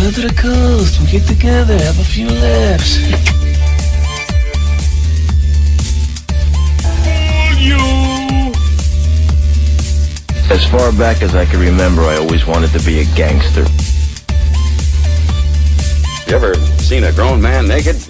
Come out to the coast, we get together, have a few laughs. As far back as I can remember, I always wanted to be a gangster. You ever seen a grown man naked?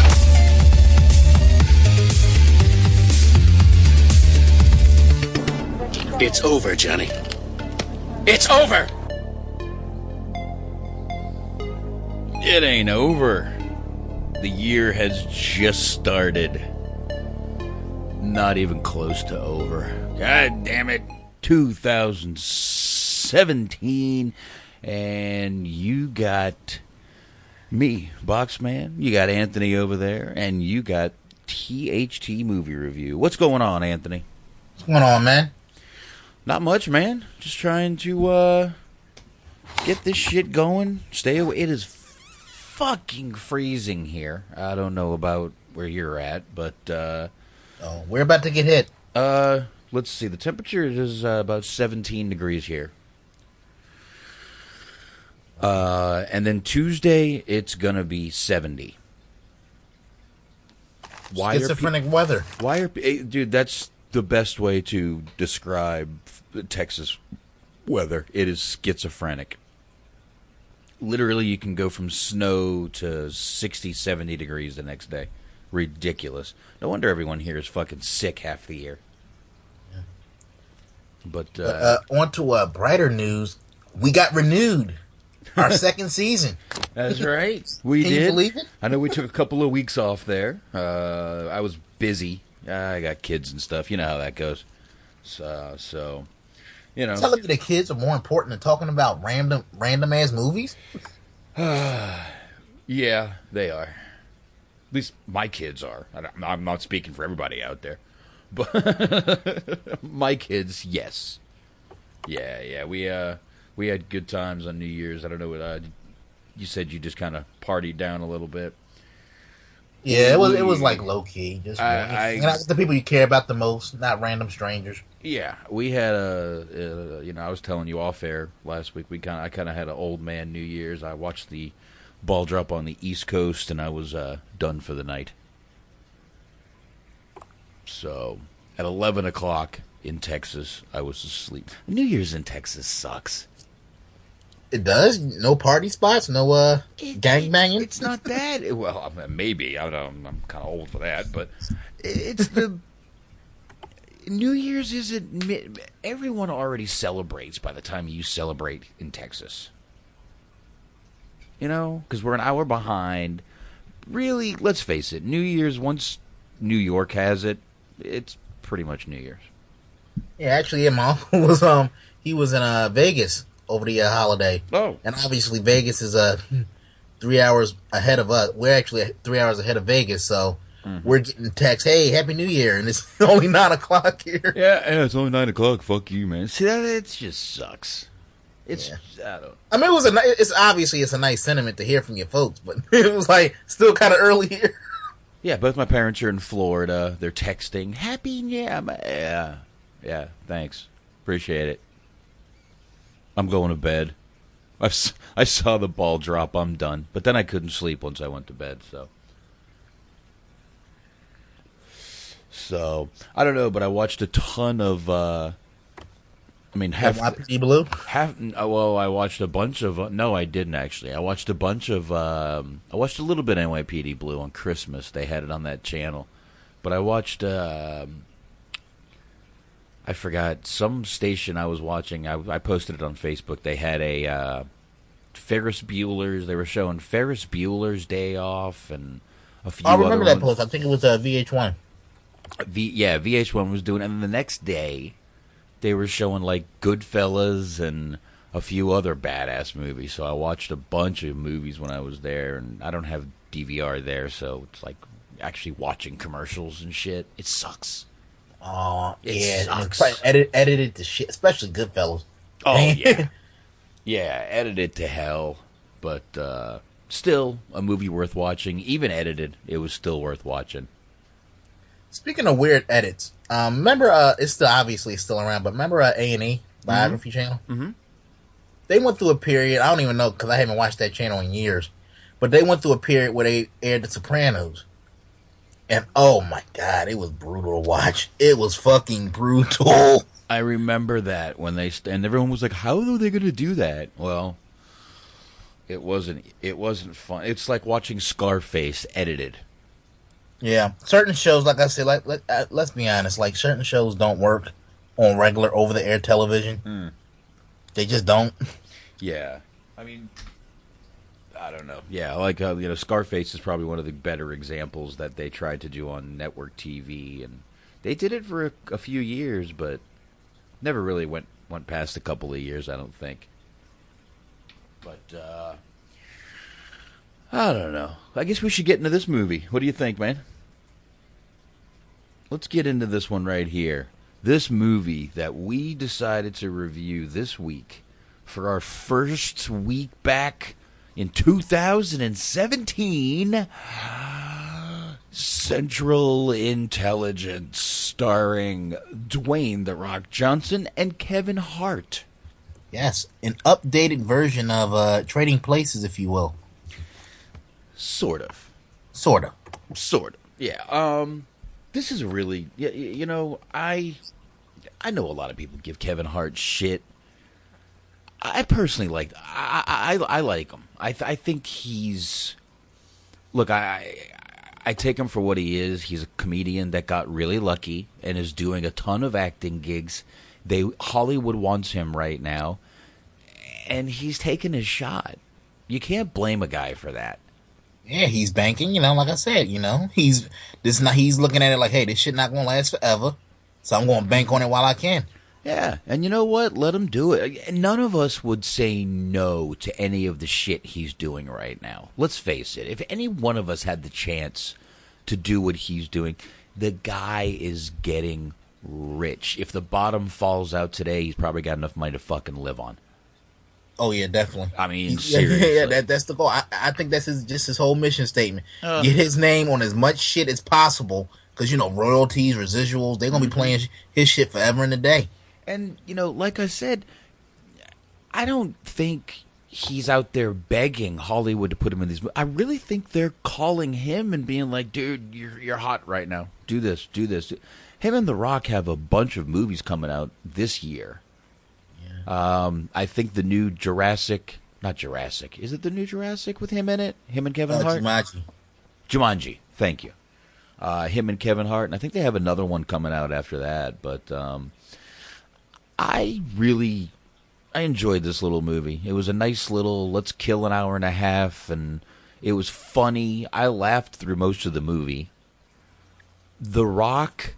It's over, Johnny. It's over! It ain't over. The year has just started. Not even close to over. God damn it. 2017. And you got me, Boxman. You got Anthony over there. And you got THT Movie Review. What's going on, Anthony? What's going on, man? Not much, man. Just trying to uh get this shit going. Stay away. It is fucking freezing here. I don't know about where you're at, but uh Oh, we're about to get hit. uh let's see. The temperature is uh, about 17 degrees here. Uh and then Tuesday it's going to be 70. Why are pe- Schizophrenic weather. Why are eh, dude? That's the best way to describe Texas weather. It is schizophrenic. Literally, you can go from snow to 60, 70 degrees the next day. Ridiculous. No wonder everyone here is fucking sick half the year. But uh, Uh, on to uh, brighter news. We got renewed. Our second season. That's right. We Can did. you believe it? I know we took a couple of weeks off there. Uh, I was busy. I got kids and stuff. You know how that goes. So, so you know. Telling me the kids are more important than talking about random random ass movies? Yeah, they are. At least my kids are. I'm not speaking for everybody out there, but my kids, yes. Yeah, yeah. We uh, we had good times on New Year's. I don't know what uh, you said. You just kind of partied down a little bit. Yeah, it was it was like low key. Just I- I- the people you care about the most, not random strangers. Yeah, we had a, uh, you know, I was telling you off air last week. We kind I kind of had an old man New Year's. I watched the ball drop on the East Coast, and I was uh, done for the night. So at eleven o'clock in Texas, I was asleep. New Year's in Texas sucks. It does. No party spots. No uh gang banging. It's not that. well, maybe I don't. I'm kind of old for that, but it's the New Year's isn't. Everyone already celebrates by the time you celebrate in Texas. You know, because we're an hour behind. Really, let's face it. New Year's once New York has it, it's pretty much New Year's. Yeah, actually, yeah, my uncle was um he was in uh Vegas over the uh, holiday. Oh, and obviously Vegas is uh three hours ahead of us. We're actually three hours ahead of Vegas, so Mm-hmm. we're getting text, "Hey, Happy New Year!" and it's only nine o'clock here. Yeah, yeah, it's only nine o'clock. Fuck you, man. See that? It just sucks. It's I don't. I mean, it was a. It's obviously it's a nice sentiment to hear from your folks, but it was like still kind of early here. Yeah, both my parents are in Florida. They're texting, "Happy yeah, yeah, yeah." Thanks, appreciate it. I'm going to bed. I, I saw the ball drop. I'm done. But then I couldn't sleep once I went to bed. So, so I don't know. But I watched a ton of. uh I mean, half YPD Blue. half. uh, Well, I watched a bunch of. Uh, no, I didn't actually. I watched a bunch of. Um, I watched a little bit of NYPD Blue on Christmas. They had it on that channel, but I watched. um I forgot some station I was watching. I, I posted it on Facebook. They had a uh, Ferris Bueller's. They were showing Ferris Bueller's Day Off and a few. I remember that ones. post. I think it was uh, VH1. V, yeah, VH1 was doing, and the next day they were showing like Goodfellas and a few other badass movies. So I watched a bunch of movies when I was there, and I don't have DVR there, so it's like actually watching commercials and shit. It sucks. Oh, It yeah, probably edit, edited to shit, especially Goodfellas. Oh yeah, yeah, edited to hell, but uh, still a movie worth watching. Even edited, it was still worth watching. Speaking of weird edits, um, remember uh, it's still obviously still around, but remember uh, A and E biography channel? Mhm. They went through a period. I don't even know because I haven't watched that channel in years, but they went through a period where they aired The Sopranos, and oh my god, it was brutal to watch. It was fucking brutal. I remember that when they st- and everyone was like, "How are they going to do that?" Well, it wasn't. It wasn't fun. It's like watching Scarface edited. Yeah, certain shows, like I said, like let, uh, let's be honest, like certain shows don't work on regular over the air television. They just don't. Yeah, I mean, I don't know. Yeah, like uh, you know, Scarface is probably one of the better examples that they tried to do on network TV, and they did it for a, a few years, but never really went went past a couple of years. I don't think. But uh, I don't know. I guess we should get into this movie. What do you think, man? Let's get into this one right here. This movie that we decided to review this week for our first week back in 2017 Central Intelligence starring Dwayne The Rock Johnson and Kevin Hart. Yes, an updated version of uh, Trading Places, if you will. Sort of. Sort of. Sort of. Yeah. Um this is really y- y- you know, I I know a lot of people give Kevin Hart shit. I personally like I I, I like him. I th- I think he's Look, I I take him for what he is. He's a comedian that got really lucky and is doing a ton of acting gigs. They Hollywood wants him right now, and he's taking his shot. You can't blame a guy for that. Yeah, he's banking. You know, like I said, you know, he's this. Not he's looking at it like, hey, this shit not gonna last forever, so I'm gonna bank on it while I can. Yeah, and you know what? Let him do it. None of us would say no to any of the shit he's doing right now. Let's face it. If any one of us had the chance to do what he's doing, the guy is getting rich. If the bottom falls out today, he's probably got enough money to fucking live on. Oh yeah, definitely. I mean, seriously. yeah, that, that's the goal. I, I think that's his just his whole mission statement. Uh. Get his name on as much shit as possible, because you know royalties, residuals, they're gonna be playing his shit forever and a day. And you know, like I said, I don't think he's out there begging Hollywood to put him in these. I really think they're calling him and being like, "Dude, you're you're hot right now. Do this, do this." Him and The Rock have a bunch of movies coming out this year. Um, I think the new Jurassic, not Jurassic, is it the new Jurassic with him in it? Him and Kevin Uh, Hart. Jumanji. Jumanji. Thank you. Uh, him and Kevin Hart, and I think they have another one coming out after that. But um, I really, I enjoyed this little movie. It was a nice little let's kill an hour and a half, and it was funny. I laughed through most of the movie. The Rock,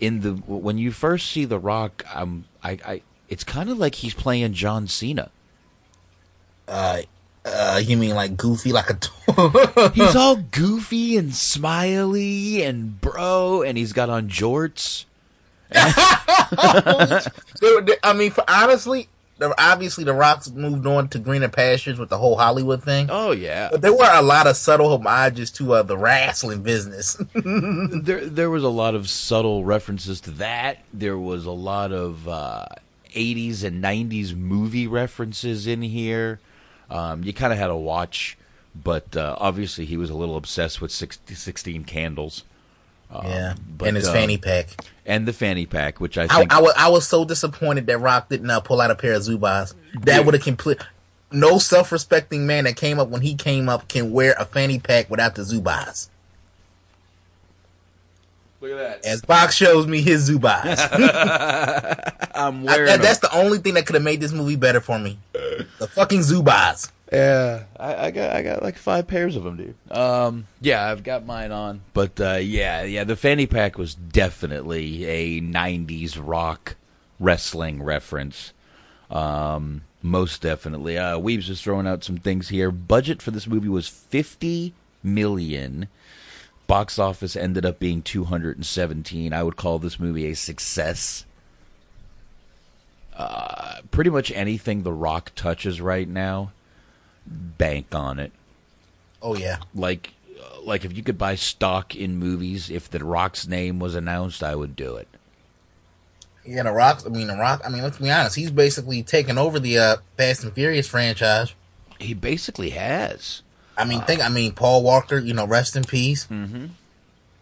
in the when you first see The Rock, um, I, I, it's kind of like he's playing John Cena. Uh, Uh, you mean like goofy, like a? he's all goofy and smiley and bro, and he's got on jorts. I mean, for, honestly, obviously the Rocks moved on to greener pastures with the whole Hollywood thing. Oh yeah, but there were a lot of subtle homages to uh, the wrestling business. there, there was a lot of subtle references to that. There was a lot of uh, '80s and '90s movie references in here. Um, you kind of had to watch, but uh, obviously he was a little obsessed with 60, 16 candles. Um, yeah, but, and his uh, fanny pack, and the fanny pack, which I think I, I, was, I was so disappointed that Rock didn't uh, pull out a pair of Zubaz. That would have complete. No self-respecting man that came up when he came up can wear a fanny pack without the Zubaz. Look at that. As Box shows me his Zubaz. I'm wearing. I, that, that's the only thing that could have made this movie better for me. The fucking Zubaz. Yeah, I, I, got I got like five pairs of them, dude. Um, yeah, I've got mine on, but uh, yeah, yeah, the fanny pack was definitely a '90s rock wrestling reference. Um, most definitely. Uh, Weebs is throwing out some things here. Budget for this movie was fifty million. Box office ended up being two hundred and seventeen. I would call this movie a success. Uh, pretty much anything The Rock touches right now bank on it. Oh yeah. Like like if you could buy stock in movies, if The Rock's name was announced, I would do it. Yeah, The Rock. I mean, The Rock. I mean, let's be honest. He's basically taken over the uh, Fast and Furious franchise. He basically has. I mean, uh, think. I mean, Paul Walker. You know, rest in peace. Mm-hmm.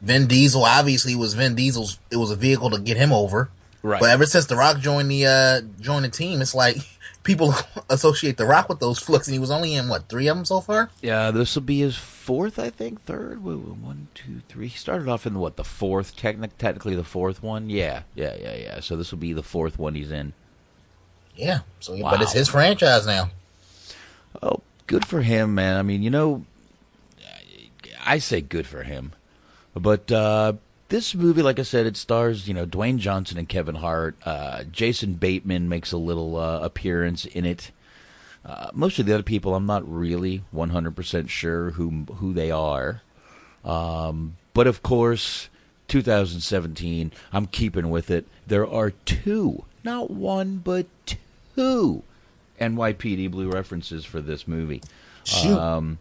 Vin Diesel obviously was Vin Diesel's. It was a vehicle to get him over. Right. But ever since The Rock joined the uh, joined the team, it's like people associate The Rock with those flicks, and he was only in what three of them so far. Yeah, this will be his fourth, I think. Third, one, two, three. He started off in what the fourth, technic- technically the fourth one. Yeah, yeah, yeah, yeah. So this will be the fourth one he's in. Yeah. So, wow. but it's his franchise now. Oh, good for him, man. I mean, you know, I say good for him, but uh, this movie, like I said, it stars you know Dwayne Johnson and Kevin Hart. Uh, Jason Bateman makes a little uh, appearance in it. Uh, most of the other people, I'm not really 100% sure who who they are. Um, but of course, 2017, I'm keeping with it. There are two, not one, but two NYPD Blue references for this movie. Um,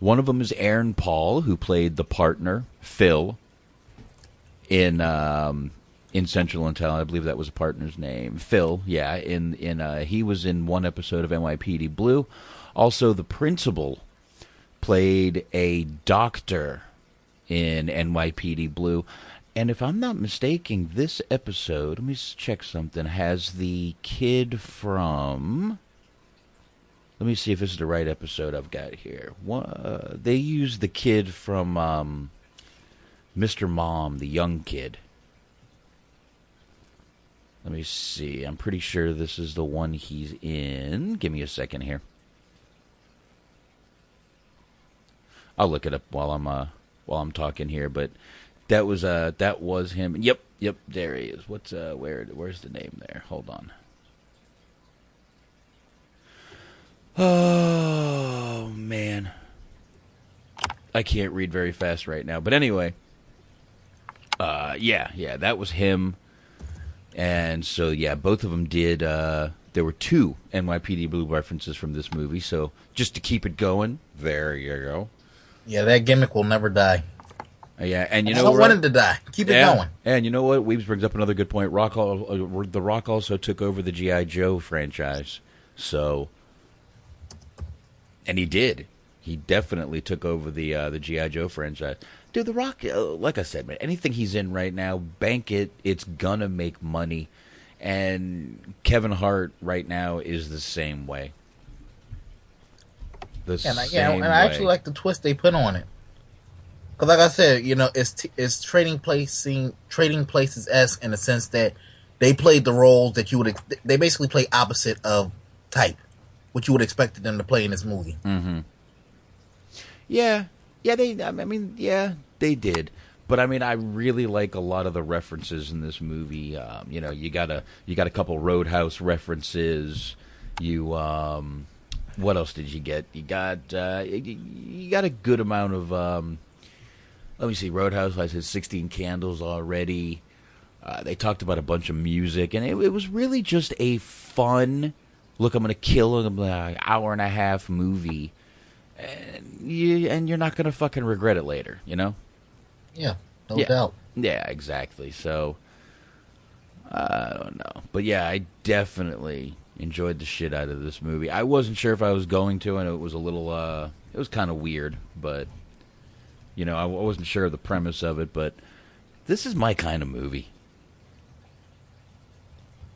one of them is Aaron Paul, who played the partner Phil in um, in Central Intel. I believe that was a partner's name, Phil. Yeah, in in uh, he was in one episode of NYPD Blue. Also, the principal played a doctor in NYPD Blue. And if I'm not mistaken, this episode, let me check something, has the kid from. Let me see if this is the right episode I've got here. One, uh, they use the kid from um, Mr. Mom, the young kid. Let me see. I'm pretty sure this is the one he's in. Give me a second here. I'll look it up while I'm uh while I'm talking here, but that was uh that was him. Yep, yep, there he is. What's uh where where's the name there? Hold on. Oh man. I can't read very fast right now. But anyway, uh, yeah, yeah, that was him. And so, yeah, both of them did. Uh, there were two NYPD Blue references from this movie. So, just to keep it going, there you go. Yeah, that gimmick will never die. Uh, yeah, and you I know, don't want it to die. Keep yeah, it going. And you know what? Weebs brings up another good point. Rock, uh, the Rock also took over the GI Joe franchise. So, and he did. He definitely took over the uh, the GI Joe franchise. Dude, The Rock, uh, like I said, man, anything he's in right now, bank it. It's gonna make money. And Kevin Hart right now is the same way. The and I, yeah, and I actually like the twist they put on it. Because, like I said, you know, it's t- it's trading placing trading places s in the sense that they played the roles that you would ex- they basically play opposite of type, what you would expect them to play in this movie. Mm-hmm. Yeah, yeah, they. I mean, yeah, they did. But I mean, I really like a lot of the references in this movie. Um, you know, you got a you got a couple Roadhouse references. You, um, what else did you get? You got uh, you, got a good amount of. Um, let me see, Roadhouse. I said sixteen candles already. Uh, they talked about a bunch of music, and it, it was really just a fun. Look, I'm going to kill an hour and a half movie, and you and you're not going to fucking regret it later. You know? Yeah, no yeah. doubt. Yeah, exactly. So I don't know, but yeah, I definitely enjoyed the shit out of this movie. I wasn't sure if I was going to, and it was a little, uh, it was kind of weird, but you know, I wasn't sure of the premise of it. But this is my kind of movie.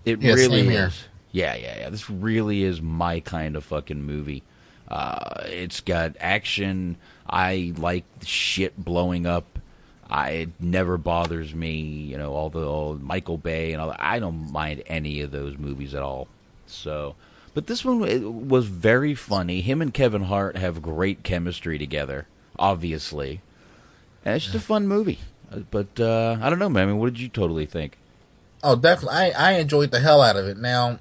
It Yeah, really is. Yeah, yeah, yeah. This really is my kind of fucking movie. Uh, it's got action. I like shit blowing up. I it never bothers me. You know, all the Michael Bay and all. That. I don't mind any of those movies at all. So, but this one was very funny. Him and Kevin Hart have great chemistry together. Obviously, and it's just a fun movie. But uh, I don't know, man. I mean, what did you totally think? Oh, definitely. I, I enjoyed the hell out of it. Now,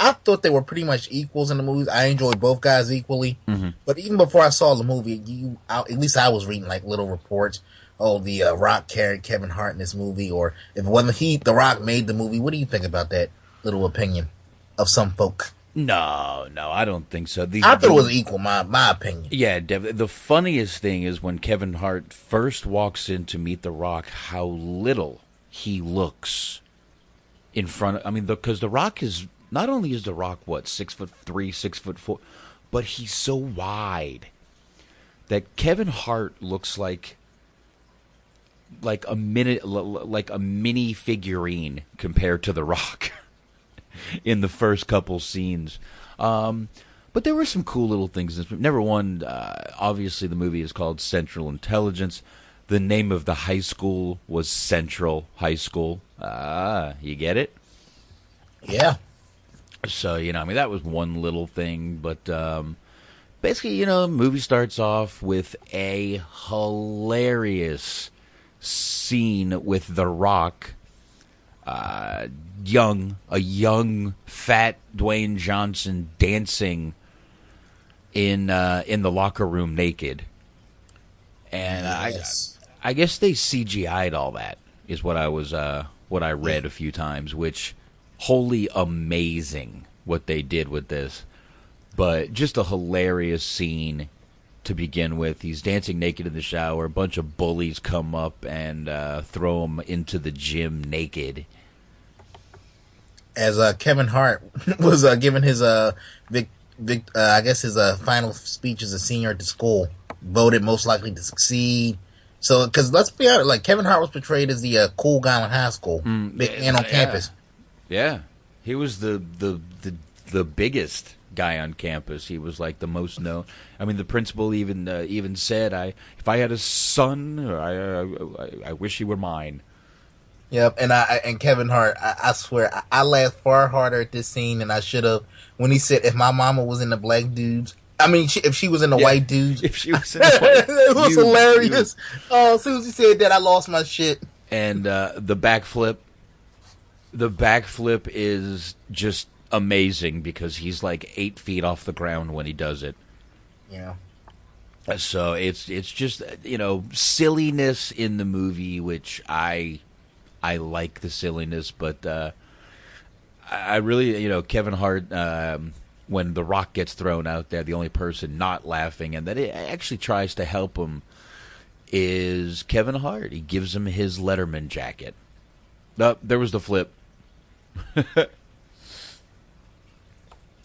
I thought they were pretty much equals in the movies. I enjoyed both guys equally. Mhm. But even before I saw the movie, you I, at least I was reading like little reports. Oh, the uh, Rock carried Kevin Hart in this movie, or if it wasn't he, The Rock made the movie. What do you think about that little opinion of some folk? No, no, I don't think so. The, I thought it was equal. My my opinion. Yeah, Dev, the funniest thing is when Kevin Hart first walks in to meet The Rock, how little he looks in front of. I mean, because the, Rock is not only is The Rock what six foot three, six foot four, but he's so wide that Kevin Hart looks like like a minute, like a mini figurine compared to The Rock in the first couple scenes. Um, but there were some cool little things. in this movie. Number one, uh, obviously, the movie is called Central Intelligence. The name of the high school was Central High School. Ah, you get it? Yeah. So, you know, I mean, that was one little thing. But um, basically, you know, the movie starts off with a hilarious scene with The Rock. Uh, young, a young, fat Dwayne Johnson dancing in uh, in the locker room naked, and Yes. I I guess they CGI'd all that is what I was uh, what I read a few times, which wholly amazing what they did with this, but just a hilarious scene to begin with. He's dancing naked in the shower. A bunch of bullies come up and uh, throw him into the gym naked. As uh, Kevin Hart was uh, giving his uh, Vic, Vic, uh, I guess his uh, final speech as a senior at the school, voted most likely to succeed. So, because let's be honest, like Kevin Hart was portrayed as the uh, cool guy in high school, big and on campus. Yeah, he was the the the the biggest guy on campus. He was like the most known. I mean, the principal even uh, even said, "I if I had a son, I I, I, wish he were mine." Yep, and I and Kevin Hart, I, I swear, I, I laughed far harder at this scene than I should have when he said, "If my mama was in the black dudes." I mean, she, if she was in the Yeah. white dudes, If she was in the white- it was you- hilarious. Oh, as soon as he said that, I lost my shit. And uh, the backflip, the backflip is just amazing because he's like eight feet off the ground when he does it. Yeah. So it's it's just you know silliness in the movie, which I I like the silliness, but uh, I really you know Kevin Hart um, when the Rock gets thrown out there, the only person not laughing and that it actually tries to help him is Kevin Hart. He gives him his Letterman jacket. No, there was the flip.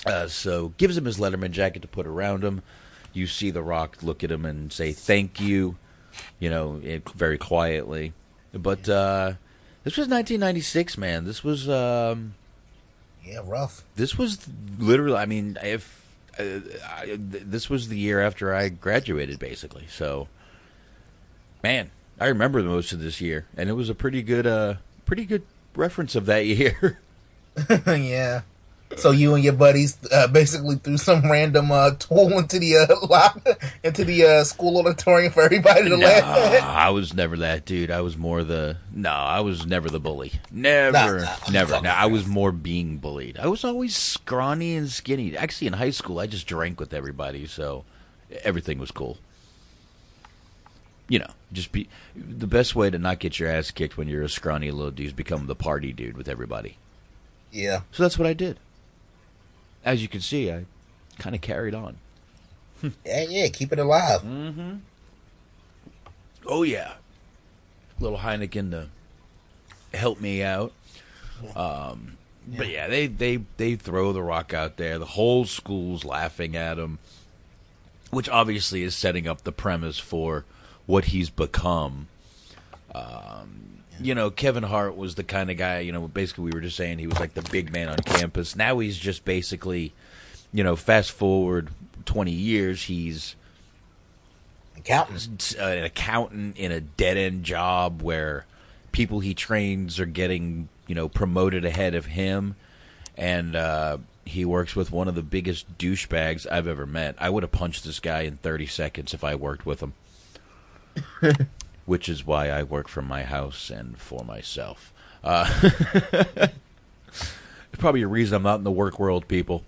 Uh, so gives him his Letterman jacket to put around him. You see The Rock look at him and say thank you, you know, it, very quietly. But uh, this was 1996, man. This was um, Yeah, rough. this was literally. I mean, if uh, I, th- this was the year after I graduated, basically. So, man, I remember most of this year, and it was a pretty good, uh, pretty good reference of that year. yeah. So you and your buddies uh, basically threw some random uh, tool into the uh, lock, into the uh, school auditorium for everybody to Nah, laugh at. I was never that dude. I was more the no. I was never the bully. Never, Nah, nah, never. No, I was more being bullied. I was always scrawny and skinny. Actually, in high school, I just drank with everybody, so everything was cool. You know, just be the best way to not get your ass kicked when you're a scrawny little dude is become the party dude with everybody. Yeah. So that's what I did. As you can see, I kind of carried on. Yeah, yeah, keep it alive. Mm-hmm. Oh yeah, little Heineken to help me out. Um, But yeah, they they they throw the rock out there. The whole school's laughing at him, which obviously is setting up the premise for what he's become. Um, you know, Kevin Hart was the kind of guy. You know, basically we were just saying he was like the big man on campus. Now he's just basically, you know, fast forward twenty years, he's accountant, an accountant in a dead end job where people he trains are getting you know promoted ahead of him, and uh, he works with one of the biggest douchebags I've ever met. I would have punched this guy in thirty seconds if I worked with him. Which is why I work from my house and for myself. Uh, it's probably a reason I'm not in the work world, people.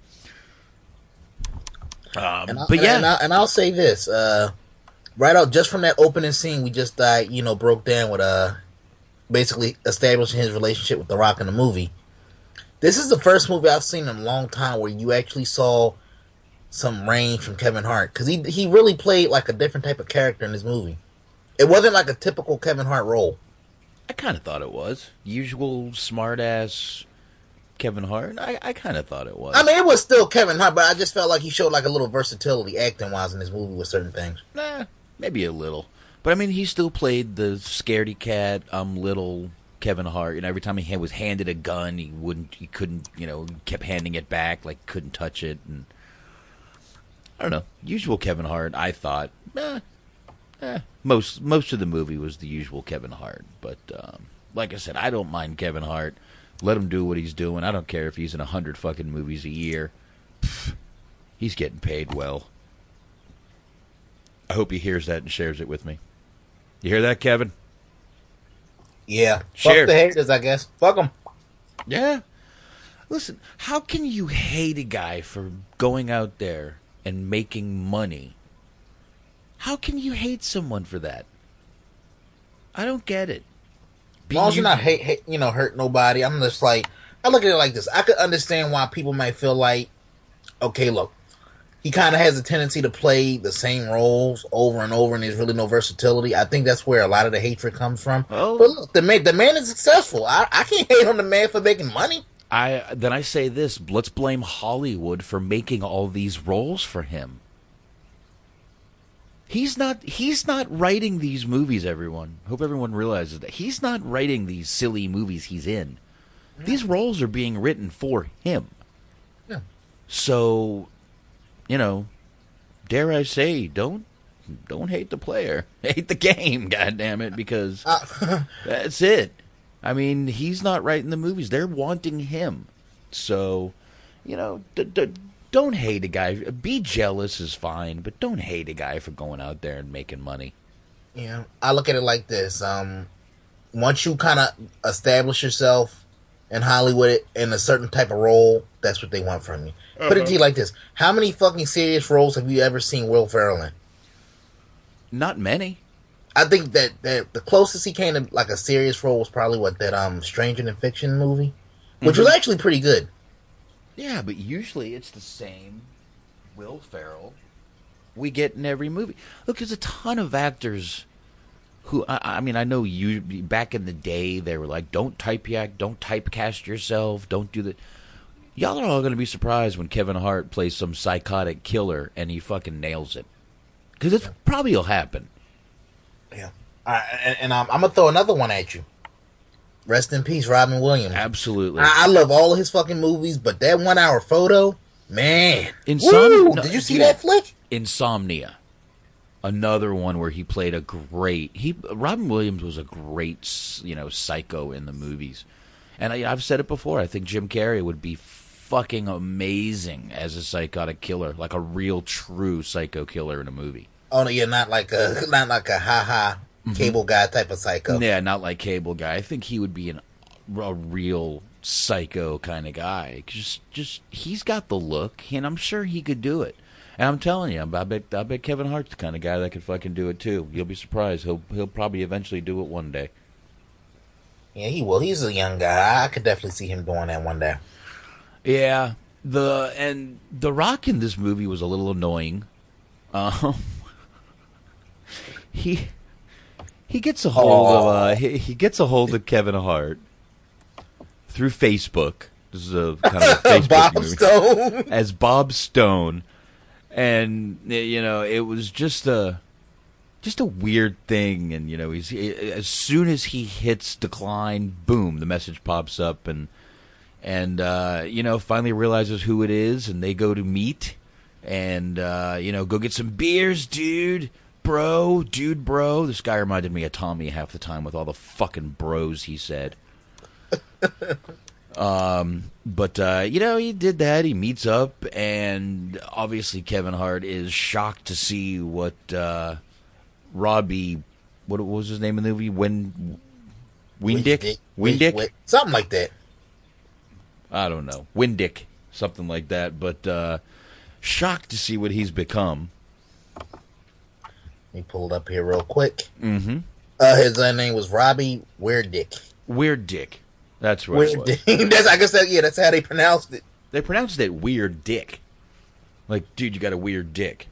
Um, And I, but yeah, and, I, and I'll say this: uh, right out just from that opening scene, we just uh, you know broke down with uh, basically establishing his relationship with The Rock in the movie. This is the first movie I've seen in a long time where you actually saw some range from Kevin Hart because he he really played like a different type of character in this movie. It wasn't like a typical Kevin Hart role. I kind of thought it was usual smart ass Kevin Hart. I, I kind of thought it was. I mean, it was still Kevin Hart, but I just felt like he showed like a little versatility acting wise in this movie with certain things. Nah, maybe a little, but I mean, he still played the scaredy cat, um, little Kevin Hart. And every time he was handed a gun, he wouldn't, he couldn't, you know, kept handing it back, like couldn't touch it, and I don't know, usual Kevin Hart. I thought, eh, eh. most most of the movie was the usual Kevin Hart, but um, like I said, I don't mind Kevin Hart. Let him do what he's doing. I don't care if he's in a hundred fucking movies a year. Pfft, he's getting paid well. I hope he hears that and shares it with me. You hear that, Kevin? Yeah, Share. fuck the haters, I guess. Fuck them. Yeah. Listen, how can you hate a guy for going out there and making money? How can you hate someone for that? I don't get it. As long as you're not hate, hate, you know, hurt nobody. I'm just like, I look at it like this. I could understand why people might feel like, okay, look, he kind of has a tendency to play the same roles over and over, and there's really no versatility. I think that's where a lot of the hatred comes from. Oh. But look, the man, the man is successful. I, I can't hate on the man for making money. I then I say this, let's blame Hollywood for making all these roles for him. He's not he's not writing these movies everyone. Hope everyone realizes that. He's not writing these silly movies he's in. These roles are being written for him. Yeah. So, you know, dare I say, don't don't hate the player. Hate the game, god damn it, because uh, that's it. I mean, he's not writing the movies. They're wanting him. So, you know, d- d- don't hate a guy. Be jealous is fine, but don't hate a guy for going out there and making money. Yeah, I look at it like this. Um, once you kind of establish yourself in Hollywood in a certain type of role, that's what they want from you. Put it to you like this: How many fucking serious roles have you ever seen Will Ferrell in? Not many. I think that, that the closest he came to like a serious role was probably what that um Stranger Than Fiction movie, which was Mhm. actually pretty good. Yeah, but usually it's the same Will Ferrell we get in every movie. Look, there's a ton of actors who I, I mean, I know you back in the day they were like, "Don't type yak, don't typecast yourself, don't do that." Y'all are all going to be surprised when Kevin Hart plays some psychotic killer and he fucking nails it, because it probably will happen. Yeah, and, and um, I'm gonna throw another one at you. Rest in peace, Robin Williams. Absolutely. I, I love all of his fucking movies, but that one hour photo, man. Insomnia. Woo! Did you see that flick? Insomnia. Another one where he played a great. He Robin Williams was a great, you know, psycho in the movies. And I, I've said it before. I think Jim Carrey would be fucking amazing as a psychotic killer, like a real true psycho killer in a movie. Oh no, you're not like a not like a ha ha cable guy type of psycho. Yeah, not like Cable Guy. I think he would be an, a real psycho kind of guy. Just, just he's got the look, and I'm sure he could do it. And I'm telling you, I bet, I bet Kevin Hart's the kind of guy that could fucking do it too. You'll be surprised. He'll, he'll probably eventually do it one day. Yeah, he will. He's a young guy. I could definitely see him doing that one day. Yeah, the and the Rock in this movie was a little annoying. Um, he he gets a hold of uh, he, he gets a hold of Kevin Hart through Facebook. This is a kind of a Facebook Bob movie. Stone. as Bob Stone, and you know it was just a just a weird thing. And you know he's as soon as he hits decline, boom, the message pops up, and and uh, you know finally realizes who it is, and they go to meet, and uh, you know go get some beers, dude. Bro, dude, bro. This guy reminded me of Tommy half the time with all the fucking bros he said. Um, but uh, you know, he did that. He meets up, and obviously Kevin Hart is shocked to see what uh, Robbie, what was his name in the movie? Win, Windick, Windick, something like that. I don't know, Windick, something like that. But uh, shocked to see what he's become. He pulled up here real quick. Mm-hmm. Uh, his uh, name was Robbie Weird Dick. Weird Dick. That's right. Weird Dick. that's I guess that yeah, that's how they pronounced it. They pronounced it Weird Dick. Like, dude, you got a weird dick.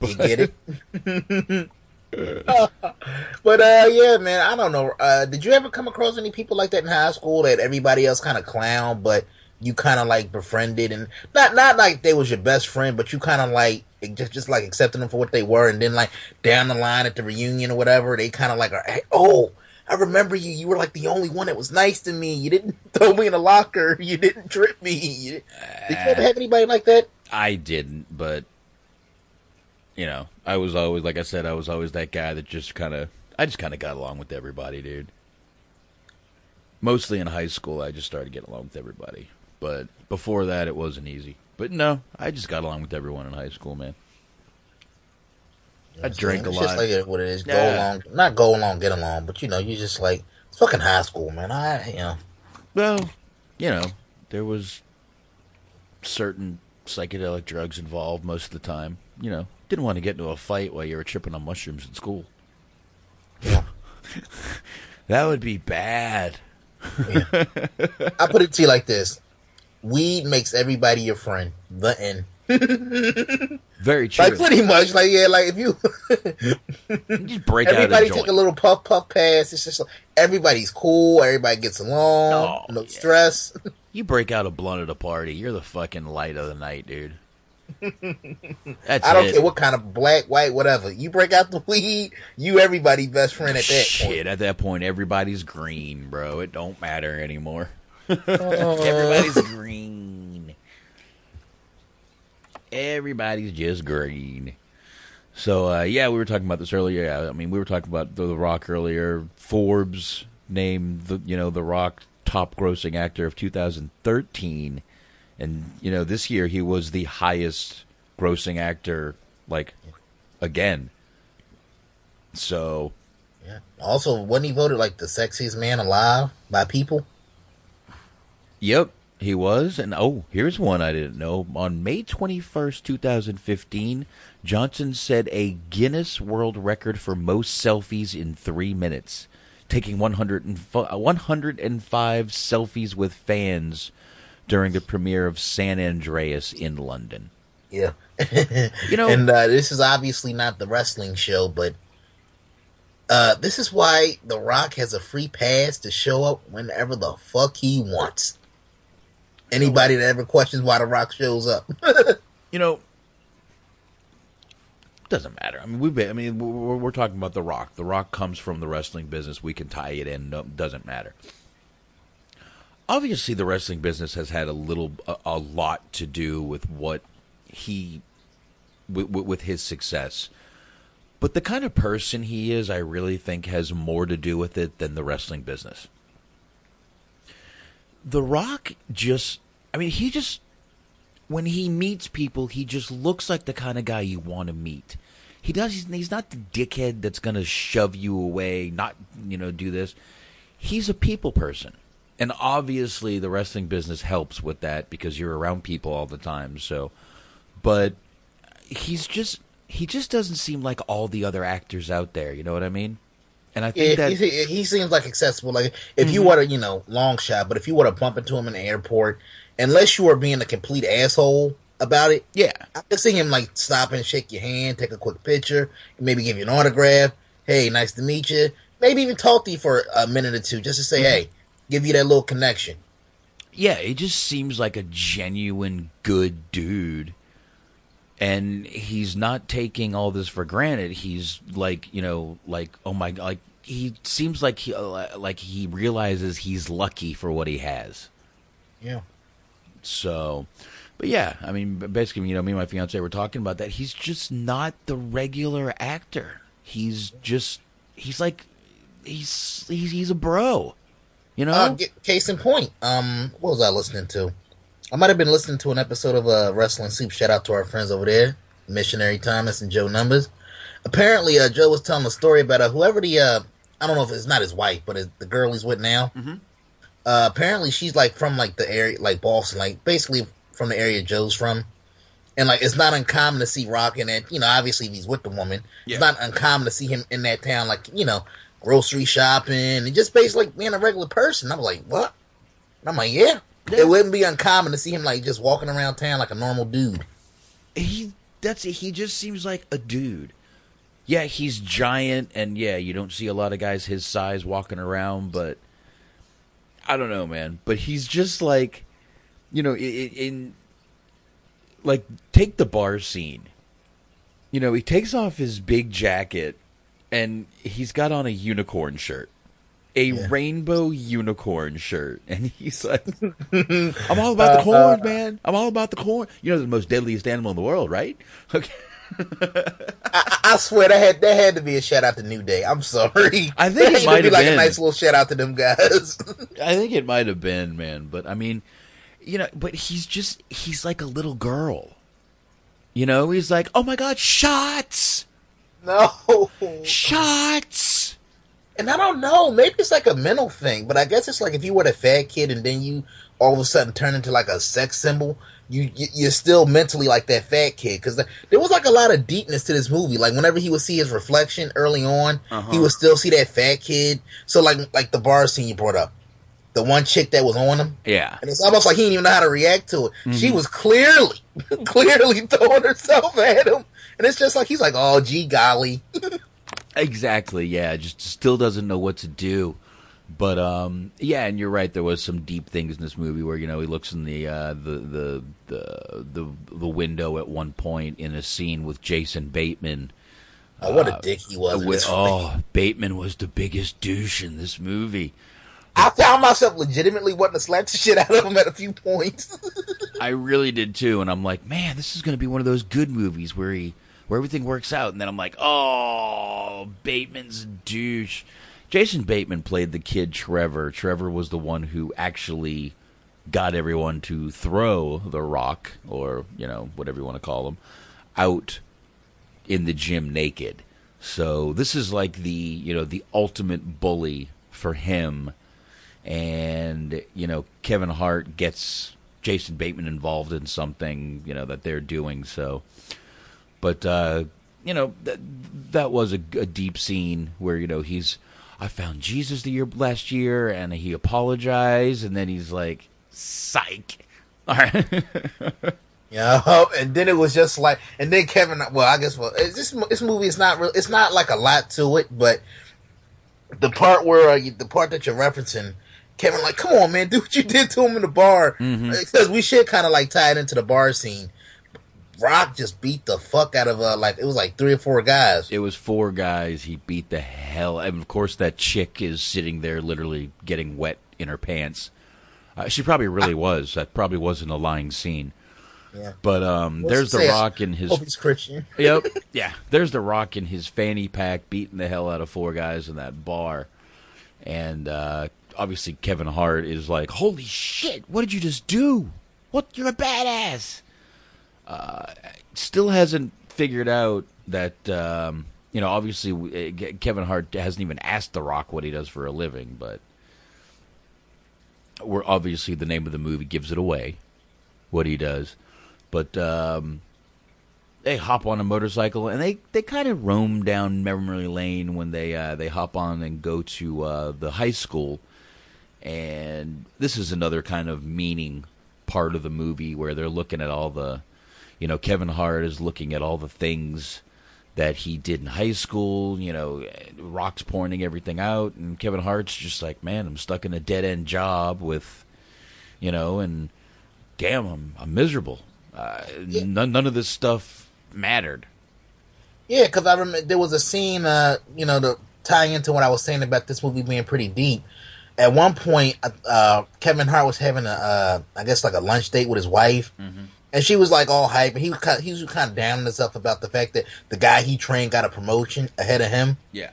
You get it? but uh yeah, man, I don't know. Uh did you ever come across any people like that in high school that everybody else kind of clown, but you kind of like befriended and not not like they was your best friend, but you kind of like just just like accepting them for what they were, and then like down the line at the reunion or whatever, they kind of like are, hey, oh. I remember you. You were like the only one that was nice to me. You didn't throw me in a locker. You didn't trip me. You, did you ever uh, have anybody like that? I didn't, but you know, I was always like I said, I was always that guy that just kind of I just kind of got along with everybody, dude. Mostly in high school, I just started getting along with everybody, but before that, it wasn't easy. But no, I just got along with everyone in high school, man. I drank a it's lot. just like what it is. Go Yeah. along, not go along, get along, but you know, you just like it's fucking high school, man. I, you know, Well, you know, there was certain psychedelic drugs involved most of the time. You know, didn't want to get into a fight while you were tripping on mushrooms in school. Yeah. that would be bad. I put it to you like this: weed makes everybody your friend. The end. Very true. Like pretty much, like yeah, like if you just break out everybody take a little puff puff pass. It's just like, everybody's cool. Everybody gets along. Oh, no stress. You break out a blunt at a party, you're the fucking light of the night, dude. That's I don't it. care what kind of black, white, whatever. You break out the weed, you everybody best friend at that point. Shit, point. at that point, everybody's green, bro. It don't matter anymore. Everybody's green. Everybody's just green. So uh, yeah, we were talking about this earlier. Yeah, I mean, we were talking about the, the Rock earlier. Forbes named the you know the Rock top grossing actor of 2013, and you know this year he was the highest grossing actor like again. So Yeah. Also, wasn't he voted like the sexiest man alive by people? Yep, he was. And oh, here's one I didn't know. On May 21st, 2015, Johnson set a Guinness World Record for most selfies in three minutes, taking 105, 105 selfies with fans during the premiere of San Andreas in London. Yeah. You know- and uh, this is obviously not the wrestling show, but uh, this is why The Rock has a free pass to show up whenever the fuck he wants. Anybody that ever questions why The Rock shows up. You know, doesn't matter. I mean, been, I mean, we're, we're talking about The Rock. The Rock comes from the wrestling business. We can tie it in. No, doesn't matter. Obviously, the wrestling business has had a little, a, a lot to do with what he, with, with his success. But the kind of person he is, I really think, has more to do with it than the wrestling business. The Rock just, I mean, he just when he meets people, he just looks like the kind of guy you want to meet. He does. He's, not the dickhead that's going to shove you away, not you know do this. He's a people person, and obviously the wrestling business helps with that because you're around people all the time. So, but he's just he just doesn't seem like all the other actors out there. You know what I mean? And I think Yeah, that he, he seems like accessible. Like if you Mhm. were to, you know, long shot, but if you were to bump into him in the airport, unless you are being a complete asshole about it, yeah, I can see him like stop and shake your hand, take a quick picture, maybe give you an autograph. Hey, nice to meet you. Maybe even talk to you for a minute or two, just to say, hey, give you that little connection. Yeah, he just seems like a genuine good dude. And he's not taking all this for granted. He's like, you know, like oh my like he seems like he uh, like he realizes he's lucky for what he has. Yeah. So, but yeah, I mean, basically, you know, me and my fiance were talking about that. He's just not the regular actor. He's just he's like he's he's, he's a bro. You know? Uh, case in point, um, what was I listening to? I might have been listening to an episode of uh, Wrestling Soup. Shout out to our friends over there, Missionary Thomas and Joe Numbers. Apparently, uh, Joe was telling a story about uh, whoever the uh, I don't know if it's not his wife, but it's the girl he's with now. Uh, apparently, she's like from like the area, like Boston, like basically from the area Joe's from. And like, it's not uncommon to see Rock in that. You know, obviously, if he's with the woman, it's not uncommon to see him in that town, like you know, grocery shopping and just basically like being a regular person. I'm like, what? And I'm like, yeah. It wouldn't be uncommon to see him like just walking around town like a normal dude. he that's he just seems like a dude. Yeah, he's giant, and yeah, you don't see a lot of guys his size walking around, but I don't know, man. But he's just like, you know, in, in like take the bar scene. You know, he takes off his big jacket, and he's got on a unicorn shirt. A rainbow unicorn shirt, and he's like, "I'm all about the Uh, corn, uh, man. I'm all about the corn. You know, the most deadliest animal in the world, right? Okay. I, I swear that had that had to be a shout out to New Day. I'm sorry. I think That it might be like been. a nice little shout out to them guys. I think it might have been, man. But I mean, you know, but he's just he's like a little girl. You know, he's like, oh my god, shots, no shots. And I don't know, maybe it's like a mental thing, but I guess it's like if you were a fat kid and then you all of a sudden turn into like a sex symbol, you, you you're still mentally like that fat kid because there was like a lot of deepness to this movie. Like whenever he would see his reflection early on, Uh-huh. he would still see that fat kid. So like like the bar scene you brought up, the one chick that was on him. Yeah, And it's almost like he didn't even know how to react to it. She Mhm. was clearly, clearly throwing herself at him. And it's just like, he's like, oh, gee, golly. exactly. Yeah, just still doesn't know what to do. But um, yeah, and you're right. There was some deep things in this movie where you know he looks in the uh, the, the the the the window at one point in a scene with Jason Bateman. Oh, what a Uh, dick he was. with- oh, Bateman was the biggest douche in this movie. I found myself legitimately wanting to slap the shit out of him at a few points. I really did too, and I'm like, man, this is going to be one of those good movies where he where everything works out, and then I'm like, oh, Bateman's douche. Jason Bateman played the kid Trevor. Trevor was the one who actually got everyone to throw the rock, or you know whatever you want to call them out in the gym naked. So this is like the you know the ultimate bully for him, and you know Kevin Hart gets Jason Bateman involved in something you know that they're doing. So, but uh, you know that that was a, a deep scene where you know he's I found Jesus the year last year and he apologized and then he's like psych. All right. Yeah, and then it was just like, and then Kevin. Well, I guess well, this this movie is not real. It's not like a lot to it, but the part where uh, the part that you're referencing, Kevin, like, come on, man, do what you did to him in the bar, Mhm. because we should kind of like tie it into the bar scene. Rock just beat the fuck out of uh, like it was like three or four guys. It was four guys. He beat the hell. And of course, that chick is sitting there, literally getting wet in her pants. Uh, she probably really was. That probably wasn't a lying scene. Yeah. But um, What's there's the? Rock in his. Hope he's Christian. yep. Yeah. There's the Rock in his fanny pack, beating the hell out of four guys in that bar, and uh, obviously Kevin Hart is like, "Holy shit! What did you just do? What? You're a badass!" Still hasn't figured out that um, you know. Obviously, uh, Kevin Hart hasn't even asked The Rock what he does for a living, but we're obviously the name of the movie gives it away what he does. But um, they hop on a motorcycle and they, they kind of roam down memory lane when they uh, they hop on and go to uh, the high school. And this is another kind of meaning part of the movie where they're looking at all the, you know, Kevin Hart is looking at all the things that he did in high school. You know, Rock's pointing everything out, and Kevin Hart's just like, man, I'm stuck in a dead end job with, you know, and damn, I'm I'm miserable. Uh, yeah. none, none of this stuff mattered. Yeah, because I remember there was a scene, uh, you know, to tie into what I was saying about this movie being pretty deep. At one point, uh, Kevin Hart was having a, uh, I guess, like a lunch date with his wife, mm-hmm. And she was like all hype, and he was kind of, he was kind of down on himself about the fact that the guy he trained got a promotion ahead of him. Yeah,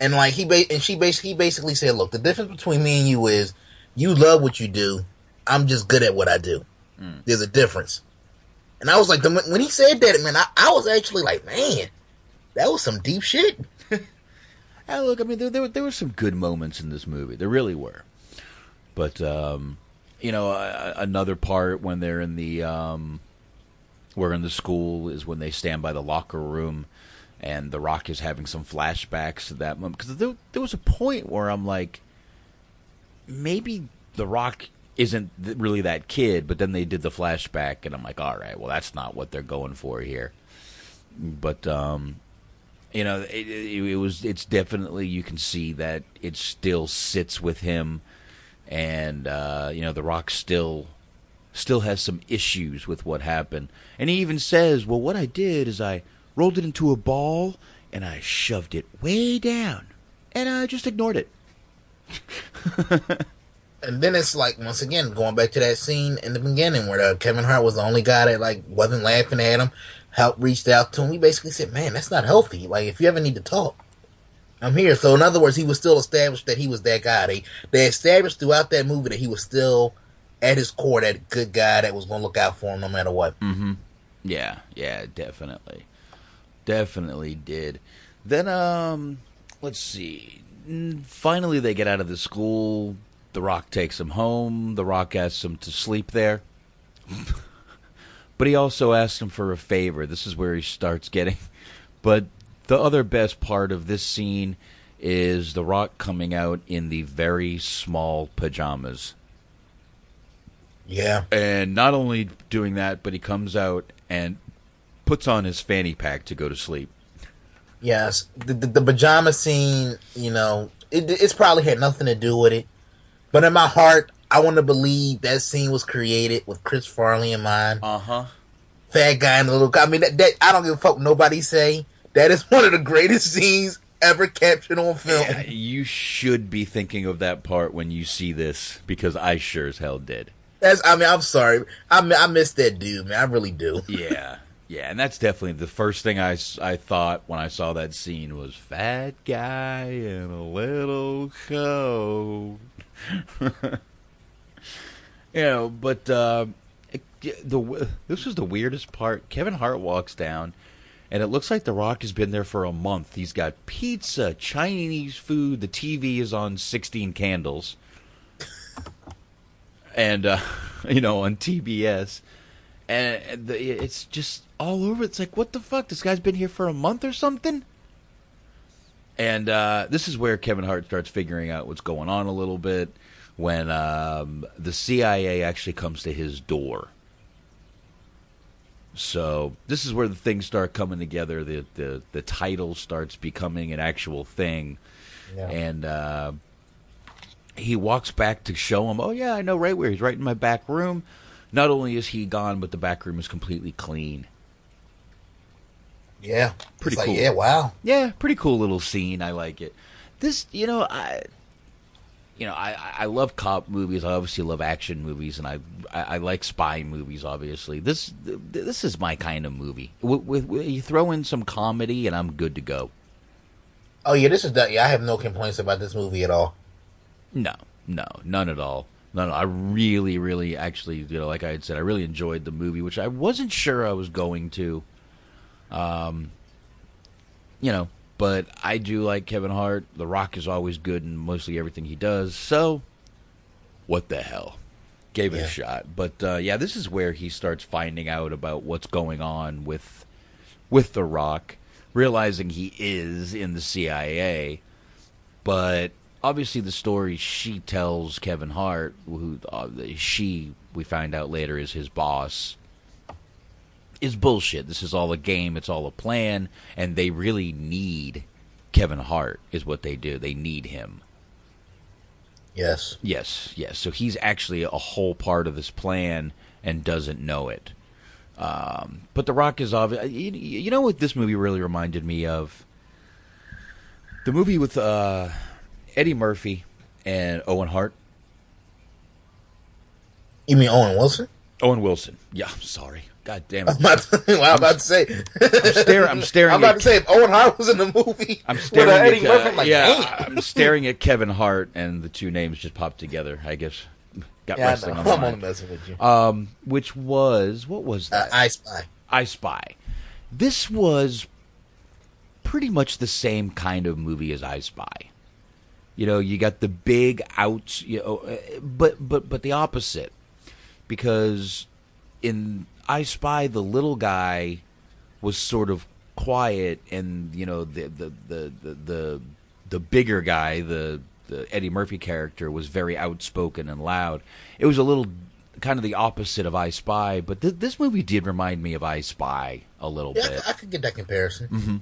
and like he ba- and she basically he basically said, "Look, the difference between me and you is you love what you do. I'm just good at what I do." Mm. There's a difference. And I was like, when he said that, man, I, I was actually like, man, that was some deep shit. look, I mean, there, there, there were some good moments in this movie. There really were. But, um, you know, uh, another part when they're in the, um, we're in the school is when they stand by the locker room and The Rock is having some flashbacks to that moment. Because there, there was a point where I'm like, maybe The Rock isn't really that kid, but then they did the flashback, and I'm like, all right, well, that's not what they're going for here. But um, you know, it, it, it, was it's definitely you can see that it still sits with him, and uh, you know, The Rock still still has some issues with what happened, and he even says, well, what I did is I rolled it into a ball and I shoved it way down, and I just ignored it. and then it's like once again going back to that scene in the beginning where uh, Kevin Hart was the only guy that like wasn't laughing at him, helped reached out to him. He basically said, "Man, that's not healthy. Like if you ever need to talk, I'm here." So in other words, he was still established that he was that guy. They they established throughout that movie that he was still at his core that good guy that was going to look out for him no matter what. Mm-hmm. Yeah, yeah, definitely, definitely did. Then um, let's see. Finally, they get out of the school the Rock takes him home. The Rock asks him to sleep there. but he also asks him for a favor. This is where he starts getting. But the other best part of this scene is The Rock coming out in the very small pajamas. Yeah. And not only doing that, but he comes out and puts on his fanny pack to go to sleep. Yes. The, the, the pajama scene, you know, it, it's probably had nothing to do with it. But in my heart, I want to believe that scene was created with Chris Farley in mind. Uh huh. Fat guy in the little guy. I mean, that, that I don't give a fuck. Nobody say that is one of the greatest scenes ever captured on film. Yeah, you should be thinking of that part when you see this because I sure as hell did. That's. I mean, I'm sorry. I I miss that dude, man. I really do. Yeah. Yeah, and that's definitely the first thing I, I thought when I saw that scene was fat guy in a little coat. you know, but uh, the this was the weirdest part. Kevin Hart walks down, and it looks like The Rock has been there for a month. He's got pizza, Chinese food. The TV is on sixteen candles, and uh, you know on TBS, and it's just all over. It's like what the fuck? This guy's been here for a month or something. And uh, this is where Kevin Hart starts figuring out what's going on a little bit when um, the CIA actually comes to his door. So this is where the things start coming together. The the, the title starts becoming an actual thing, yeah. and uh, he walks back to show him. Oh yeah, I know right where he's right in my back room. Not only is he gone, but the back room is completely clean. Yeah, pretty cool. yeah, wow. Yeah, pretty cool little scene. I like it. This, you know, I, you know, I I love cop movies. I obviously love action movies, and I I, I like spy movies. Obviously, this this is my kind of movie. With, with, with, you throw in some comedy, and I'm good to go. Oh yeah, this is. Yeah, I have no complaints about this movie at all. No, no, none at all. no, no. I really, really, actually, you know, like I had said, I really enjoyed the movie, which I wasn't sure I was going to. Um, you know, but I do like Kevin Hart. The Rock is always good in mostly everything he does. So, what the hell? Gave it Yeah. a shot. But uh, yeah, this is where he starts finding out about what's going on with with The Rock, realizing he is in the CIA. But obviously, the story she tells Kevin Hart, who uh, she we find out later is his boss, is bullshit. This is all a game. It's all a plan, and they really need Kevin Hart. Is what they do. They need him. Yes. Yes, yes. So he's actually a whole part of this plan and doesn't know it. Um, but The Rock is obvious. You, you know what this movie really reminded me of? The movie with uh, Eddie Murphy and Owen Hart. You mean Owen Wilson? Owen Wilson. Yeah, I'm sorry. God damn I'm it. about to, well, I'm about to say. I'm staring. I'm staring. I'm about to say if Owen Hart was in the movie. I'm staring uh, at Eddie uh, Murphy. I'm like, yeah. I'm staring at Kevin Hart, and the two names just popped together. I guess got Yeah, wrestling on the I'm mind. only messing with you. Um, which was what was Uh, that? I Spy. I Spy. This was pretty much the same kind of movie as I Spy. You know, you got the big outs, you know, uh, but but but the opposite, because in I Spy, the little guy was sort of quiet, and you know the the the the the, the bigger guy, the the Eddie Murphy character, was very outspoken and loud. It was a little kind of the opposite of I Spy, but th- this movie did remind me of I Spy a little Yeah, bit. I could get that comparison. hmm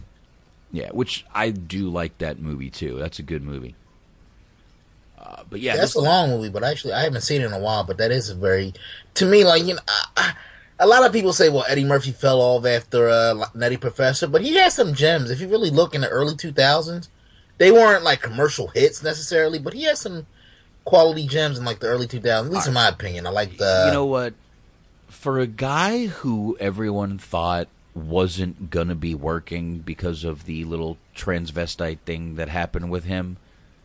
Yeah, which I do like that movie too. That's a good movie. Uh, but yeah, Yeah, that's this- a long movie, but actually, I haven't seen it in a while. But that is a very, to me, like you know, I, I, a lot of people say, well, Eddie Murphy fell off after uh, Nutty Professor, but he had some gems. If you really look in the early two thousands, they weren't like commercial hits necessarily, but he had some quality gems in like the early two thousands. At least in my opinion, I like the. you know what? For a guy who everyone thought wasn't gonna be working because of the little transvestite thing that happened with him,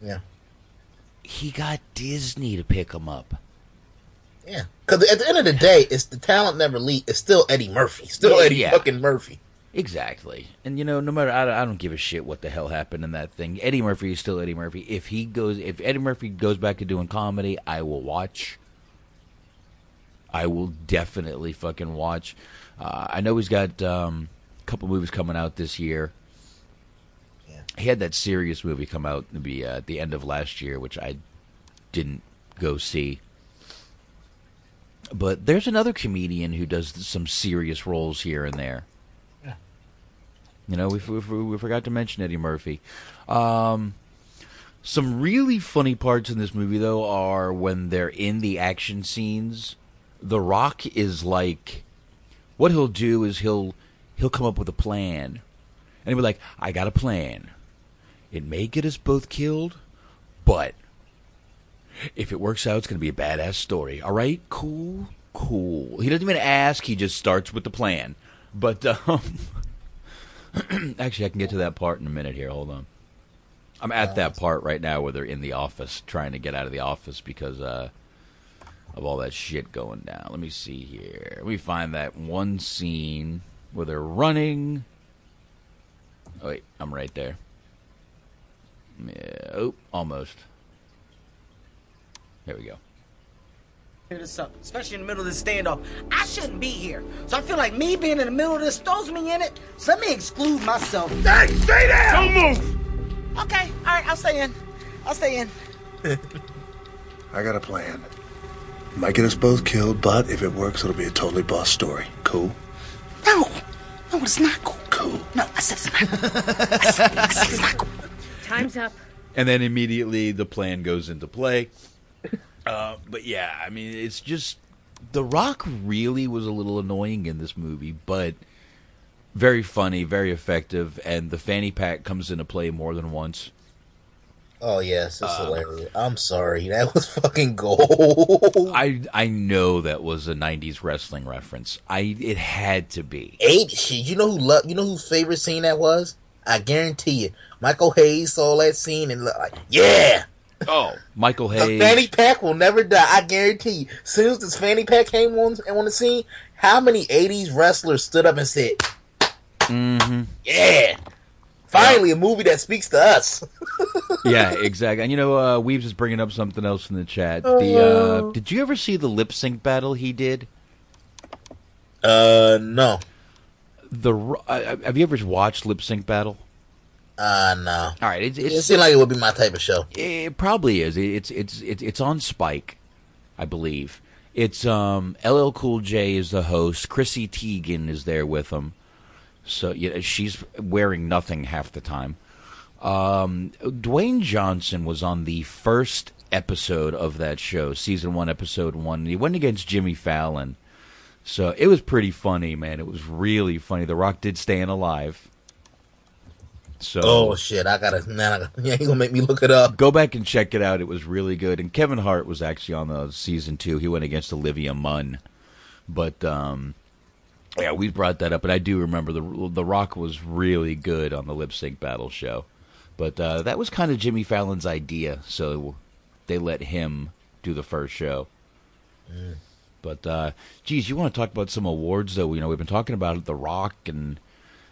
yeah, he got Disney to pick him up. Yeah. Because at the end of the day, it's the talent never leave. It's still Eddie Murphy, still Yeah, Eddie yeah. fucking Murphy. Exactly. And you know, no matter I, I don't give a shit what the hell happened in that thing. Eddie Murphy is still Eddie Murphy. If he goes if Eddie Murphy goes back to doing comedy, I will watch. I will definitely fucking watch. Uh, I know he's got um, a couple movies coming out this year. Yeah. He had that serious movie come out maybe uh, at the end of last year, which I didn't go see. But there's another comedian who does some serious roles here and there. You know, we, we, we forgot to mention Eddie Murphy. Um, some really funny parts in this movie, though, are when they're in the action scenes. The Rock is like, what he'll do is he'll he'll come up with a plan, and he'll be like, "I got a plan. It may get us both killed, but if it works out, it's going to be a badass story. All right, cool, cool." He doesn't even ask; he just starts with the plan. But um, actually, I can get to that part in a minute. Here, hold on. I'm at that part right now where they're in the office trying to get out of the office because uh, of all that shit going down. Let me see here. Let me find that one scene where they're running. Oh, wait, I'm right there. Yeah, oh, almost. There we go. Hear this up, especially in the middle of this standoff. I shouldn't be here. So I feel like me being in the middle of this throws me in it. So let me exclude myself. Hey, stay there! Don't move! Okay, all right, I'll stay in. I'll stay in. I got a plan. Might get us both killed, but if it works, it'll be a totally boss story. Cool? No, no, it's not cool. Cool. No, I said it's not cool. I said, I said it's not cool. Time's up. and then immediately the plan goes into play. Uh, but yeah, I mean, it's just The Rock really was a little annoying in this movie, but very funny, very effective, and the fanny pack comes into play more than once. Oh yes, Uh, hilarious. I'm sorry, that was fucking gold. I I know that was a '90s wrestling reference. I it had to be. Eight shit. You know who love? You know whose favorite scene that was? I guarantee you, Michael Hayes saw that scene and like, yeah, Oh, Michael The Hayes. fanny pack will never die. I guarantee you. As soon as this fanny pack came on and on the scene, how many '80s wrestlers stood up and said, hmm "Yeah, finally a movie that speaks to us." Yeah, exactly. And you know, uh, Weaves is bringing up something else in the chat. The uh, did you ever see the lip sync battle he did? Uh, no. The uh, have you ever watched lip sync battle? Uh, no. All right, It it's seemed like it would be my type of show. It probably is. It's it's it's it's on Spike, I believe. It's um LL Cool J is the host. Chrissy Teigen is there with him. So yeah, she's wearing nothing half the time. Um, Dwayne Johnson was on the first episode of that show, season one, episode one. He went against Jimmy Fallon. So it was pretty funny, man. It was really funny. The Rock did staying alive. So Oh shit! I gotta man. I gotta, yeah, you gonna make me look it up. Go back and check it out. It was really good. And Kevin Hart was actually on the season two. He went against Olivia Munn. But um, yeah, we brought that up. And I do remember the the Rock was really good on the lip sync battle show. But uh, that was kind of Jimmy Fallon's idea, so they let him do the first show. But uh, geez, you want to talk about some awards though? You know, we've been talking about The Rock and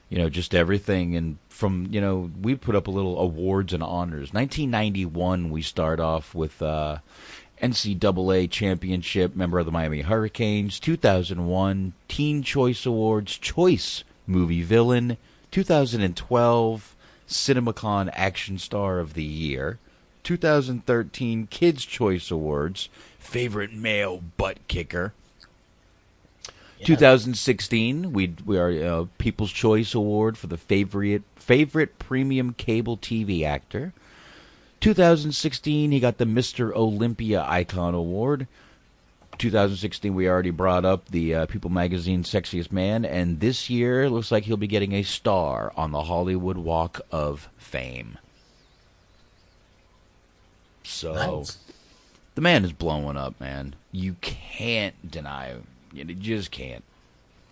you know just everything, and from you know we put up a little awards and honors. 1991, we start off with uh, NCAA championship, member of the Miami Hurricanes. 2001 Teen Choice Awards, Choice Movie Villain. 2012 CinemaCon Action Star of the Year. 2013 Kids Choice Awards, Favorite Male Butt Kicker. 2016, we we are uh, People's Choice Award for the favorite favorite premium cable TV actor. 2016, he got the Mr. Olympia Icon Award. 2016, we already brought up the uh, People Magazine Sexiest Man, and this year it looks like he'll be getting a star on the Hollywood Walk of Fame. So, Nice. the man is blowing up, man. You can't deny. You just can't.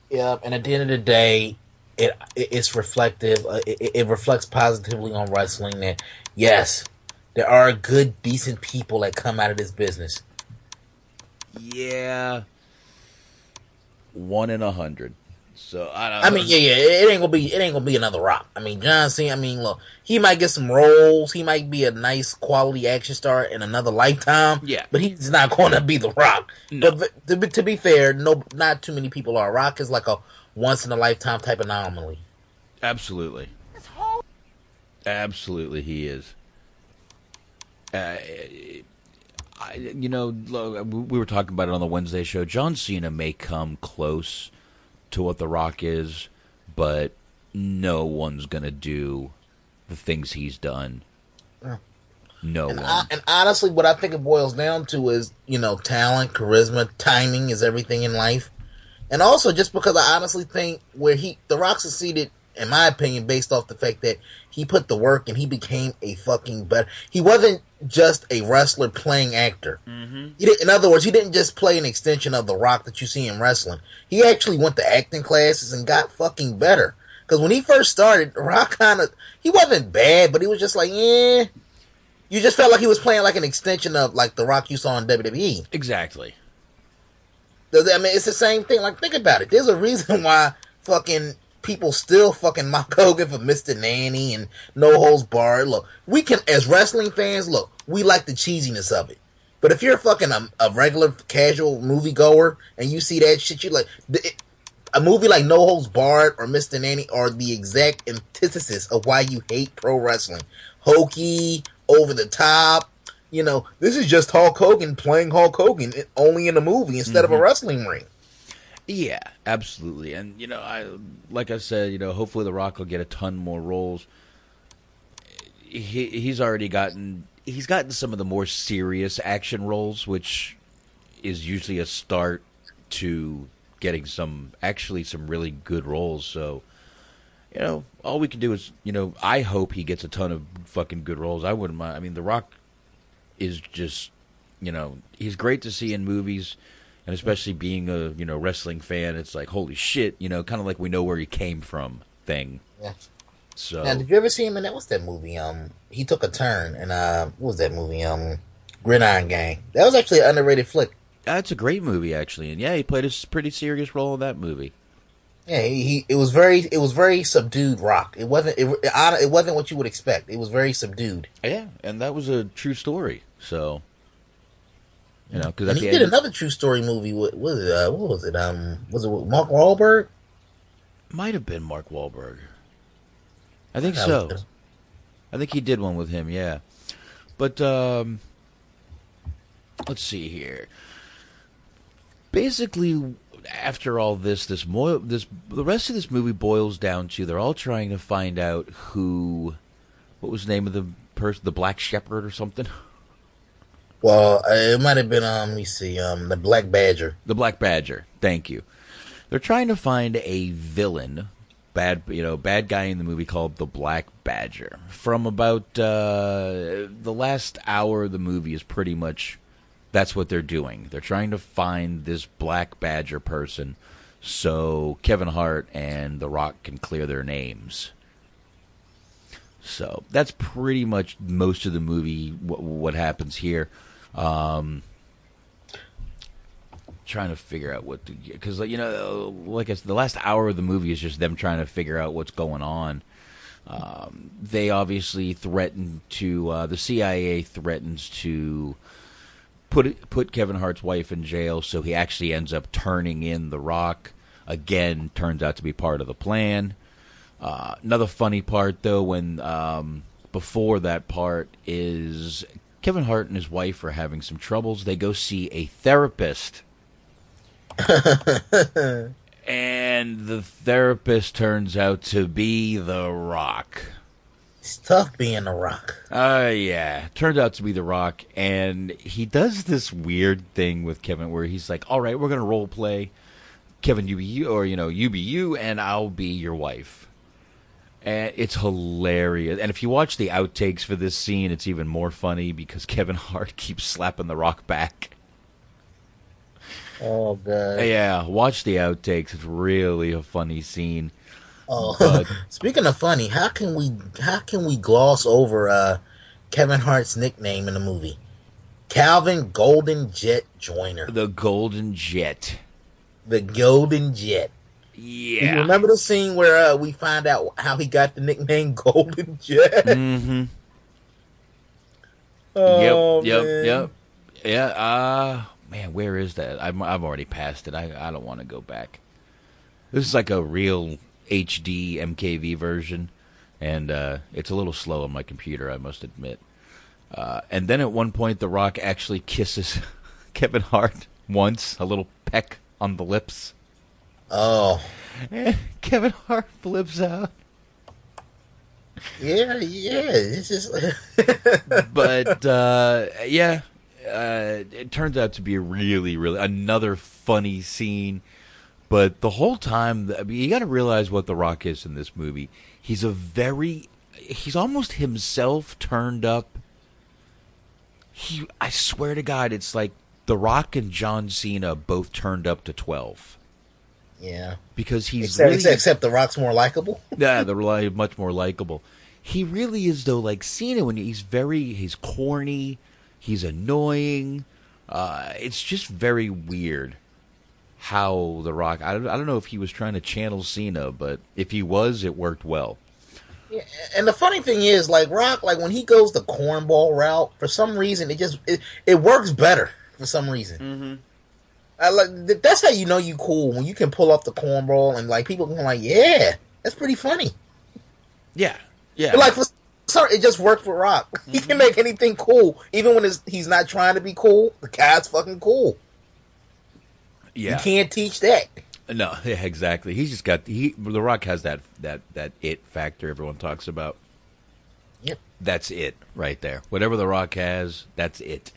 Yeah, and at the end of the day, it, it it's reflective. Uh, it, it reflects positively on wrestling that yes, there are good, decent people that come out of this business. Yeah. One in a hundred. So I don't. I mean, yeah, yeah, it ain't gonna be it ain't gonna be another rock. I mean, John Cena. I mean, look, he might get some roles. He might be a nice quality action star in another lifetime. Yeah. but he's not going to be the Rock. But to be, to be fair, no, not too many people are. Rock is like a once in a lifetime type anomaly. Absolutely. Absolutely, he is. Uh, I, you know, lo- we were talking about it on the Wednesday show. John Cena may come close to what The Rock is, but no one's gonna do the things he's done. Yeah. No And, one. I, and honestly, what I think it boils down to is, you know, talent, charisma, timing is everything in life. And also just because I honestly think where he, The Rock succeeded, in my opinion, based off the fact that he put the work and he became a fucking better. He wasn't just a wrestler playing actor. He did, in other words, he didn't just play an extension of The Rock that you see in wrestling. He actually went to acting classes and got fucking better. Because when he first started, Rock kind of, he wasn't bad, but he was just like, eh. You just felt like he was playing like an extension of like The Rock you saw in WWE. Exactly. I mean, it's the same thing. Like, think about it. There's a reason why fucking people still fucking mock Hogan for Mr. Nanny and No Holds Barred. Look, we can, as wrestling fans, look, we like the cheesiness of it. But if you're fucking a, a regular casual moviegoer and you see that shit, you like the, it, a movie like No Holds Barred or Mr. Nanny are the exact antithesis of why you hate pro wrestling. Hokey, over the top. You know, this is just Hulk Hogan playing Hulk Hogan only in a movie instead of a mm-hmm. wrestling ring. Yeah, absolutely. And you know, I like I said, you know, hopefully The Rock will get a ton more roles. He he's already gotten he's gotten some of the more serious action roles, which is usually a start to getting some actually some really good roles. So, you know, all we can do is, you know, I hope he gets a ton of fucking good roles. I wouldn't mind. I mean, The Rock is just, you know, he's great to see in movies, and especially being a you know wrestling fan, it's like holy shit, you know, kind of like we know where he came from thing. Yeah. So Now, did you ever see him in that? What's that movie? Um, he took a turn, and uh, what was that movie? Um, Gridiron Gang. That was actually an underrated flick. that's a great movie actually, and yeah, he played a pretty serious role in that movie. Yeah, he, he it was very it was very subdued rock. It wasn't it, it, it wasn't what you would expect. It was very subdued. Yeah, and that was a true story. So you know, because And he did another true story movie. What was it? Uh, what was it? Um, was it with Mark Wahlberg? might have been Mark Wahlberg. I think That so. I think he did one with him, yeah. But um let's see here. Basically after all this this mo- this the rest of this movie boils down to they're all trying to find out who what was the name of the person the black shepherd or something Well, uh, it might have been um. Let me see. Um, the Black Badger. The Black Badger. Thank you. They're trying to find a villain, bad you know, bad guy in the movie called the Black Badger. From about uh, the last hour of the movie is pretty much that's what they're doing. They're trying to find this Black Badger person so Kevin Hart and The Rock can clear their names. So that's pretty much most of the movie. What, what happens here? Um, trying to figure out what to because you know, like I said, the last hour of the movie is just them trying to figure out what's going on. Um, they obviously threaten to uh, the CIA threatens to put put Kevin Hart's wife in jail, so he actually ends up turning in the Rock. Again, turns out to be part of the plan. Uh, another funny part, though, when um, before that part is Kevin Hart and his wife are having some troubles. They go see a therapist, and the therapist turns out to be The Rock. It's tough being the Rock. Uh yeah, turned out to be The Rock, and he does this weird thing with Kevin where he's like, "All right, we're gonna role play, Kevin, you be you, or you know, you be you, and I'll be your wife." And it's hilarious. And if you watch the outtakes for this scene, it's even more funny because Kevin Hart keeps slapping The Rock back. Oh god. Yeah, watch the outtakes. It's really a funny scene. Oh, But- speaking of funny, how can we how can we gloss over uh, Kevin Hart's nickname in the movie? Calvin Golden Jet Joyner. The Golden Jet. The Golden Jet. Yeah. You remember the scene where uh, we find out how he got the nickname Golden Jet? Mm-hmm. Oh, yep, man. yep, yep. Yeah, uh man, where is that? I'm I've already passed it. I I don't want to go back. This is like a real HD MKV version and uh it's a little slow on my computer, I must admit. Uh and then at one point The Rock actually kisses Kevin Hart once, a little peck on the lips. Oh. And Kevin Hart flips out. Yeah, yeah. It's just but uh, yeah, uh, it turns out to be a really, really another funny scene. But the whole time, I mean, you got to realize what The Rock is in this movie. He's a very, he's almost himself turned up. He, I swear to God, it's like The Rock and John Cena both turned up to twelve yeah. because he's Except, really except, except the Rock's more likable. yeah, they're really much more likable. He really is though, like Cena when he's very he's corny, he's annoying. Uh, it's just very weird how The Rock. I don't, I don't know if he was trying to channel Cena, but if he was, it worked well. Yeah, And the funny thing is, like Rock, like when he goes the cornball route, for some reason it just it, it works better for some reason. Mm-hmm. I like that's how you know you cool when you can pull off the cornball and like people can like, yeah, that's pretty funny. Yeah, yeah. But, like for some, it just worked for Rock. He can make anything cool, even when it's, he's not trying to be cool. The guy's fucking cool. yeah. You can't teach that. No, yeah, exactly. He's just got he. The Rock has that that that it factor everyone talks about. Yep. That's it right there. Whatever The Rock has, that's it.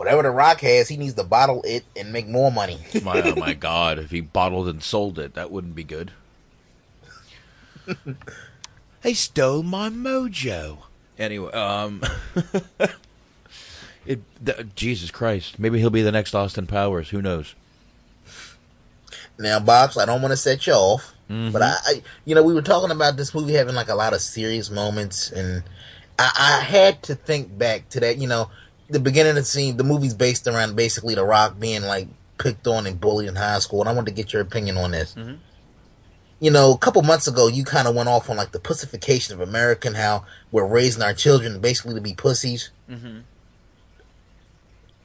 Whatever the Rock has, he needs to bottle it and make more money. My oh my god, if he bottled and sold it, that wouldn't be good. they stole my mojo. Anyway, um it th- Jesus Christ, maybe he'll be the next Austin Powers, who knows. Now, Bobs, I don't want to set you off, Mm-hmm. But I, I, you know, we were talking about this movie having like a lot of serious moments, and I, I had to think back to that. You know, the beginning of the scene, the movie's based around basically The Rock being like picked on and bullied in high school, and I wanted to get your opinion on this. Mm-hmm. You know, a couple months ago, you kind of went off on like the pussification of America and how we're raising our children basically to be pussies. Mm-hmm.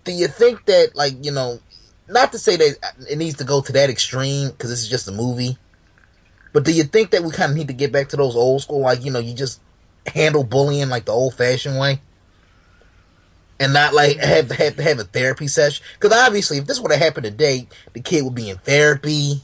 Do you think that, like, you know, not to say that it needs to go to that extreme because this is just a movie, but do you think that we kind of need to get back to those old school, like, you know, you just handle bullying like the old fashioned way? And not like have to have have a therapy session. Because obviously, if this would have happened today, the kid would be in therapy.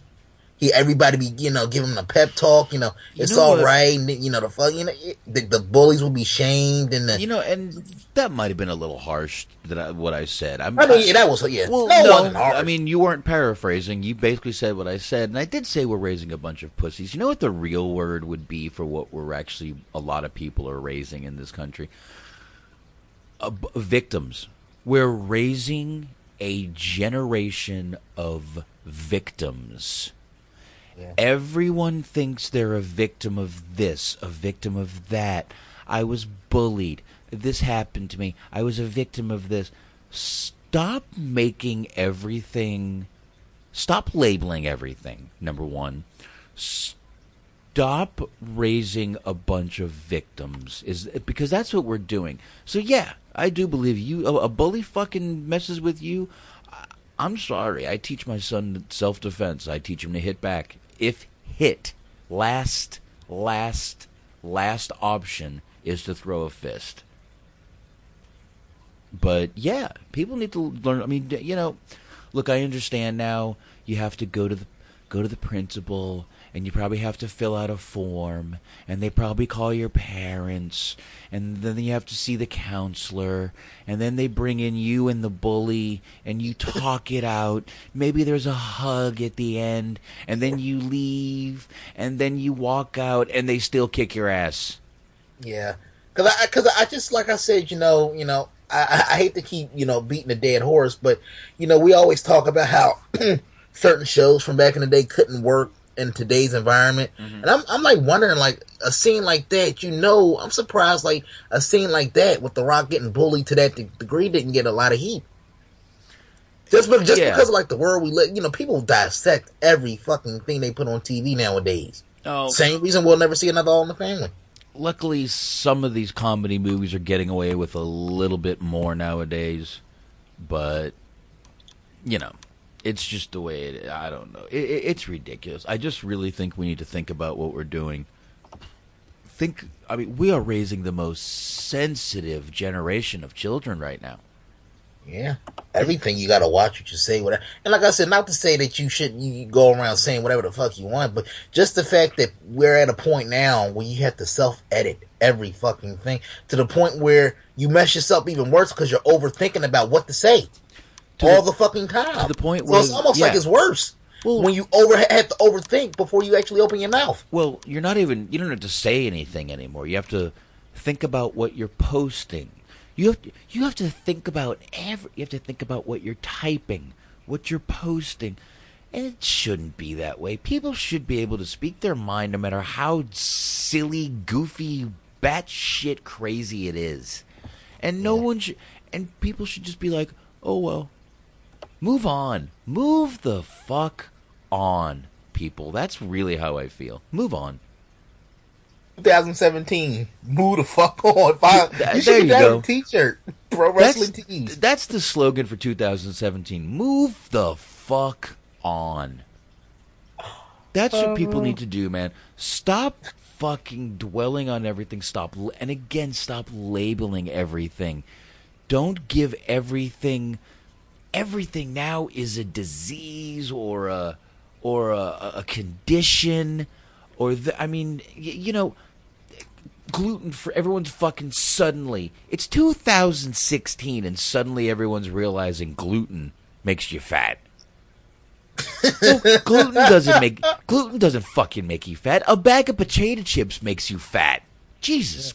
He, everybody be, you know, giving him a pep talk. You know, You it's know all what? right. And, you know, the fuck, you know, the, the bullies will be shamed and the. You know, and that might have been a little harsh that I, what I said. I'm, I mean, yeah, that was yeah. Well, no. I mean, you weren't paraphrasing. You basically said what I said, and I did say we're raising a bunch of pussies. You know what the real word would be for what we're actually a lot of people are raising in this country? Uh, victims. We're raising a generation of victims. Everyone thinks they're a victim of this, a victim of that. I was bullied. This happened to me. I was a victim of this. Stop making everything. Stop labeling everything, number one. Stop raising a bunch of victims is because that's what we're doing. So yeah, I do believe you a, a bully fucking messes with you. I- I'm sorry. I teach my son self defense. I teach him to hit back. If hit, last, last, last option is to throw a fist. But yeah, people need to learn. I mean, you know, look, I understand now. You have to go to the go to the principal, and you probably have to fill out a form, and they probably call your parents, and then you have to see the counselor, and then they bring in you and the bully, and you talk it out. Maybe there's a hug at the end, and then you leave, and then you walk out, and they still kick your ass. Yeah, because I because I just like I said, you know, you know, I I hate to keep you know beating a dead horse, but you know, we always talk about how certain shows from back in the day couldn't work in today's environment, mm-hmm. and I'm I'm like wondering like a scene like that, you know, I'm surprised like a scene like that with The Rock getting bullied to that degree didn't get a lot of heat. Just, be- just Yeah. because of like the world we live, you know, people dissect every fucking thing they put on TV nowadays. Oh. Same reason we'll never see another All in the Family. luckily some of these comedy movies are getting away with a little bit more nowadays but you know it's just the way it i don't know. It, it, it's ridiculous. I just really think we need to think about what we're doing. Think i mean we are raising the most sensitive generation of children right now. Yeah, everything you gotta watch what you say. Whatever, and like I said, not to say that you shouldn't you go around saying whatever the fuck you want, but just the fact that we're at a point now where you have to self edit every fucking thing to the point where you mess yourself even worse because you're overthinking about what to say all the, fucking time. to the point so it's where- almost like it's worse when you over have to overthink before you actually open your mouth. Well, you're not even you don't have to say anything anymore. You have to think about what you're posting. You have to, you have to think about every you have to think about what you're typing, what you're posting. And it shouldn't be that way. People should be able to speak their mind no matter how silly, goofy, batshit crazy it is. And no one should and people should just be like, "Oh well, Move on. Move the fuck on, people. That's really how I feel. Move on. 2017, move the fuck on. Fine. Th- You should get that a t-shirt. Pro That's, wrestling tees. that's the slogan for 2017. Move the fuck on. That's what people uh-huh. need to do, man. Stop fucking dwelling on everything. Stop, and again, stop labeling everything. Don't give everything. Everything now is a disease or a or a, a condition or the, I mean, y- you know, gluten for everyone's fucking suddenly. It's 2016 and suddenly everyone's realizing gluten makes you fat. Gluten doesn't make gluten doesn't fucking make you fat. A bag of potato chips makes you fat. Jesus,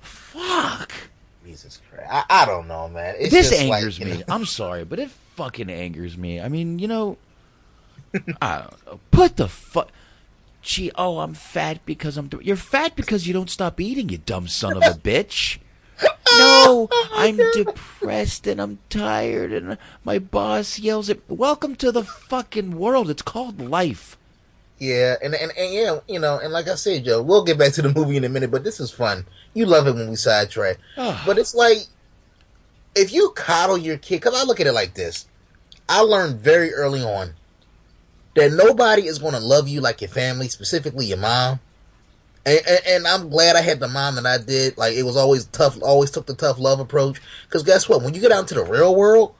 fuck. Jesus Christ. I, I don't know, man. It's this just like, angers you me. know- I'm sorry, but it fucking angers me. I mean, you know, I don't know. Put the fuck. gee, oh, I'm fat because I'm. You're fat because you don't stop eating, you dumb son of a bitch. No, I'm depressed and I'm tired and my boss yells at. Welcome to the fucking world. It's called life. Yeah, and, and and yeah, you know, and like I said, Joe, we'll get back to the movie in a minute, but this is fun. You love it when we sidetrack, ah. but it's like if you coddle your kid, because I look at it like this. I learned very early on that nobody is going to love you like your family, specifically your mom. And, and, and, I'm glad I had the mom that I did. Like it was always tough, always took the tough love approach. Because guess what? When you get out into the real world,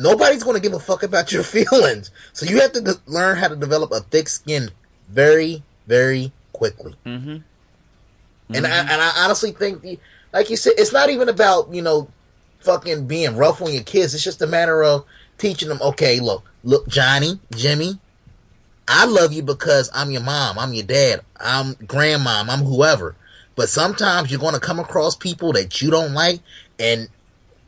nobody's going to give a fuck about your feelings. So you have to de- learn how to develop a thick skin very, very quickly. Mm-hmm. Mm-hmm. And I, and I honestly think, like you said, it's not even about you know, fucking being rough on your kids. It's just a matter of teaching them. Okay, look, look, Johnny, Jimmy, I love you because I'm your mom, I'm your dad, I'm grandmom, I'm whoever. But sometimes you're going to come across people that you don't like, and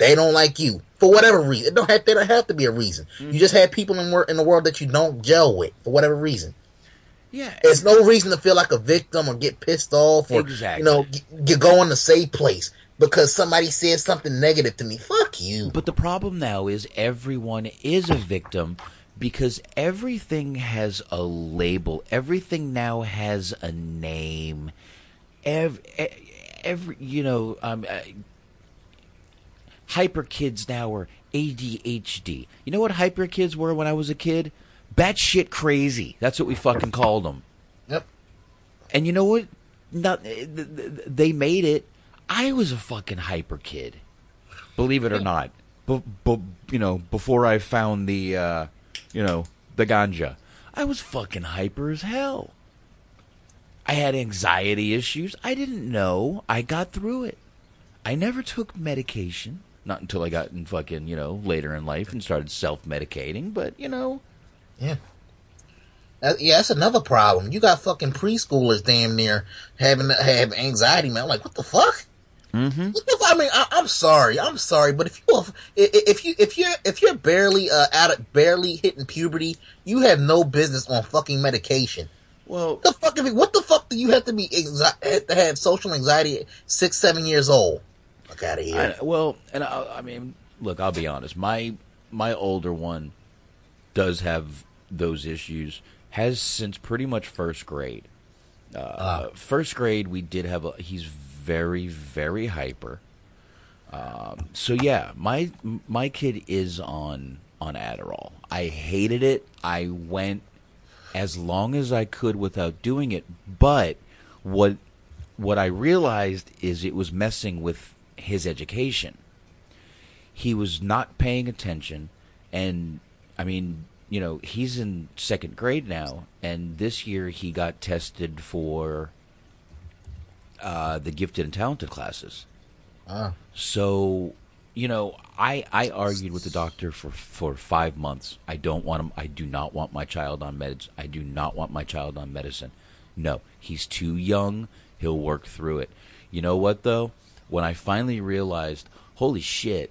they don't like you for whatever reason. It don't have, they don't have to be a reason. Mm-hmm. You just have people in, in the world that you don't gel with for whatever reason. Yeah, there's no reason to feel like a victim or get pissed off or exactly. you know you go in the safe place because somebody said something negative to me. Fuck you. But the problem now is everyone is a victim because everything has a label. Everything now has a name. Every, every you know, um, uh, hyper kids now are ADHD. You know what hyper kids were when I was a kid? Batshit crazy. That's what we fucking called them. Yep. And you know what? Not they made it. I was a fucking hyper kid. Believe it or not. But, but you know, before I found the uh, you know, the ganja. I was fucking hyper as hell. I had anxiety issues. I didn't know. I got through it. I never took medication. Not until I got in fucking, you know, later in life and started self medicating, but, you know. Yeah. Uh, yeah, that's another problem. You got fucking preschoolers damn near having have anxiety, man. I'm like, what the fuck? Mm-hmm. I mean, I, am sorry, I'm sorry, but if you if you if you're if you're barely uh out of barely hitting puberty, you have no business on fucking medication. Well, what the fuck? If, what the fuck do you have to be anxi- to have social anxiety at six seven years old? Fuck out of here. I, well, and I, I mean, look, I'll be honest. My my older one does have those issues. Has since pretty much first grade. Uh, uh. First grade, we did have a. He's very very hyper. Um, so yeah, my my kid is on on Adderall. I hated it. I went as long as I could without doing it, but what what I realized is it was messing with his education. He was not paying attention and I mean, you know, he's in second grade now and this year he got tested for uh, the gifted and talented classes. Ah. So, you know, I I argued with the doctor for for five months. I don't want him. I do not want my child on meds. I do not want my child on medicine. No, he's too young. He'll work through it. You know what though? When I finally realized, holy shit,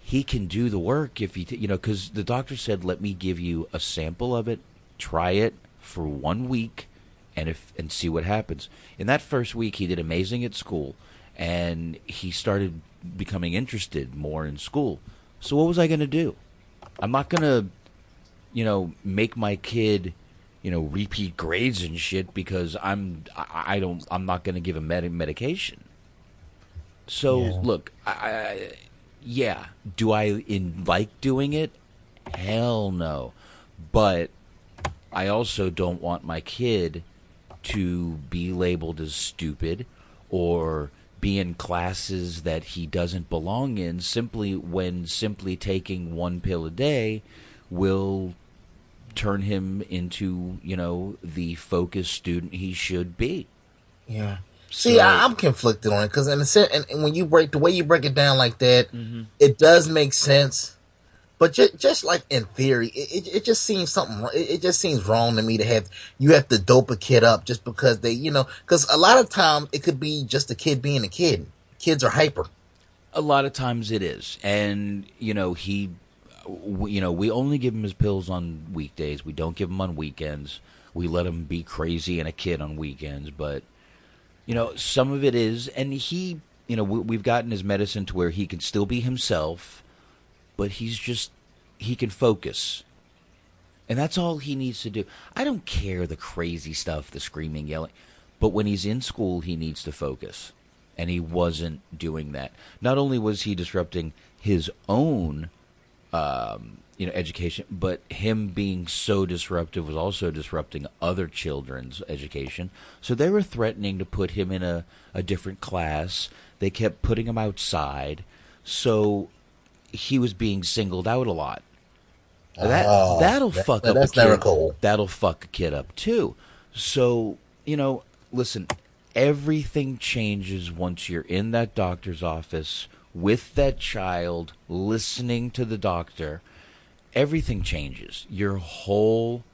he can do the work if he, t- you know, because the doctor said, let me give you a sample of it, try it for one week, and if and see what happens. In that first week, he did amazing at school, and he started becoming interested more in school. So what was I going to do? I'm not going to, you know, make my kid, you know, repeat grades and shit because I'm I, I don't I'm not going to give him med- medication. So yeah. look, I, I, yeah, do I in like doing it? Hell no, but I also don't want my kid to be labeled as stupid or be in classes that he doesn't belong in simply when simply taking one pill a day will turn him into, you know, the focused student he should be. Yeah. See, so, I, am conflicted on it because, in a sense, and, and, when you break the way you break it down like that, mm-hmm. it does make sense. But just, just like in theory, it, it, it just seems something. It, it, just seems wrong to me to have you have to dope a kid up just because they, you know, because a lot of times it could be just a kid being a kid. Kids are hyper. A lot of times it is, and you know he, you know, we only give him his pills on weekdays. We don't give him on weekends. We let him be crazy and a kid on weekends, but you know, some of it is, and he, you know, we, we've gotten his medicine to where he can still be himself, but he's just he can focus. And that's all he needs to do. I don't care the crazy stuff, the screaming, yelling. But when he's in school, he needs to focus. And he wasn't doing that. Not only was he disrupting his own um, you know education but him being so disruptive was also disrupting other children's education so they were threatening to put him in a, a different class they kept putting him outside so he was being singled out a lot that Oh, that'll that- fuck that's up a kid. cool. That'll fuck a kid up too. So you know, listen. Everything changes once you're in that doctor's office with that child, listening to the doctor. Everything changes. Your whole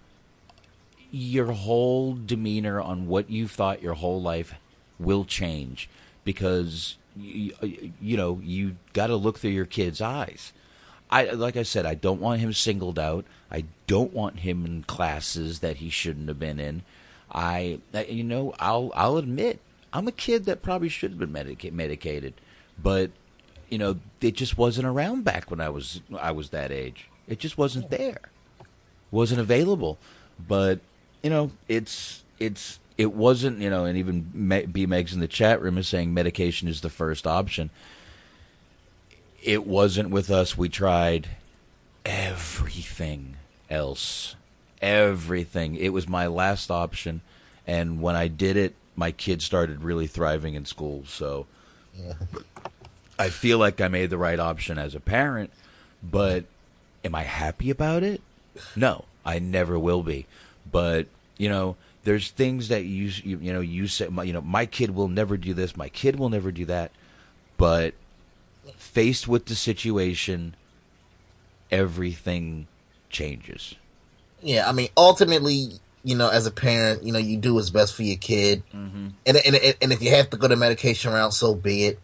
your whole demeanor on what you've thought your whole life will change because you, you know you got to look through your kid's eyes. I like I said, I don't want him singled out. I don't want him in classes that he shouldn't have been in. I, you know, I'll I'll admit I'm a kid that probably should have been medica- medicated, but you know, it just wasn't around back when I was I was that age. It just wasn't there, wasn't available. But you know, it's it's it wasn't you know, and even B Megs in the chat room is saying medication is the first option it wasn't with us. We tried everything else. Everything. It was my last option. And when I did it, my kids started really thriving in school. So I feel like I made the right option as a parent. But am I happy about it? No, I never will be. But, you know, there's things that you, you, you know, you say, my, you know, my kid will never do this, my kid will never do that. But faced with the situation, everything changes. Yeah, I mean, ultimately, you know, as a parent, you know, you do what's best for your kid, mm-hmm. and, and and and if you have to go the medication route, so be it.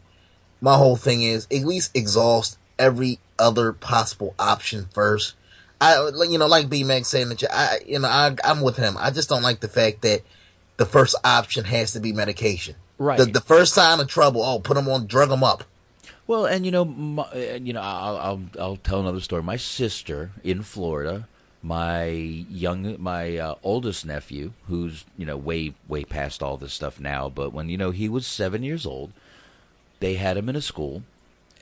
My whole thing is at least exhaust every other possible option first. I, you know, like B Mac saying that, you, I, you know, I, I'm with him. I just don't like the fact that the first option has to be medication. Right. The, the first sign of trouble, oh, put them on, drug them up. Well, and you know, my, you know, I'll, I'll I'll tell another story. My sister in Florida, my young, my uh, oldest nephew, who's you know way way past all this stuff now, but when you know he was seven years old, they had him in a school,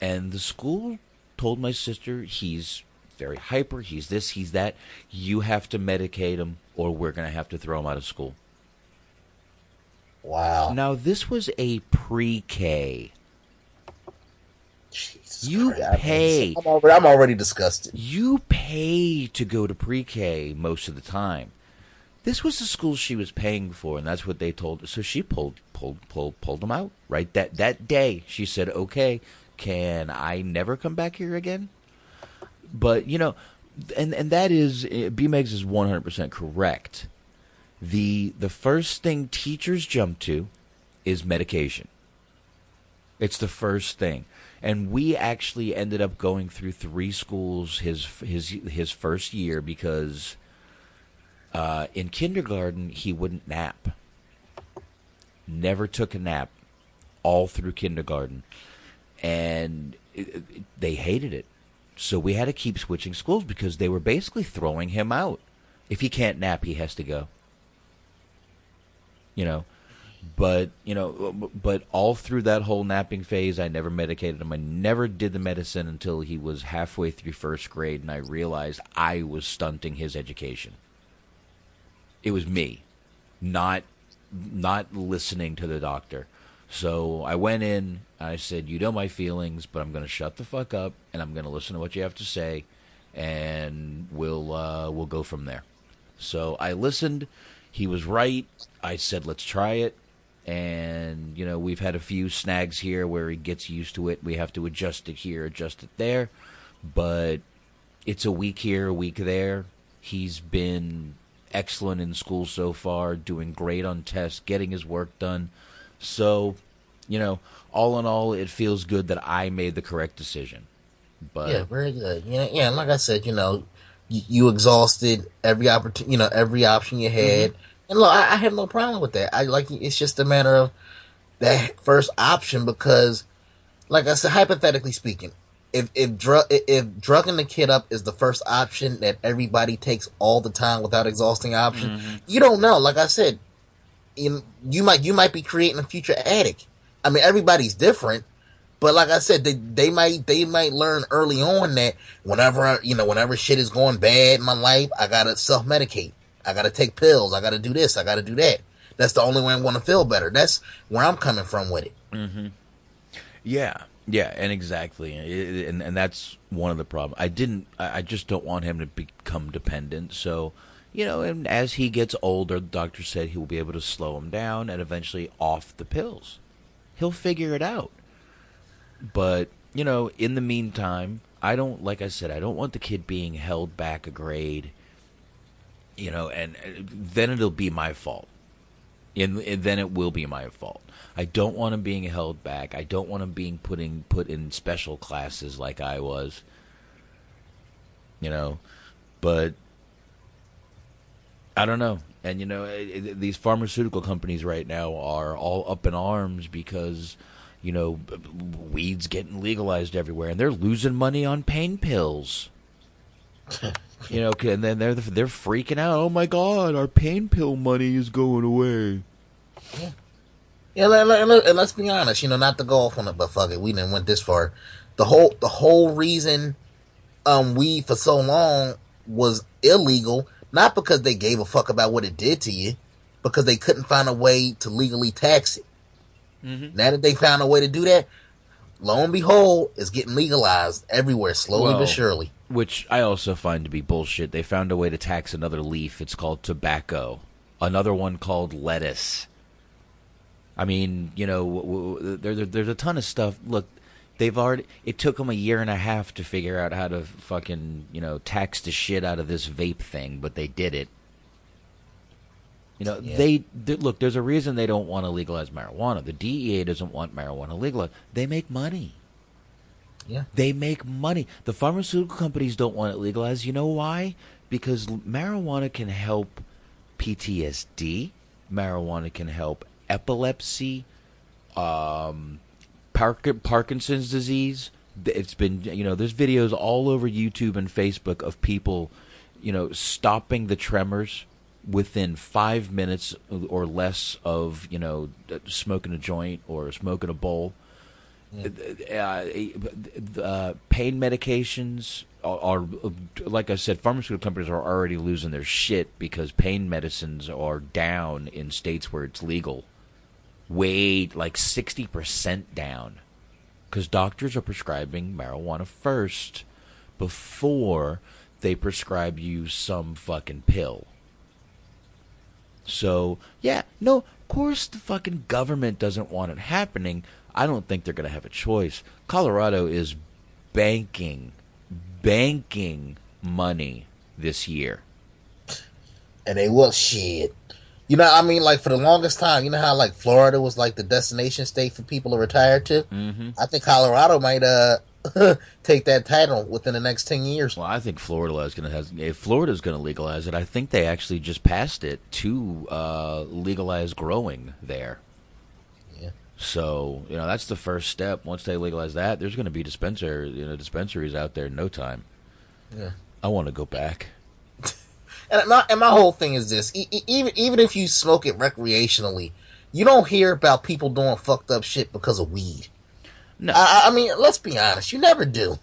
and the school told my sister he's very hyper, he's this, he's that. You have to medicate him, or we're going to have to throw him out of school. Wow. Now this was a pre-K. You pay. I'm already, I'm already disgusted. You pay to go to pre-K most of the time. This was the school she was paying for, and that's what they told her. So she pulled, pulled, pulled, pulled them out. Right that that day, she said, "Okay, can I never come back here again?" But you know, and and that is eh, B Megs is one hundred percent correct. The the first thing teachers jump to is medication. It's the first thing and we actually ended up going through three schools his his his first year because uh, in kindergarten he wouldn't nap. Never took a nap all through kindergarten, and it, it, they hated it. So we had to keep switching schools because they were basically throwing him out. If he can't nap, he has to go. You know, but you know but all through that whole napping phase i never medicated him i never did the medicine until he was halfway through first grade and i realized i was stunting his education it was me not not listening to the doctor. So i went in i said you know my feelings but i'm going to shut the fuck up and i'm going to listen to what you have to say and we'll uh, we'll go from there. So i listened. He was right. I said let's try it. And you know we've had a few snags here where he gets used to it. We have to adjust it here adjust it there. But it's a week here a week there. He's been excellent in school so far doing great on tests getting his work done so you know all in all it feels good that i made the correct decision but yeah very good yeah yeah like i said you know you, you exhausted every opportunity, you know, every option you had. Mm-hmm. And look, I, I, have no problem with that. I like it's just a matter of that first option because, like I said, hypothetically speaking, if if drug if drugging the kid up is the first option that everybody takes all the time without exhausting option, mm-hmm. you don't know. Like I said, you, you might you might be creating a future addict. I mean, everybody's different, but like I said, they they might they might learn early on that whenever you know whenever shit is going bad in my life, I gotta self medicate. I gotta take pills. I gotta do this. I gotta do that. That's the only way I'm to feel better. That's where I'm coming from with it. Mm-hmm. Yeah, yeah, and exactly, and and that's one of the problems. I didn't. I just don't want him to become dependent. So, you know, and as he gets older, the doctor said he will be able to slow him down and eventually off the pills. He'll figure it out. But you know, in the meantime, I don't. Like I said, I don't want the kid being held back a grade. You know, and uh, then it'll be my fault and, and, then it will be my fault. I don't want him being held back. I don't want him being putting put in special classes like I was. You know, but I don't know. And you know, it, it, these pharmaceutical companies right now are all up in arms because you know weed's getting legalized everywhere, and they're losing money on pain pills. you know, and then they're they're freaking out. Oh my God, our pain pill money is going away. Yeah, yeah. Let, let, and let's be honest. You know, not to go off on it, but fuck it, we didn't went this far. The whole the whole reason um weed for so long was illegal, not because they gave a fuck about what it did to you, because they couldn't find a way to legally tax it. Mm-hmm. Now that they found a way to do that, lo and behold, it's getting legalized everywhere, slowly well, but surely which I also find to be bullshit. They found a way to tax another leaf. It's called tobacco. Another one called lettuce. I mean, you know, there, there, there's a ton of stuff. Look, they've already. It took them a year and a half to figure out how to fucking, you know, tax the shit out of this vape thing, but they did it. You know, yeah. they, they look. There's a reason they don't want to legalize marijuana. The DEA doesn't want marijuana legalized. They make money. Yeah. They make money. The pharmaceutical companies don't want it legalized. You know why? Because marijuana can help PTSD. Marijuana can help epilepsy, um, Park- Parkinson's disease. It's been, you know, there's videos all over YouTube and Facebook of people, you know, stopping the tremors within five minutes or less of, you know, smoking a joint or smoking a bowl uh, uh, pain medications are, are, like I said, pharmaceutical companies are already losing their shit because pain medicines are down in states where it's legal. Way like sixty percent down, because doctors are prescribing marijuana first before they prescribe you some fucking pill. So yeah, no, of course the fucking government doesn't want it happening I don't think they're going to have a choice. Colorado is banking, banking money this year. And they will shit. You know, I mean, like for the longest time, you know how like Florida was like the destination state for people to retire to. Mm-hmm. I think Colorado might uh take that title within the next ten years. Well, I think Florida is going to have. If Florida is going to legalize it, I think they actually just passed it to uh, legalize growing there. Yeah. So you know that's the first step. Once they legalize that, there's going to be dispenser you know dispensaries out there in no time. Yeah, I want to go back. And my and my whole thing is this: e- even even if you smoke it recreationally, you don't hear about people doing fucked up shit because of weed. No, I, I mean, let's be honest, you never do.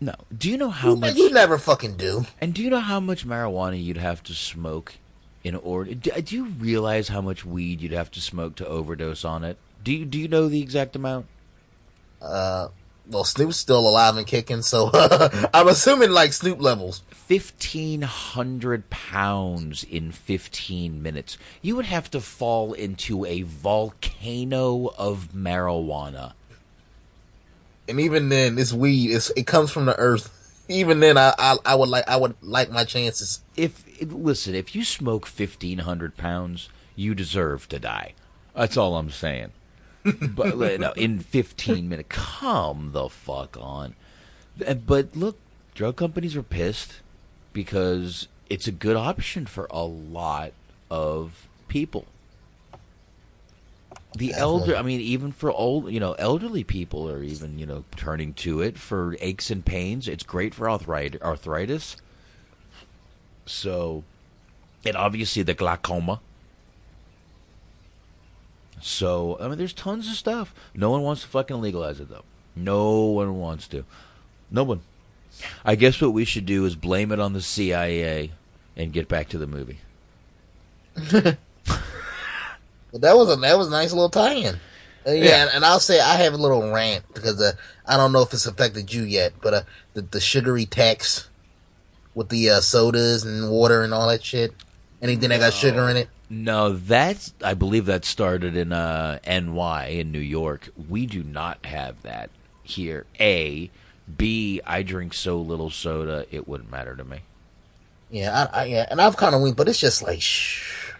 No. Do you know how you, much you never fucking do? And do you know how much marijuana you'd have to smoke in order? Do, do you realize how much weed you'd have to smoke to overdose on it? Do you do you know the exact amount? Uh, well, Snoop's still alive and kicking, so I'm assuming like Snoop levels. Fifteen hundred pounds in fifteen minutes. You would have to fall into a volcano of marijuana. And even then, this weed is it comes from the earth. Even then, I, I I would like I would like my chances. If listen, if you smoke fifteen hundred pounds, you deserve to die. That's all I'm saying but no, in 15 minutes, come the fuck on. But look, drug companies are pissed. because it's a good option for a lot of people. The elder, I mean, even for old, you know, elderly people are even, you know, turning to it for aches and pains. It's great for arthritis. arthritis. So, and obviously the glaucoma. So, I mean, there's tons of stuff. No one wants to fucking legalize it, though. No one wants to. No one. I guess what we should do is blame it on the CIA and get back to the movie. But that was a that was a nice little tie-in. Uh, yeah, Yeah. And, and I'll say I have a little rant because uh, I don't know if it's affected you yet, but uh, the the sugary tax with the uh, sodas and water and all that shit. Anything that got sugar in it. No, that's I believe that started in uh, NY in New York. We do not have that here. A, B. I drink so little soda it wouldn't matter to me. Yeah, I, I yeah, and I've kind of went, but it's just like, shh,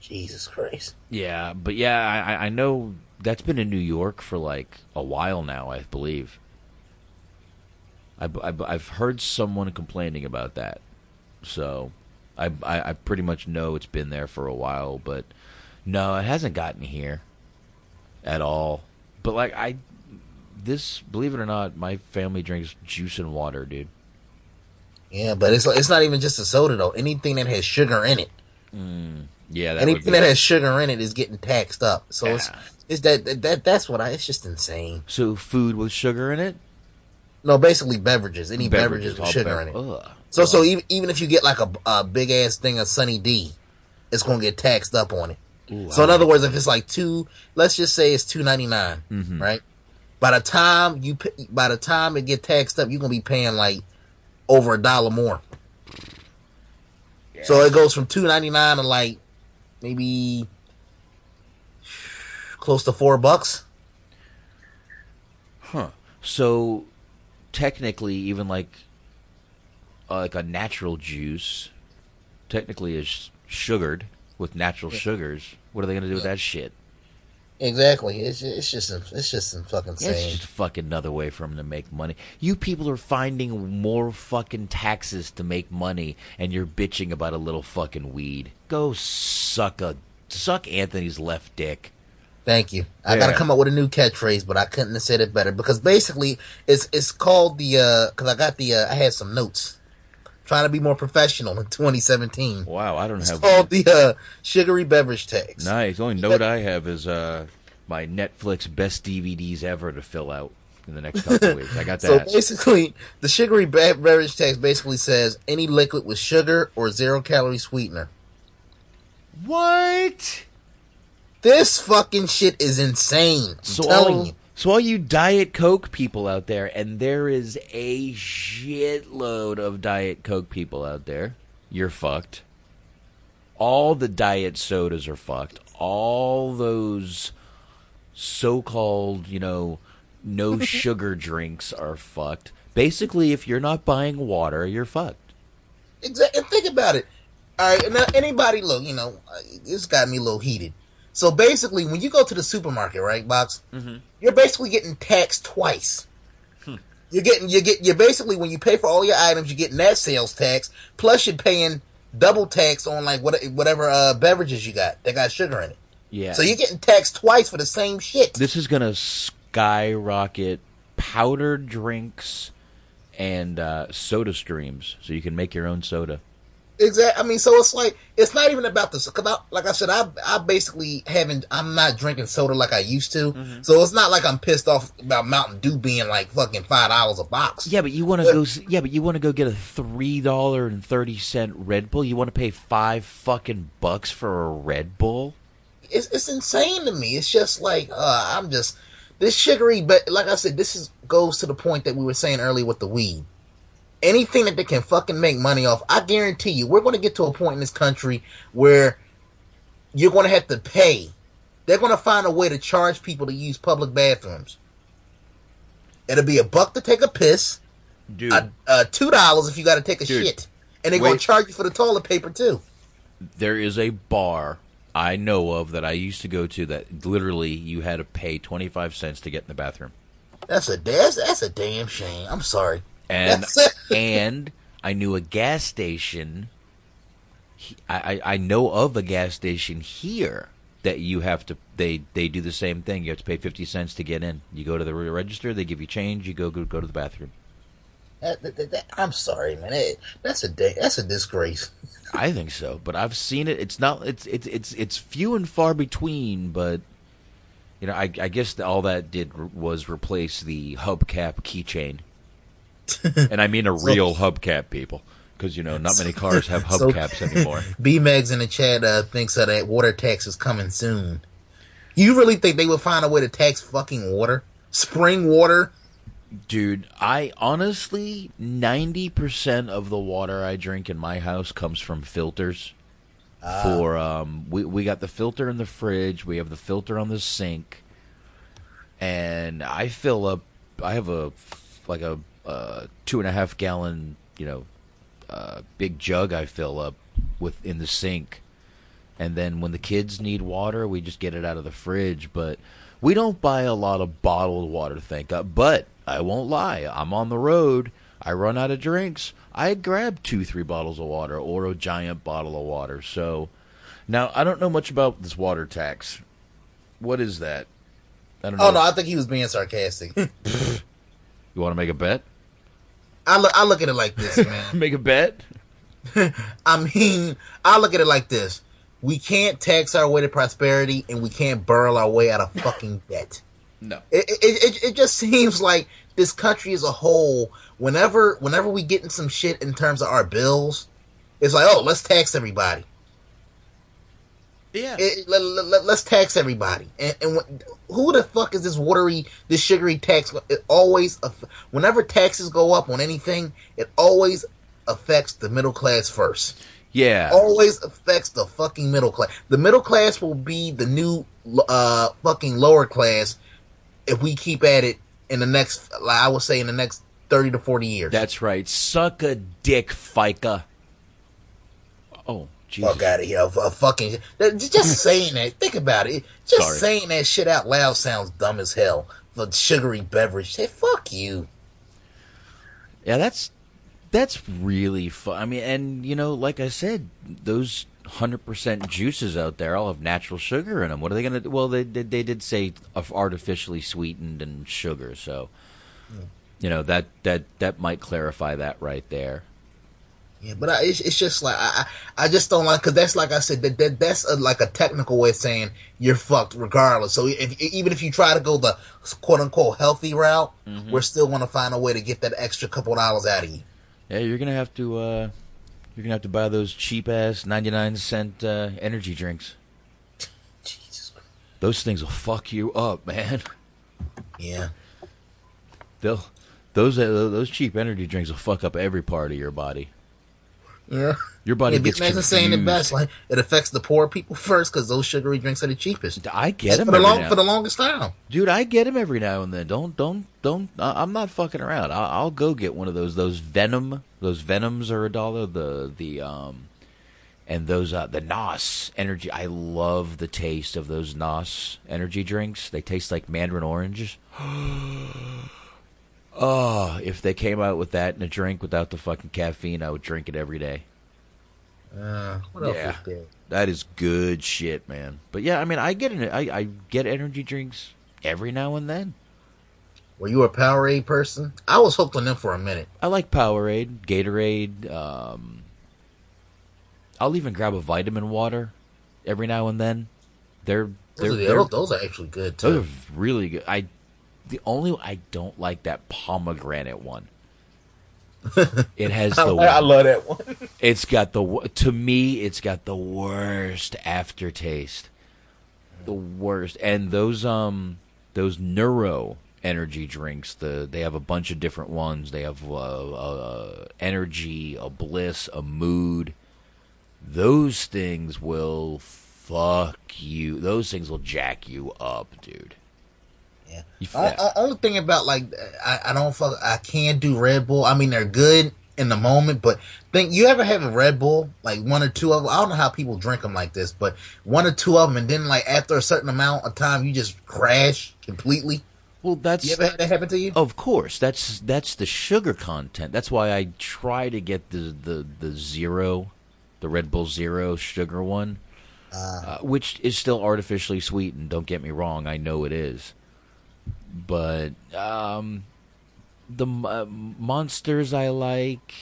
Jesus Christ. Yeah, but yeah, I, I- I know that's been in New York for like a while now. I believe. I, have heard someone complaining about that, so I, I I pretty much know it's been there for a while. But no, it hasn't gotten here at all. But like I, this believe it or not, my family drinks juice and water, dude. Yeah, but it's it's not even just a soda though. Anything that has sugar in it, Mm, yeah, that anything that has sugar in it is getting taxed up. So it's it's that, that that that's what I. It's just insane. So food with sugar in it. No, basically beverages. Any beverages, Beverages, with sugar bev- in it. Ugh. So so even even if you get like a, a big ass thing of Sunny D, it's gonna get taxed up on it. Ooh, so in other words, if it's like two, let's just say it's two Mhm. right? By the time you by the time it get taxed up, you're gonna be paying like over a dollar more. So it goes from two ninety nine to like maybe close to four bucks. Huh. So technically, even like uh, like a natural juice, technically is sugared with natural sugars. What are they going to do with that shit? Exactly. It's just, it's just it's just some fucking It's just fucking another way for them to make money. You people are finding more fucking taxes to make money, and you're bitching about a little fucking weed. Go suck a suck Anthony's left dick. Thank you. I gotta come up with a new catchphrase, but I couldn't have said it better because basically it's it's called the uh because I got the uh, I had some notes trying to be more professional in 2017. Wow, I don't It's have called the uh, sugary beverage tax. Nice. The only note I have is uh, my Netflix best DVDs ever to fill out in the next couple of weeks. I got that. So basically, the sugary beverage tax basically says any liquid with sugar or zero calorie sweetener. What? This fucking shit is insane. I'm so telling all, you. So all you Diet Coke people out there, and there is a shitload of Diet Coke people out there, you're fucked. All the diet sodas are fucked. All those so-called, you know, no sugar drinks are fucked. Basically, if you're not buying water, you're fucked. Exactly. And think about it. All right. Now, anybody, look, you know, this got me a little heated. So basically, when you go to the supermarket, right, box, Mm-hmm. you're basically getting taxed twice. Hmm. You're getting, you get, you're basically when you pay for all your items, you're getting that sales tax. Plus, you're paying double tax on like what, whatever uh, beverages you got that got sugar in it. Yeah. So you're getting taxed twice for the same shit. This is going to skyrocket powdered drinks and uh, soda streams, so you can make your own soda. Exactly. I mean, so it's like it's not even about this. Cause I, like I said, I I basically haven't. I'm not drinking soda like I used to. Mm-hmm. So it's not like I'm pissed off about Mountain Dew being like fucking five dollars a box. Yeah, but you want to go. Yeah, but you want to go get a three dollar and thirty cent Red Bull. You want to pay five fucking bucks for a Red Bull? It's it's insane to me. It's just like uh, I'm just this sugary. But like I said, this is goes to the point that we were saying earlier with the weed. Anything that they can fucking make money off, I guarantee you, we're going to get to a point in this country where you're going to have to pay. They're going to find a way to charge people to use public bathrooms. It'll be a buck to take a piss, Dude, two dollars if you got to take a Dude, shit, and they're going to charge you for the toilet paper too. there is a bar I know of that I used to go to that literally you had to pay twenty five cents to get in the bathroom. That's a that's, that's a damn shame. I'm sorry. And and I knew a gas station. I, I know of a gas station here that you have to they they do the same thing. You have to pay fifty cents to get in. You go to the register, they give you change. You go go, go to the bathroom. That- that- that- I'm sorry, man. That- that's a that's a disgrace. I think so, but I've seen it. It's not. It's it's it's it's few and far between. But you know, I, I guess all that did was replace the hubcap keychain, and I mean a So- real hubcap, people, because you know not many cars have So- hubcaps anymore. B Megs in the chat uh, thinks that that water tax is coming soon. You really think they would find a way to tax fucking water? Spring water? Dude, I honestly, 90% of the water I drink in my house comes from filters. Ah. For, um, we, we got the filter in the fridge, we have the filter on the sink, and I fill up, I have a, like a, uh, two and a half gallon, you know, uh, big jug I fill up with in the sink. And then when the kids need water, we just get it out of the fridge. But we don't buy a lot of bottled water, thank God. But I won't lie, I'm on the road. I run out of drinks. I grab two, three bottles of water or a giant bottle of water. So now I don't know much about this water tax. What is that? I don't know. Oh no, I think he was being sarcastic. You want to make a bet? I look I look at it like this, man. make a bet? I mean, I look at it like this. We can't tax our way to prosperity and we can't burrow our way out of fucking debt. No. It, it, it, it just seems like this country as a whole, whenever whenever we get in some shit in terms of our bills, it's like, oh, let's tax everybody. Yeah. It, let, let, us tax everybody. And, and when, who the fuck is this watery, this sugary tax? It always, whenever taxes go up on anything, it always affects the middle class first. Yeah. Always affects the fucking middle class. The middle class will be the new uh fucking lower class if we keep at it in the next like I would say in the next 30 to 40 years. That's right. Suck a dick, FICA. Oh, Jesus. Fuck out of here. A, fucking just saying that. Think about it. Just Sorry. saying that shit out loud sounds dumb as hell. The sugary beverage. Say fuck you. Yeah, that's that's really fun. I mean, and you know, like I said, those hundred percent juices out there all have natural sugar in them. What are they gonna? do? Well, they did. They did say of artificially sweetened and sugar. So, hmm. you know that that that might clarify that right there. Yeah, but I, it's, it's just like I, I just don't like because that's like I said that, that that's a, like a technical way of saying you're fucked regardless. So if even if you try to go the quote unquote healthy route, Mhm. we're still going to find a way to get that extra couple dollars out of you. Yeah, you're gonna have to. uh You're gonna have to buy those cheap ass ninety nine cent uh, energy drinks. Jesus. Those things will fuck you up, man. Yeah. They'll those uh, those cheap energy drinks will fuck up every part of your body. Yeah. Your body yeah, gets Imagine saying it best. Like it affects the poor people first because those sugary drinks are the cheapest. I get them for the long now- for the longest time. Dude, I get them every now and then. Don't, don't, don't. I- I'm not fucking around. I'll, I'll go get one of those. Those Venom, those Venoms are a dollar. The, the, um, and those, uh, the Nos energy. I love the taste of those Nos energy drinks. They taste like mandarin oranges. oh, if they came out with that in a drink without the fucking caffeine, I would drink it every day. Uh, what else Yeah. is? That is good shit, man. But yeah, I mean, I get it. I, I get energy drinks every now and then. Were you a Powerade person? I was hooked on them for a minute. I like Powerade, Gatorade. Um, I'll even grab a vitamin water every now and then. They're they're, Those, are, they're- those, those are actually good too. those are really good. I the only I don't like that pomegranate one. It has I, the I love that one. It's got the to me. It's got the worst aftertaste. The worst, and those um those neuro energy drinks. The they have a bunch of different ones. They have uh, uh, energy, a bliss, a mood. Those things will fuck you. Those things will jack you up, dude. Yeah. O- o- only thing about like I, I don't fuck I can't do Red Bull. I mean they're good in the moment, but think you ever have a Red Bull like one or two of them? I don't know how people drink them like this, but one or two of them, and then like after a certain amount of time, you just crash completely. Well, that's You ever had that happen to you? Of course, that's that's the sugar content. That's why I try to get the the the zero, the Red Bull Zero sugar one, uh, which is still artificially sweetened. Don't get me wrong, I know it is, but um, the uh, monsters I like,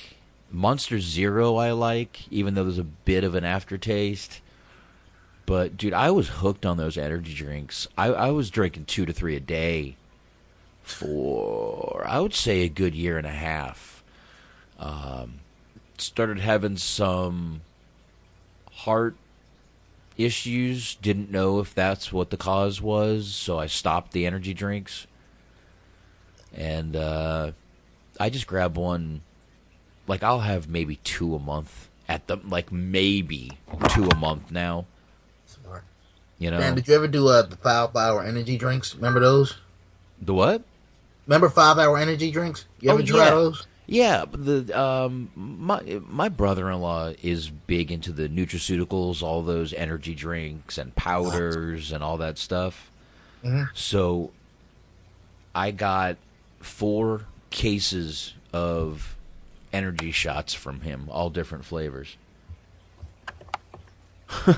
Monster Zero I like, even though there's a bit of an aftertaste. But dude, I was hooked on those energy drinks. I, I was drinking two to three a day for I would say a good year and a half. Um, started having some heart issues. Didn't know if that's what the cause was, so I stopped the energy drinks. And uh, I just grab one. Like I'll have maybe two a month at the like maybe two a month now. Smart. You know, Man, did you ever do uh, the five hour energy drinks? Remember those? the what? Remember five hour energy drinks? You ever Oh, try yeah. those? Yeah, the um my my brother-in-law is big into the nutraceuticals, all those energy drinks and powders and all that stuff. Mhm. So I got four cases of energy shots from him, all different flavors.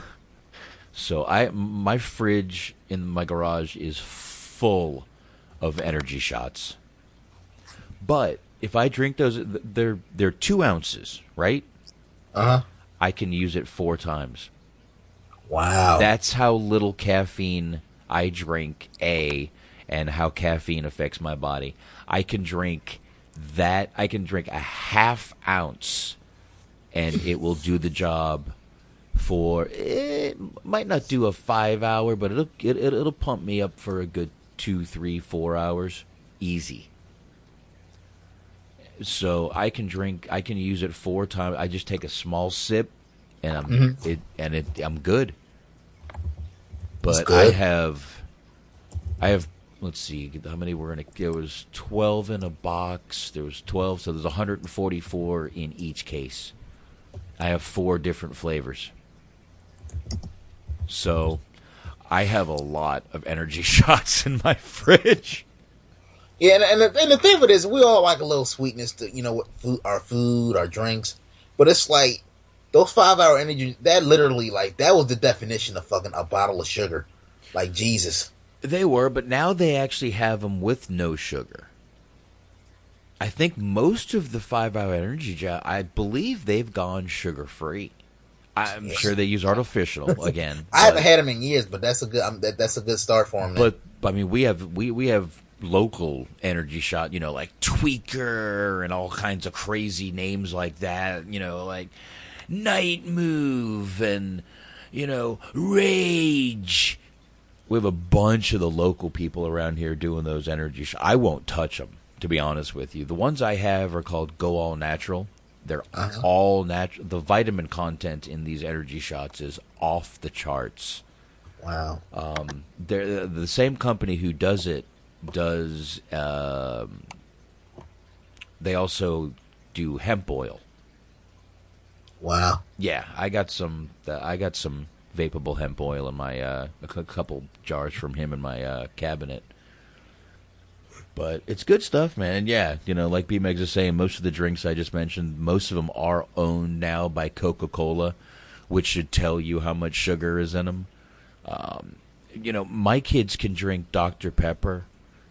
so I my fridge in my garage is full of energy shots. But if I drink those, they're they're two ounces, right? Uh huh. I can use it four times. Wow. That's how little caffeine I drink. A and how caffeine affects my body. I can drink that. I can drink a half ounce, and it will do the job. For it might not do a five hour, but it'll it, it, it'll pump me up for a good two, three, four hours, easy. So I can drink. I can use it four times. I just take a small sip, and I'm Mhm. it and it. I'm good. But I have, I have. Let's see how many were in a. There was twelve in a box. There was twelve, so there's 144 in each case. I have four different flavors. So, I have a lot of energy shots in my fridge. Yeah, and, and, the, and the thing with this, we all like a little sweetness to you know what food, our food, our drinks, but it's like those five hour energy. That literally like that was the definition of fucking a bottle of sugar. Like Jesus, They were, but now they actually have them with no sugar. I think most of the five hour energy gel, I believe they've gone sugar free. I'm sure they use artificial again. I haven't had them in years, but that's a good um, that, that's a good start for them. But I mean, we have we we have local energy shot, you know, like Tweaker and all kinds of crazy names like that. You know, like Night Move and you know Rage. We have a bunch of the local people around here doing those energy shots. I won't touch them, to be honest with you. The ones I have are called Go All Natural. They're Uh-huh. all natural. The vitamin content in these energy shots is off the charts. Wow. Um, they're the same company who does it does. Um, they also do hemp oil. Wow. Yeah, I got some. Uh, I got some vapable hemp oil in my uh, a couple jars from him in my uh, cabinet. But it's good stuff, man. And yeah, you know, like B Megs is saying, most of the drinks I just mentioned, most of them are owned now by Coca Cola, which should tell you how much sugar is in them. Um, you know, my kids can drink Dr. Pepper,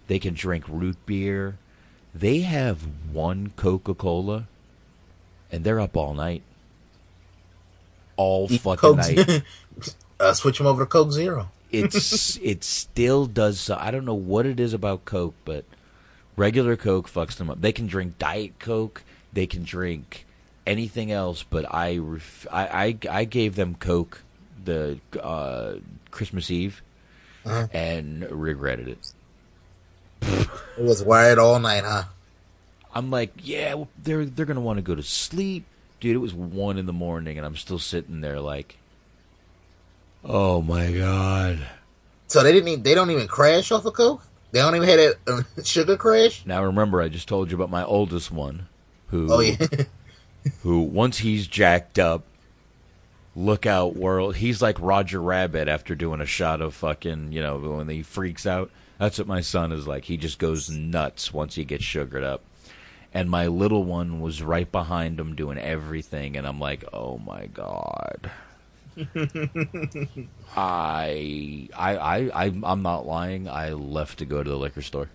they can drink root beer. They have one Coca Cola, and they're up all night. All Eat fucking Coke- night. uh, switch them over to Coke Zero. it's it still does. so- I don't know what it is about Coke, but regular Coke fucks them up. They can drink Diet Coke. They can drink anything else, but I ref- I, I I gave them Coke the uh, Christmas Eve Uh-huh. and regretted it. It was wired all night, huh? I'm like, yeah, they're they're gonna want to go to sleep, dude. It was one in the morning, and I'm still sitting there like, oh my god. So they didn't. Even, they don't even crash off of Coke. They don't even have uh, sugar crash. Now remember, I just told you about my oldest one, who Oh yeah. who once he's jacked up, look out world. He's like Roger Rabbit after doing a shot of fucking, you know, when he freaks out. That's what my son is like. He just goes nuts once he gets sugared up. And my little one was right behind him doing everything, and I'm like, oh my god. I, I, I, I, I'm not lying. I left to go to the liquor store.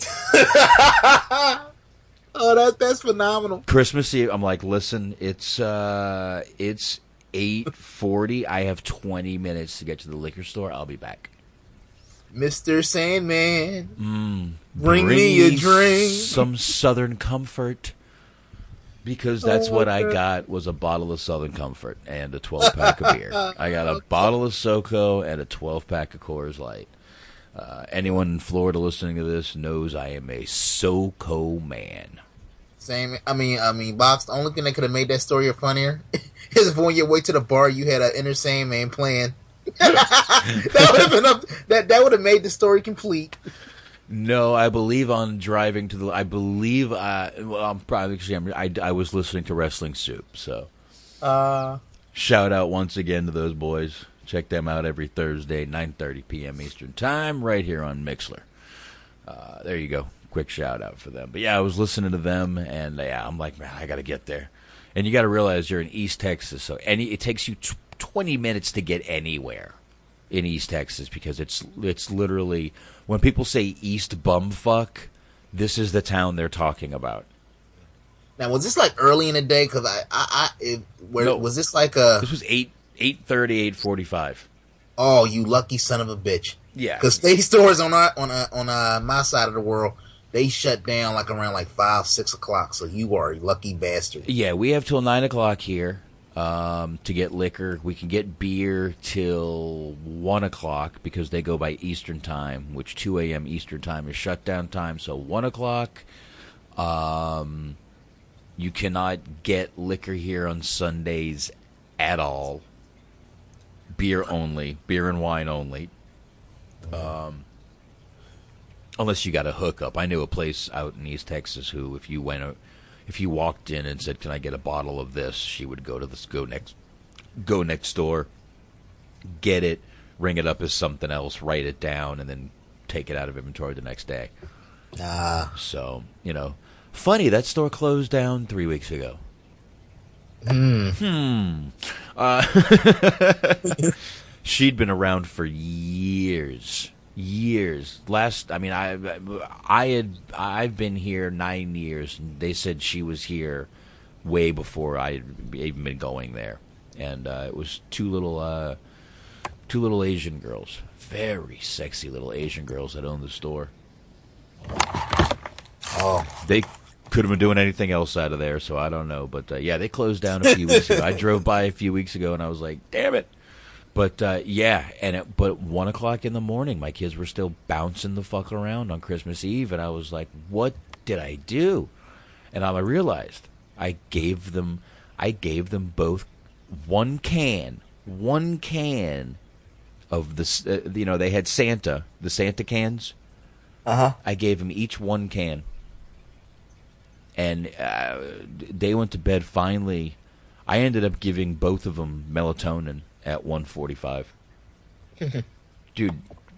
oh, that that's phenomenal. Christmas Eve, I'm like, listen, it's uh, it's eight forty. I have twenty minutes to get to the liquor store. I'll be back. Mr. Sandman, Mm, bring, me a drink. some Southern Comfort, because that's Oh, what I got was a bottle of Southern Comfort and a twelve pack of beer. I got a bottle of SoCo and a twelve pack of Coors Light. Uh, anyone in Florida listening to this knows I am a SoCo man. Same. I mean, I mean, box. The only thing that could have made that story funnier is if on your way to the bar you had an Enter Sandman playing. That would have been up. That that would have made the story complete. No, I believe on driving to the. I believe. Uh, well, I'm probably. I, I was listening to Wrestling Soup, so Uh, shout out once again to those boys. Check them out every Thursday, 9:30 p.m. Eastern Time, right here on Mixlr. Uh, there you go. Quick shout out for them. But yeah, I was listening to them, and yeah, I'm like, man, I got to get there. And you got to realize you're in East Texas, so any it takes you 20 minutes to get anywhere in East Texas because it's it's literally when people say East bumfuck, this is the town they're talking about. now was this like early in the day? Because I, I, I it, where No. was this like a? This was eight eight thirty, eight forty five. Oh, you lucky son of a bitch! Yeah. Because state stores on our, on uh on uh, my side of the world, they shut down like around like five six o'clock. So you are a lucky bastard. Yeah, we have till nine o'clock here um, to get liquor. We can get beer till one o'clock because they go by Eastern time, which two a.m. Eastern time is shutdown time. So one o'clock. Um, you cannot get liquor here on Sundays at all. Beer only, beer and wine only. Um, unless you got a hookup. I knew a place out in East Texas who, if you went, if you walked in and said, "Can I get a bottle of this?" she would go to this go next, go next door, get it, ring it up as something else, write it down, and then take it out of inventory the next day. Ah, So you know, funny that store closed down three weeks ago. Hmm. Hmm. Uh, she'd been around for years, years. Last, I mean, I, I had, I've been here nine years. And they said she was here way before I had even been going there, and uh, it was two little, uh, two little Asian girls, very sexy little Asian girls that owned the store. Oh, they could have been doing anything else out of there, so I don't know. But uh, yeah, they closed down a few weeks ago. I drove by a few weeks ago, and I was like, "Damn it!" But uh, yeah, and it, but one o'clock in the morning, my kids were still bouncing the fuck around on Christmas Eve, and I was like, "What did I do?" And I realized I gave them, I gave them both one can, one can of this. Uh, you know, they had Santa, the Santa cans. Uh huh. I gave them each one can and uh, they went to bed finally. I ended up giving both of them melatonin at 1:45. dude,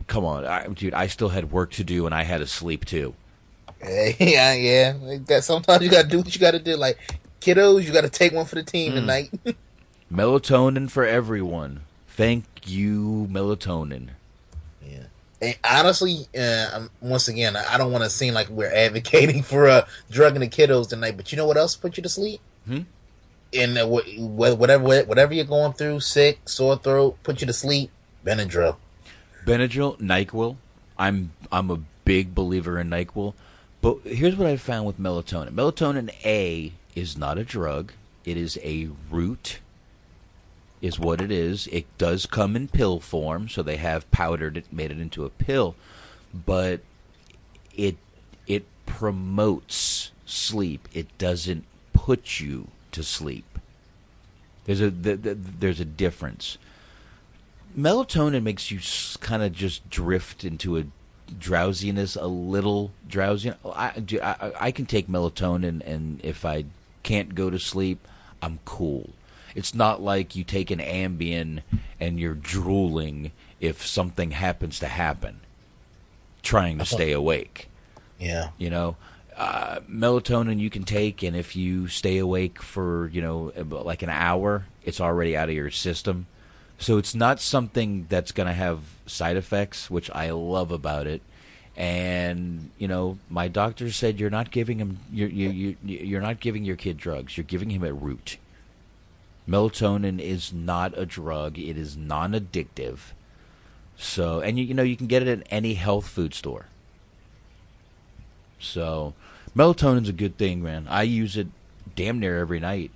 come on, I, dude! I still had work to do, and I had to sleep too. yeah, yeah. Like that- Sometimes you gotta do what you gotta do. Like kiddos, you gotta take one for the team Mm. tonight. Melatonin for everyone. Thank you, melatonin. And honestly, uh, um, once again, I I don't want to seem like we're advocating for uh, drugging the kiddos tonight. But you know what else put you to sleep? Hmm? And wh- wh- whatever whatever you're going through, sick, sore throat, put you to sleep. Benadryl. Benadryl, Nyquil. I'm I'm a big believer in Nyquil, but here's what I found with melatonin. Melatonin A is not a drug. It is a root. Is what it is. It does come in pill form, so they have powdered it, made it into a pill, but it it promotes sleep. It doesn't put you to sleep. There's a th- th- there's a difference melatonin makes you kind of just drift into a drowsiness, a little drowsy. I, I, I can take melatonin, and if I can't go to sleep, I'm cool. It's not like you take an Ambien and you're drooling if something happens to happen, trying to stay awake. Yeah. You know, uh, melatonin you can take, and if you stay awake for you know like an hour, it's already out of your system. So it's not something that's going to have side effects, which I love about it. And you know, my doctor said you're not giving him you're you you you're not giving your kid drugs. You're giving him a root. Melatonin is not a drug. It is non-addictive. So, and you, you know, you can get it at any health food store. So, melatonin's a good thing, man. I use it damn near every night,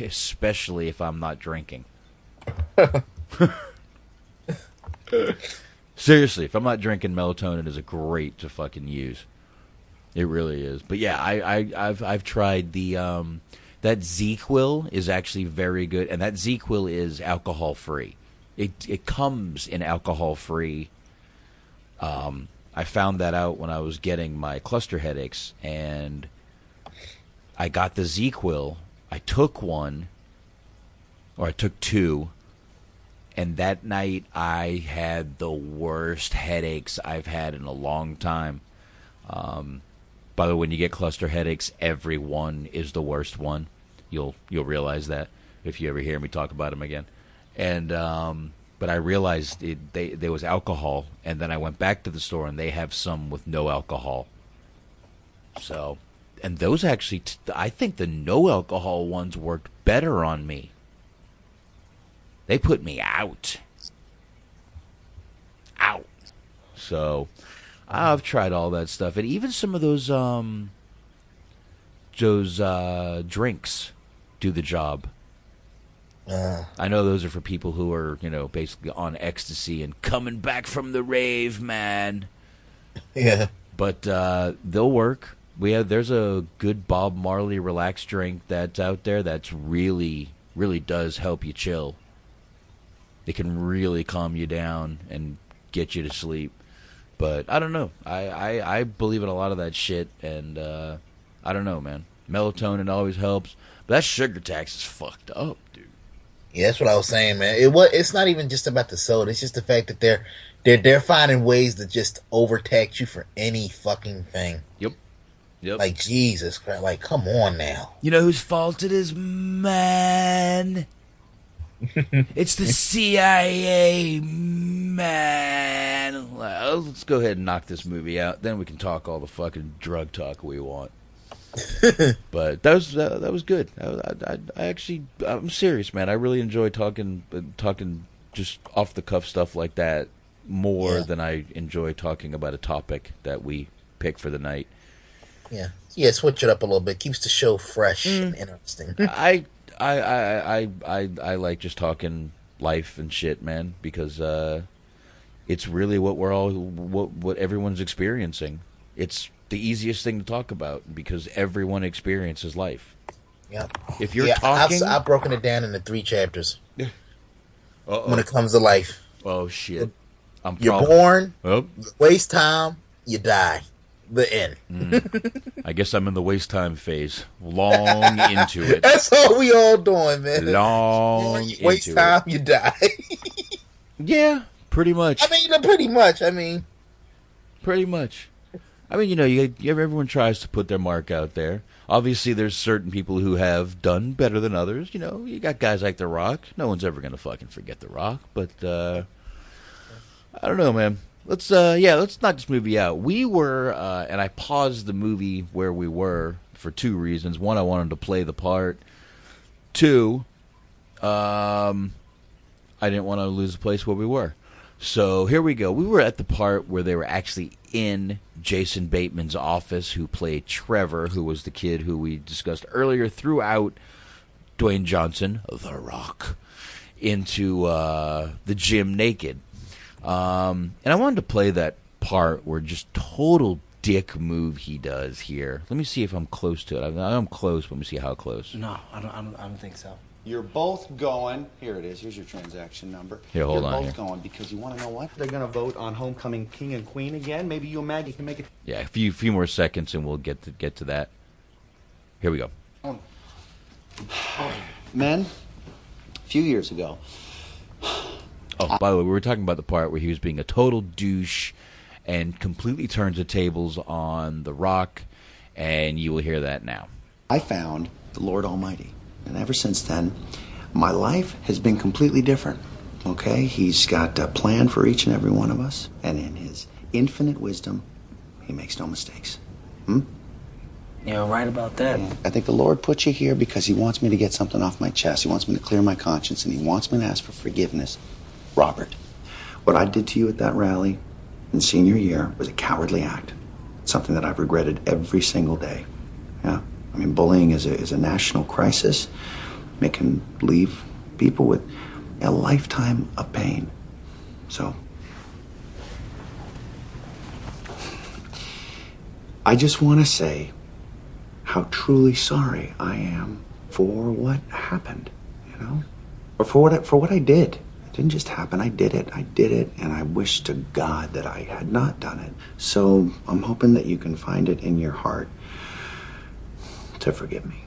especially if I'm not drinking. Seriously, if I'm not drinking, melatonin is a great to fucking use. It really is. But yeah, I, I I've I've tried the um that ZzzQuil is actually very good, and that ZzzQuil is alcohol free. It it comes in alcohol free. Um, I found that out when I was getting my cluster headaches, and I got the ZzzQuil. I took one, or I took two, and that night I had the worst headaches I've had in a long time. Um, by the way, when you get cluster headaches, every one is the worst one. You'll you'll realize that if you ever hear me talk about them again. And um, but I realized it, they, there was alcohol, and then I went back to the store, and they have some with no alcohol. So, and those actually, t- I think the no alcohol ones worked better on me. They put me out. Out. So, I've tried all that stuff, and even some of those um, those uh, drinks do the job. Uh, I know those are for people who are, you know, basically on ecstasy and coming back from the rave, man. Yeah. But uh, they'll work. We have there's a good Bob Marley relaxed drink that's out there that's really, really does help you chill. It can really calm you down and get you to sleep. But I don't know. I, I, I believe in a lot of that shit, and uh, I don't know, man. Melatonin always helps, but that sugar tax is fucked up. Yeah, that's what I was saying, man. It was. It's not even just about the soda. It's just the fact that they're they're they're finding ways to just overtax you for any fucking thing. Yep. Yep. Like Jesus Christ. Like, come on now. You know whose fault it is, man? it's the CIA, man. Well, Let's go ahead and knock this movie out. Then we can talk all the fucking drug talk we want. but that was uh, that was good. I, I, I actually, I'm serious, man. I really enjoy talking uh, talking just off the cuff stuff like that more Yeah. than I enjoy talking about a topic that we pick for the night. Yeah. Yeah, switch it up a little bit. Keeps the show fresh and interesting. I, I, I, I, I, I like just talking life and shit, man, because uh, it's really what we're all, what, what everyone's experiencing. It's the easiest thing to talk about because everyone experiences life. Yeah. If you're yeah, talking, I've, I've broken it down into three chapters Uh-oh. when it comes to life. oh shit, I'm You're prob- born, Oh, waste time, you die. The end. Mm. I guess I'm in the waste time phase, long into it, That's all we all doing, man. long You waste time, it. you die. Yeah, pretty much. I mean, pretty much. I mean, Pretty much. I mean, you know, you, you everyone tries to put their mark out there. Obviously, there's certain people who have done better than others. You know, you got guys like The Rock. No one's ever gonna fucking forget The Rock. But uh, I don't know, man. Let's uh, yeah, let's not this movie out. We were, uh, and I paused the movie where we were for two reasons. One, I wanted to play the part. Two, um, I didn't want to lose the place where we were. So here we go. We were at the part where they were actually in Jason Bateman's office, who played Trevor, who was the kid who we discussed earlier, throughout Dwayne Johnson, The Rock, into uh, the gym naked. Um, and I wanted to play that part where just total dick move he does here. Let me see if I'm close to it. I'm, I'm close. Let me see how close. No, I don't, I don't. I don't think so. You're both going. Here it is. Here's your transaction number. Here, hold You're on both here. going because you want to know what? They're going to vote on homecoming king and queen again. Maybe you and Maggie can make it. Yeah, a few few more seconds and we'll get to get to that. Here we go. Men, a few years ago, Oh, by the way, we were talking about the part where he was being a total douche and completely turns the tables on The Rock, and you will hear that now. I found the Lord Almighty. And ever since then, my life has been completely different. Okay? He's got a plan for each and every one of us, and in his infinite wisdom, he makes no mistakes. Hmm? You're right about that. I think the Lord put you here because he wants me to get something off my chest. He wants me to clear my conscience, and he wants me to ask for forgiveness. Robert, what I did to you at that rally in senior year was a cowardly act. Something that I've regretted every single day. Yeah. I mean, bullying is a, is a national crisis. It can leave people with a lifetime of pain. So, I just want to say how truly sorry I am for what happened, you know? Or for what I, for what I did. It didn't just happen, I did it. I did it, and I wish to God that I had not done it. So I'm hoping that you can find it in your heart to forgive me.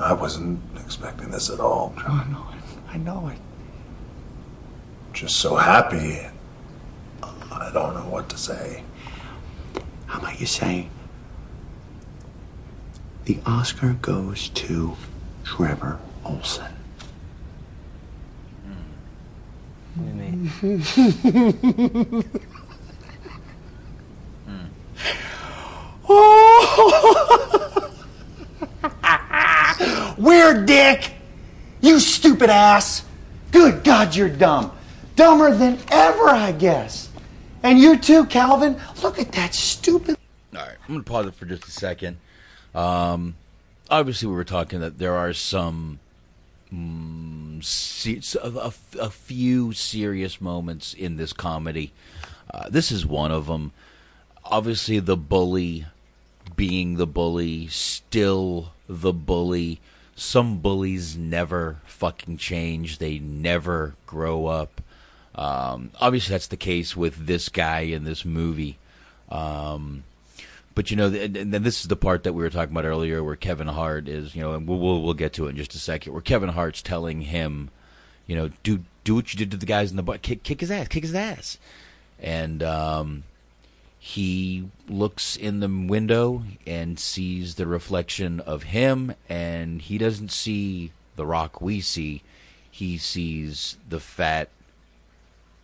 I wasn't expecting this at all. I know it. I know it. Just so happy. I don't know what to say. How about you say the Oscar goes to Trevor Olson? Mm. Mm. Weird dick! You stupid ass! Good God, you're dumb. Dumber than ever, I guess. And you too, Calvin. Look at that stupid. All right, I'm going to pause it for just a second. Um, obviously, we were talking that there are some mm, a, a few serious moments in this comedy. Uh, this is one of them. Obviously, the bully being the bully, still the bully. Some bullies never fucking change. They never grow up. Um, obviously, that's the case with this guy in this movie. Um, but you know, and, this is the part that we were talking about earlier, where Kevin Hart is, you know, and we'll we'll, we'll get to it in just a second. Where Kevin Hart's telling him, you know, do do what you did to the guys in the butt, kick kick his ass, kick his ass, and um, he looks in the window and sees the reflection of him, and he doesn't see the rock we see. He sees the fat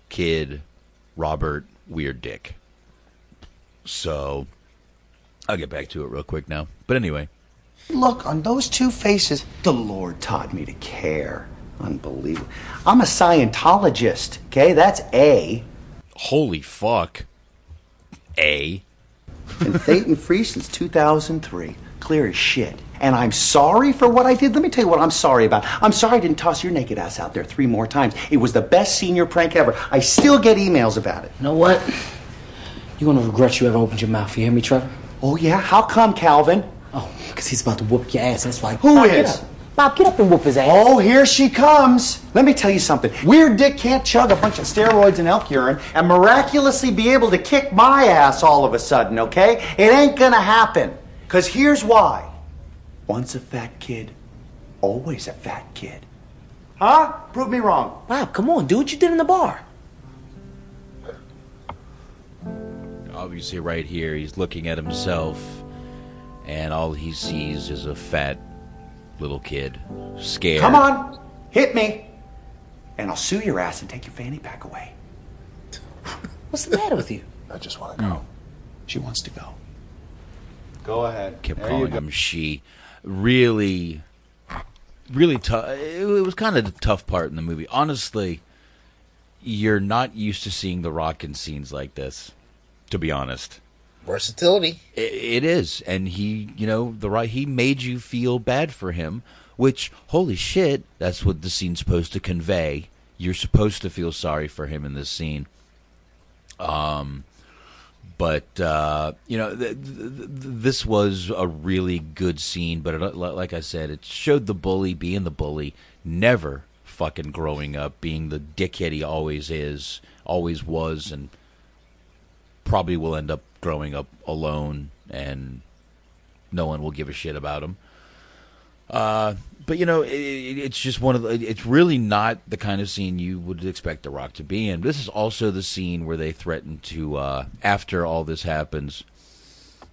kid, Robert Weird Dick. So, I'll get back to it real quick now. But anyway, Look on those two faces. The Lord taught me to care. Unbelievable. I'm a Scientologist, okay? That's A. holy fuck. A. Been Thetan free since 2003. Clear as shit. And I'm sorry for what I did. Let me tell you what I'm sorry about. I'm sorry I didn't toss your naked ass out there three more times. It was the best senior prank ever. I still get emails about it. You know what? You're gonna regret you ever opened your mouth. You hear me, Trevor? Oh, yeah? How come, Calvin? Oh, because he's about to whoop your ass. That's why. Who Bob, get is? Up. Bob, get up and whoop his ass. Oh, here she comes. Let me tell you something. Weird Dick can't chug a bunch of steroids and elk urine and miraculously be able to kick my ass all of a sudden, okay? It ain't gonna happen. Because here's why. Once a fat kid, always a fat kid. Huh? Prove me wrong. Bob, come on, do what you did in the bar. obviously, right here, he's looking at himself, and all he sees is a fat little kid, scared. Come on, hit me. And I'll sue your ass and take your fanny pack away. What's the matter with you? I just want to go. She wants to go. Go ahead. kept There calling go. him she. Really, really tough. It, it was kind of the tough part in the movie. Honestly, you're not used to seeing The Rock in scenes like this. To be honest, Versatility. I it is, and he, you know, the right. He made you feel bad for him, which holy shit, that's what the scene's supposed to convey. You're supposed to feel sorry for him in this scene. Um, but uh, you know, th- th- th- this was a really good scene. But it, like I said, it showed the bully being the bully, never fucking growing up, being the dickhead he always is, always was, and probably will end up growing up alone, and no one will give a shit about him. Uh, but you know, it, it's just one of the. It's really not the kind of scene you would expect The Rock to be in. This is also the scene where they threaten to, uh, after all this happens,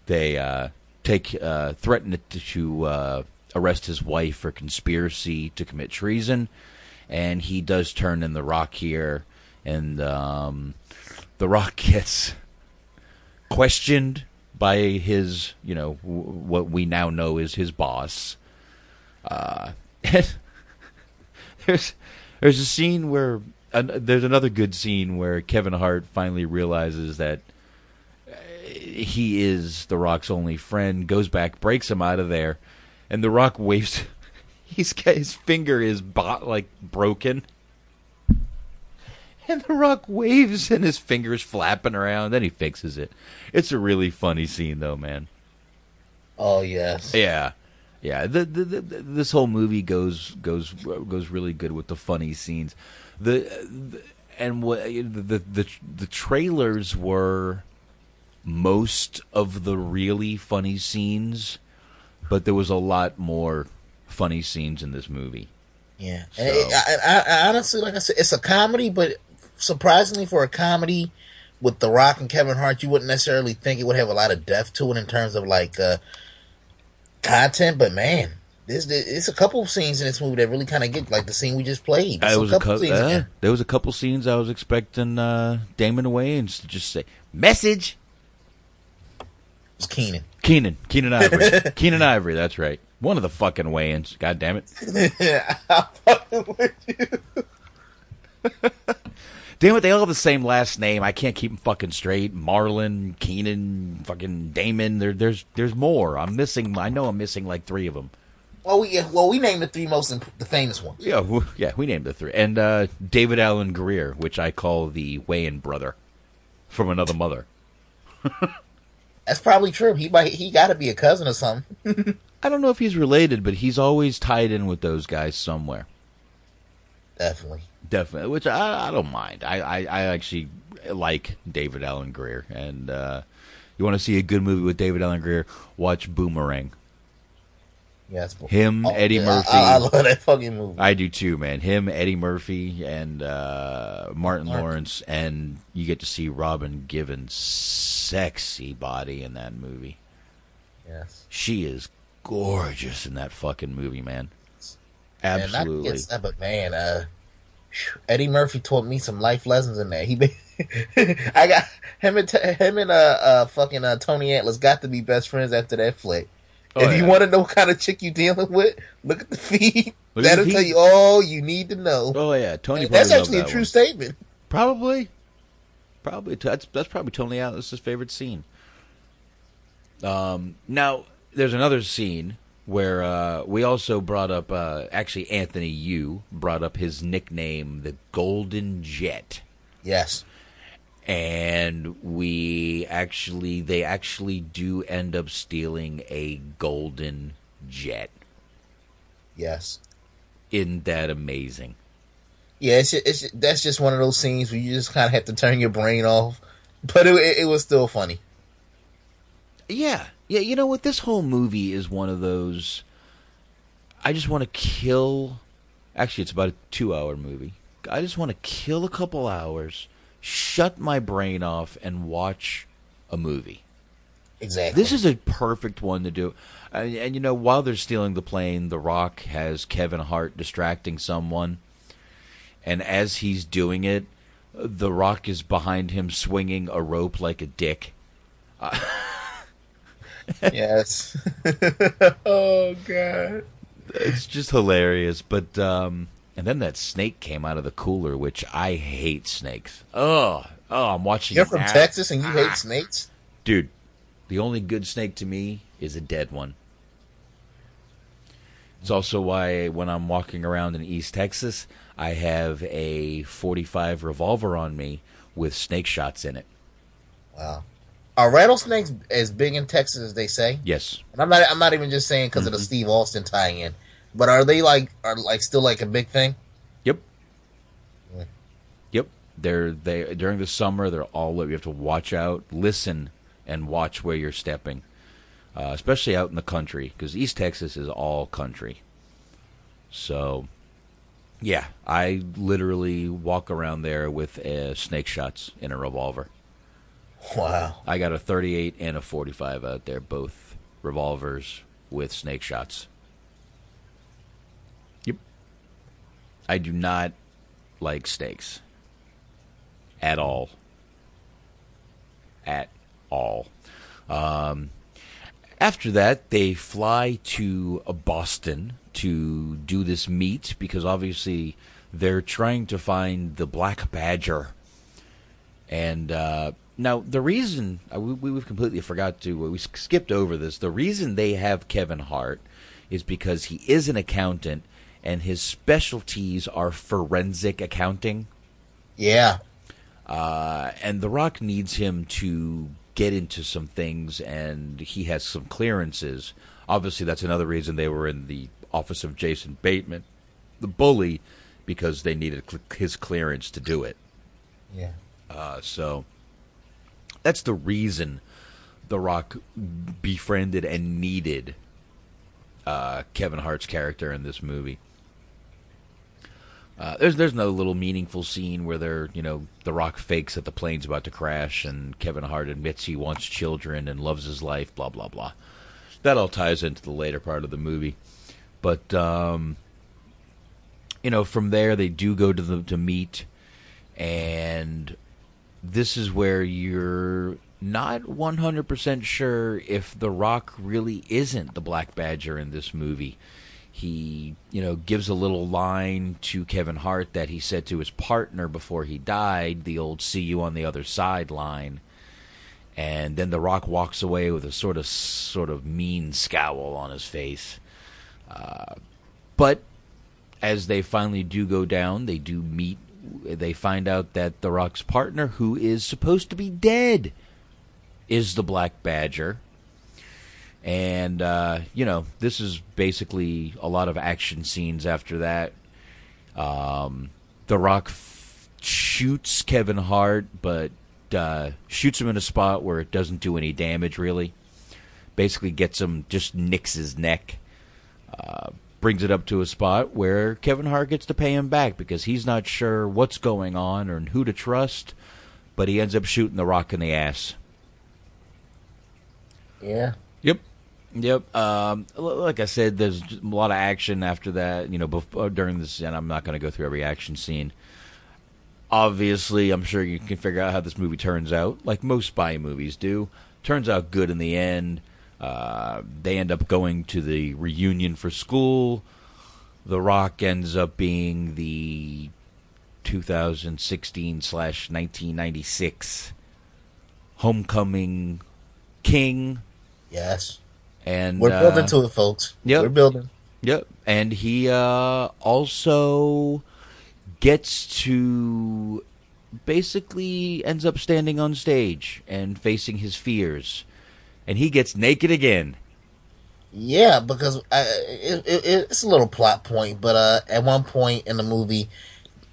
they uh, take uh, threaten to, to uh, arrest his wife for conspiracy to commit treason, and he does turn in The Rock here, and um, The Rock gets questioned by his, you know, w- what we now know is his boss. Uh, there's there's a scene where there's another good scene where Kevin Hart finally realizes that uh, he is the Rock's only friend. Goes back, breaks him out of there, and the Rock waves. He's got his finger is bot like broken. And The Rock waves and his fingers flapping around. Then he fixes it. It's a really funny scene, though, man. Oh yes. Yeah, yeah. The, the, the, this whole movie goes goes goes really good with the funny scenes. The, the and what the, the the trailers were most of the really funny scenes, but there was a lot more funny scenes in this movie. Yeah, and it, I, I, I honestly, like I said, it's a comedy, but surprisingly for a comedy with The Rock and Kevin Hart, you wouldn't necessarily think it would have a lot of depth to it in terms of like uh, content. But man, there's it's a couple of scenes in this movie that really kind of get like the scene we just played. There's I was a couple cou- scenes uh, there. there was a couple scenes I was expecting uh, Damon Wayans to just say message. It's Keenan. Keenan, Keenan Ivory, Keenan Ivory. That's right. One of the fucking Wayans. God damn it. I'm fucking with you. Damn it, they all have the same last name. I can't keep them fucking straight. Marlon, Keenan, fucking Damon. There, there's, there's more. I'm missing. I know I'm missing like three of them. Well, we yeah, well we named the three most imp- the famous ones. Yeah, w- yeah, we named the three. And uh, David Alan Grier, which I call the Wayan brother from another mother. That's probably true. He might he got to be a cousin or something. I don't know if he's related, but he's always tied in with those guys somewhere. Definitely. Definitely, which I, I don't mind. I, I, I actually like David Alan Grier, and uh, you want to see a good movie with David Alan Grier? Watch Boomerang. Yes, Him, Oh, Eddie yeah, Murphy. I, I love that fucking movie. I do too, man. Him, Eddie Murphy, and uh, Martin Mark. Lawrence, and you get to see Robin Givens' sexy body in that movie. Yes. She is gorgeous in that fucking movie, man. Man, not Absolutely. but man, uh, Eddie Murphy taught me some life lessons in there. He, be- I got him and t- him and uh, uh fucking uh, Tony Atlas got to be best friends after that flick. Oh, if you want to know what kind of chick you dealing with, look at the feed. Look That'll the tell you all you need to know. Oh yeah, Tony. That's actually a true one. statement. Probably, probably that's that's probably Tony Atlas's favorite scene. Um, now there's another scene where uh, we also brought up. Uh, actually, Anthony Yu brought up his nickname, the Golden Jet. Yes. And we actually, they actually do end up stealing a golden jet. Yes. Isn't that amazing? Yeah, it's, it's that's just one of those scenes where you just kind of have to turn your brain off, but it, it, it was still funny. Yeah, yeah. You know what? This whole movie is one of those. I just want to kill. Actually, it's about a two-hour movie. I just want to kill a couple hours, shut my brain off, and watch a movie. Exactly. This is a perfect one to do. And, and you know, while they're stealing the plane, The Rock has Kevin Hart distracting someone, and as he's doing it, The Rock is behind him swinging a rope like a dick. Uh, yes. oh god. it's just hilarious. But um, and then that snake came out of the cooler, which I hate snakes. Oh, oh, I'm watching. You're it from now. Texas and you Ah. hate snakes? dude. The only good snake to me is a dead one. It's also why when I'm walking around in East Texas, I have a 45 revolver on me with snake shots in it. Wow. Are rattlesnakes as big in Texas as they say? Yes. And I'm not. I'm not even just saying because Mm-hmm. of the Steve Austin tie in, but are they like are like still like a big thing? Yep. Yep. They're they during the summer. They're all you have to watch out, listen, and watch where you're stepping. uh, especially out in the country, because East Texas is all country. So, yeah, I literally walk around there with uh, snake shots in a revolver. Wow. I got a 38 and a 45 out there, both revolvers with snake shots. Yep. I do not like snakes. At all. At all. Um, after that, they fly to Boston to do this meet because obviously they're trying to find the black badger. And uh, now the reason uh, we, we've completely forgot to we skipped over this. The reason they have Kevin Hart is because he is an accountant and his specialties are forensic accounting. Yeah. Uh, and The Rock needs him to get into some things, and he has some clearances. Obviously, that's another reason they were in the office of Jason Bateman, the bully, because they needed his clearance to do it. Yeah. Uh, so that's the reason The Rock befriended and needed uh, Kevin Hart's character in this movie. Uh, there's there's no little meaningful scene where they're you know The Rock fakes that the plane's about to crash and Kevin Hart admits he wants children and loves his life. Blah blah blah. That all ties into the later part of the movie, but um, you know from there they do go to the to meet, and this is where you're not 100% sure if The Rock really isn't the Black Badger in this movie. He, you know, gives a little line to Kevin Hart that he said to his partner before he died, the old "see you on the other side" line. And then The Rock walks away with a sort of sort of mean scowl on his face. Uh, but as they finally do go down, they do meet. They find out that The Rock's partner, who is supposed to be dead, is the Black Badger. And, uh, you know, this is basically a lot of action scenes after that. Um, the Rock f- shoots Kevin Hart, but uh, shoots him in a spot where it doesn't do any damage, really. Basically, gets him, just nicks his neck. Uh, brings it up to a spot where Kevin Hart gets to pay him back because he's not sure what's going on or who to trust, but he ends up shooting the Rock in the ass. Yeah. Yep. Yep. Um, like I said, there's a lot of action after that. You know, before, during this, and I'm not going to go through every action scene. Obviously, I'm sure you can figure out how this movie turns out, like most spy movies do. Turns out good in the end. Uh, they end up going to the reunion for school. The Rock ends up being the 2016 slash 1996 homecoming king. Yes. And We're building uh, to it, folks. Yep. We're building. Yep. And he uh, also gets to basically ends up standing on stage and facing his fears. And he gets naked again. Yeah, because I, it, it, it's a little plot point, but uh, at one point in the movie,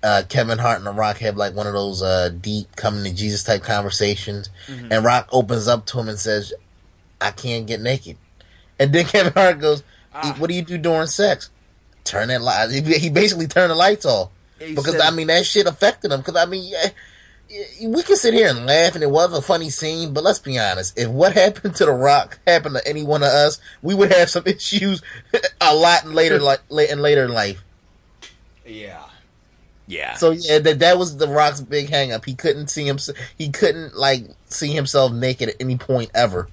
uh, Kevin Hart and The Rock have like one of those uh, deep coming to Jesus type conversations, Mhm. and Rock opens up to him and says, "I can't get naked," and then Kevin Hart goes, "What do you do during sex? Turn that light." He he basically turned the lights off He because said- I mean that shit affected him. Because I mean. Yeah, we can sit here and laugh, and it was a funny scene. But let's be honest: if what happened to The Rock happened to any one of us, we would have some issues a lot in later, like in later in life. Yeah. Yeah. So yeah, that that was The Rock's big hang up. He couldn't see him. He couldn't like see himself naked at any point ever.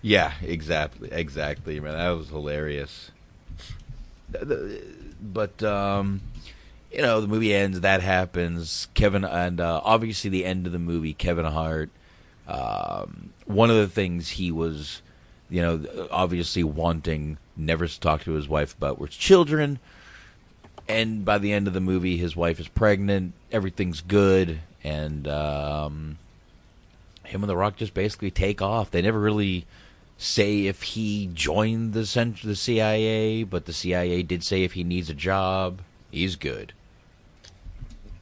Yeah, exactly, exactly, man. That was hilarious. The- the- But um, you know, the movie ends. That happens. Kevin and uh, obviously the end of the movie. Kevin Hart. Um, one of the things he was, you know, obviously wanting never to talk to his wife about was children. And by the end of the movie, his wife is pregnant. Everything's good, and um, him and The Rock just basically take off. They never really say if he joined the cent- the CIA, but the CIA did say if he needs a job, he's good.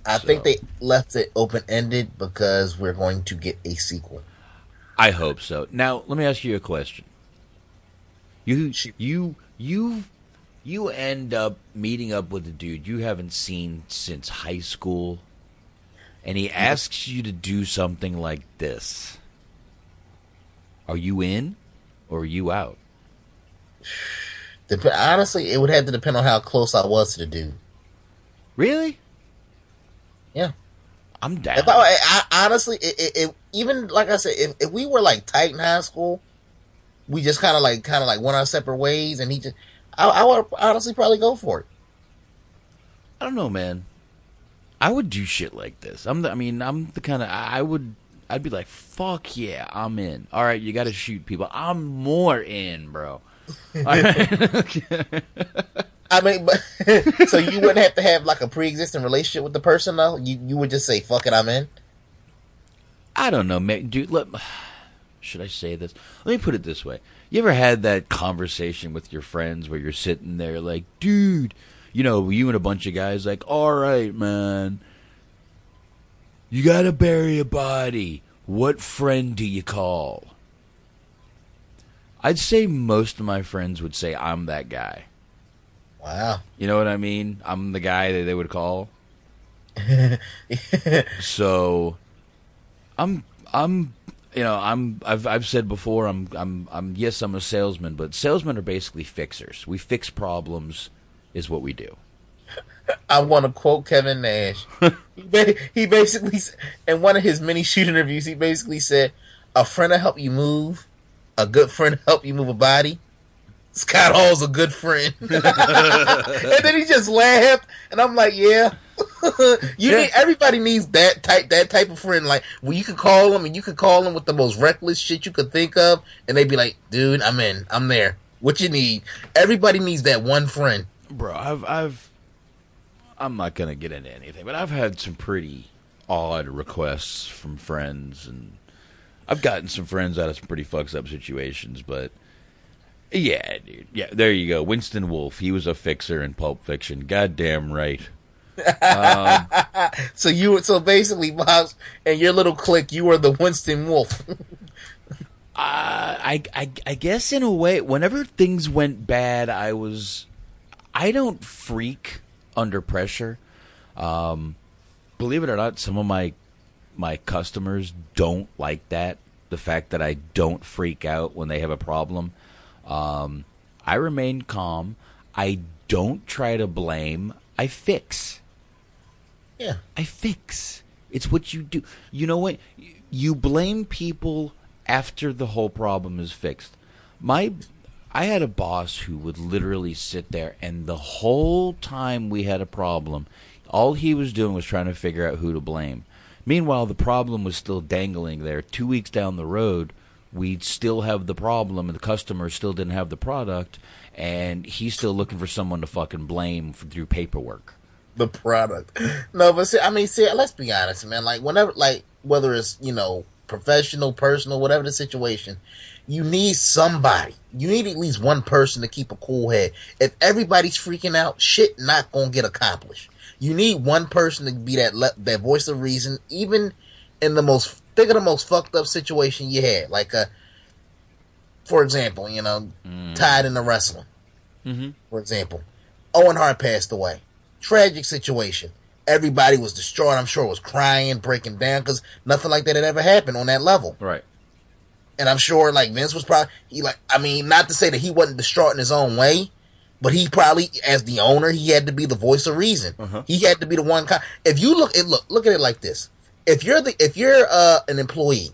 I think they left it open ended because we're going to get a sequel. I hope so. Now, let me ask you a question. You you you you end up meeting up with a dude you haven't seen since high school, and he asks you to do something like this. Are you in, or are you out? Dep- honestly, it would have to depend on how close I was to the dude. Really? Yeah. I'm down. If I, I honestly, it, it, it, even like I said, if, if we were like tight in high school, we just kind of like kind of like went our separate ways, and he just, I, I would honestly probably go for it. I don't know, man. I would do shit like this. I'm the, I mean, I'm the kind of I would I'd be like, "Fuck yeah, I'm in." All right, you got to shoot people. I'm more in, bro. All right. I mean, but so you wouldn't have to have like a pre-existing relationship with the person, though. You you would just say, "Fuck it, I'm in." I don't know, man. Dude, let, should I say this? Let me put it this way. You ever had that conversation with your friends where you're sitting there like, dude, you know, you and a bunch of guys like, all right, man, you gotta bury a body. What friend do you call? I'd say most of my friends would say I'm that guy. Wow. You know what I mean? I'm the guy that they would call. so I'm I'm you know, I'm I've I've said before I'm I'm I'm yes, I'm a salesman, but salesmen are basically fixers. We fix problems is what we do. I want to quote Kevin Nash. he, basically, in one of his many shoot interviews, he basically said, "A friend to help you move, a good friend to help you move a body. Scott Hall's a good friend." and then he just laughed, and I'm like, "Yeah." you need everybody needs that type that type of friend like where you could call them and you could call them with the most reckless shit you could think of and they'd be like dude i'm in i'm there what you need everybody needs that one friend Bro, I've I've I'm not gonna get into anything, but I've had some pretty odd requests from friends, and I've gotten some friends out of some pretty fucked up situations. But yeah, dude, yeah, there you go. Winston Wolfe, he was a fixer in Pulp Fiction. Goddamn right. Um, so you so basically, Miles, and your little clique, you were the Winston Wolfe. I, I, I guess in a way, whenever things went bad, I was, I don't freak under pressure. Um, believe it or not, some of my, my customers don't like that. The fact that I don't freak out when they have a problem. Um, I remain calm. I don't try to blame. I fix. Yeah. I fix. It's what you do. You know what? You blame people after the whole problem is fixed. My I had a boss who would literally sit there and the whole time we had a problem, all he was doing was trying to figure out who to blame. Meanwhile, the problem was still dangling there. 2 weeks down the road, we'd still have the problem and the customer still didn't have the product and he's still looking for someone to fucking blame for, through paperwork. the product. No, but see, I mean, see, let's be honest, man. Like, whenever, like, whether it's you know professional, personal, whatever the situation, you need somebody. You need at least one person to keep a cool head. If everybody's freaking out, shit not gonna get accomplished. You need one person to be that le- that voice of reason, even in the most think of the most fucked up situation you had, like a, for example, you know, mm-hmm. tied into wrestling Mm-hmm. for example. Owen Hart passed away. Tragic situation. Everybody was distraught. I'm sure was crying, breaking down because nothing like that had ever happened on that level. Right. And I'm sure like Vince was probably he like I mean not to say that he wasn't distraught in his own way, but he probably as the owner he had to be the voice of reason. Uh-huh. He had to be the one. Kind, if you look at look look at it like this, if you're the if you're uh, an employee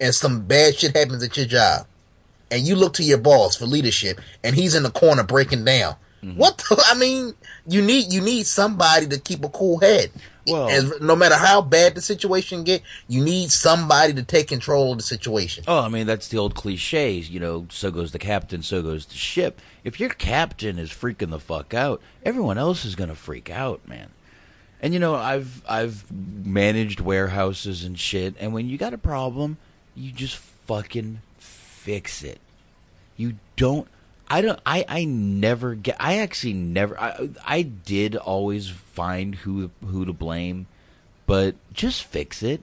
and some bad shit happens at your job, and you look to your boss for leadership, and he's in the corner breaking down. What the, I mean, you need you need somebody to keep a cool head. Well- As, no matter how bad the situation get, you need somebody to take control of the situation. Oh, I mean that's the old cliches, you know. So goes the captain, so goes the ship. If your captain is freaking the fuck out, everyone else is gonna freak out, man. And you know, I've I've managed warehouses and shit, and when you got a problem, you just fucking fix it. You don't. I don't. I I never get. I actually never. I I did always find who who to blame, but just fix it.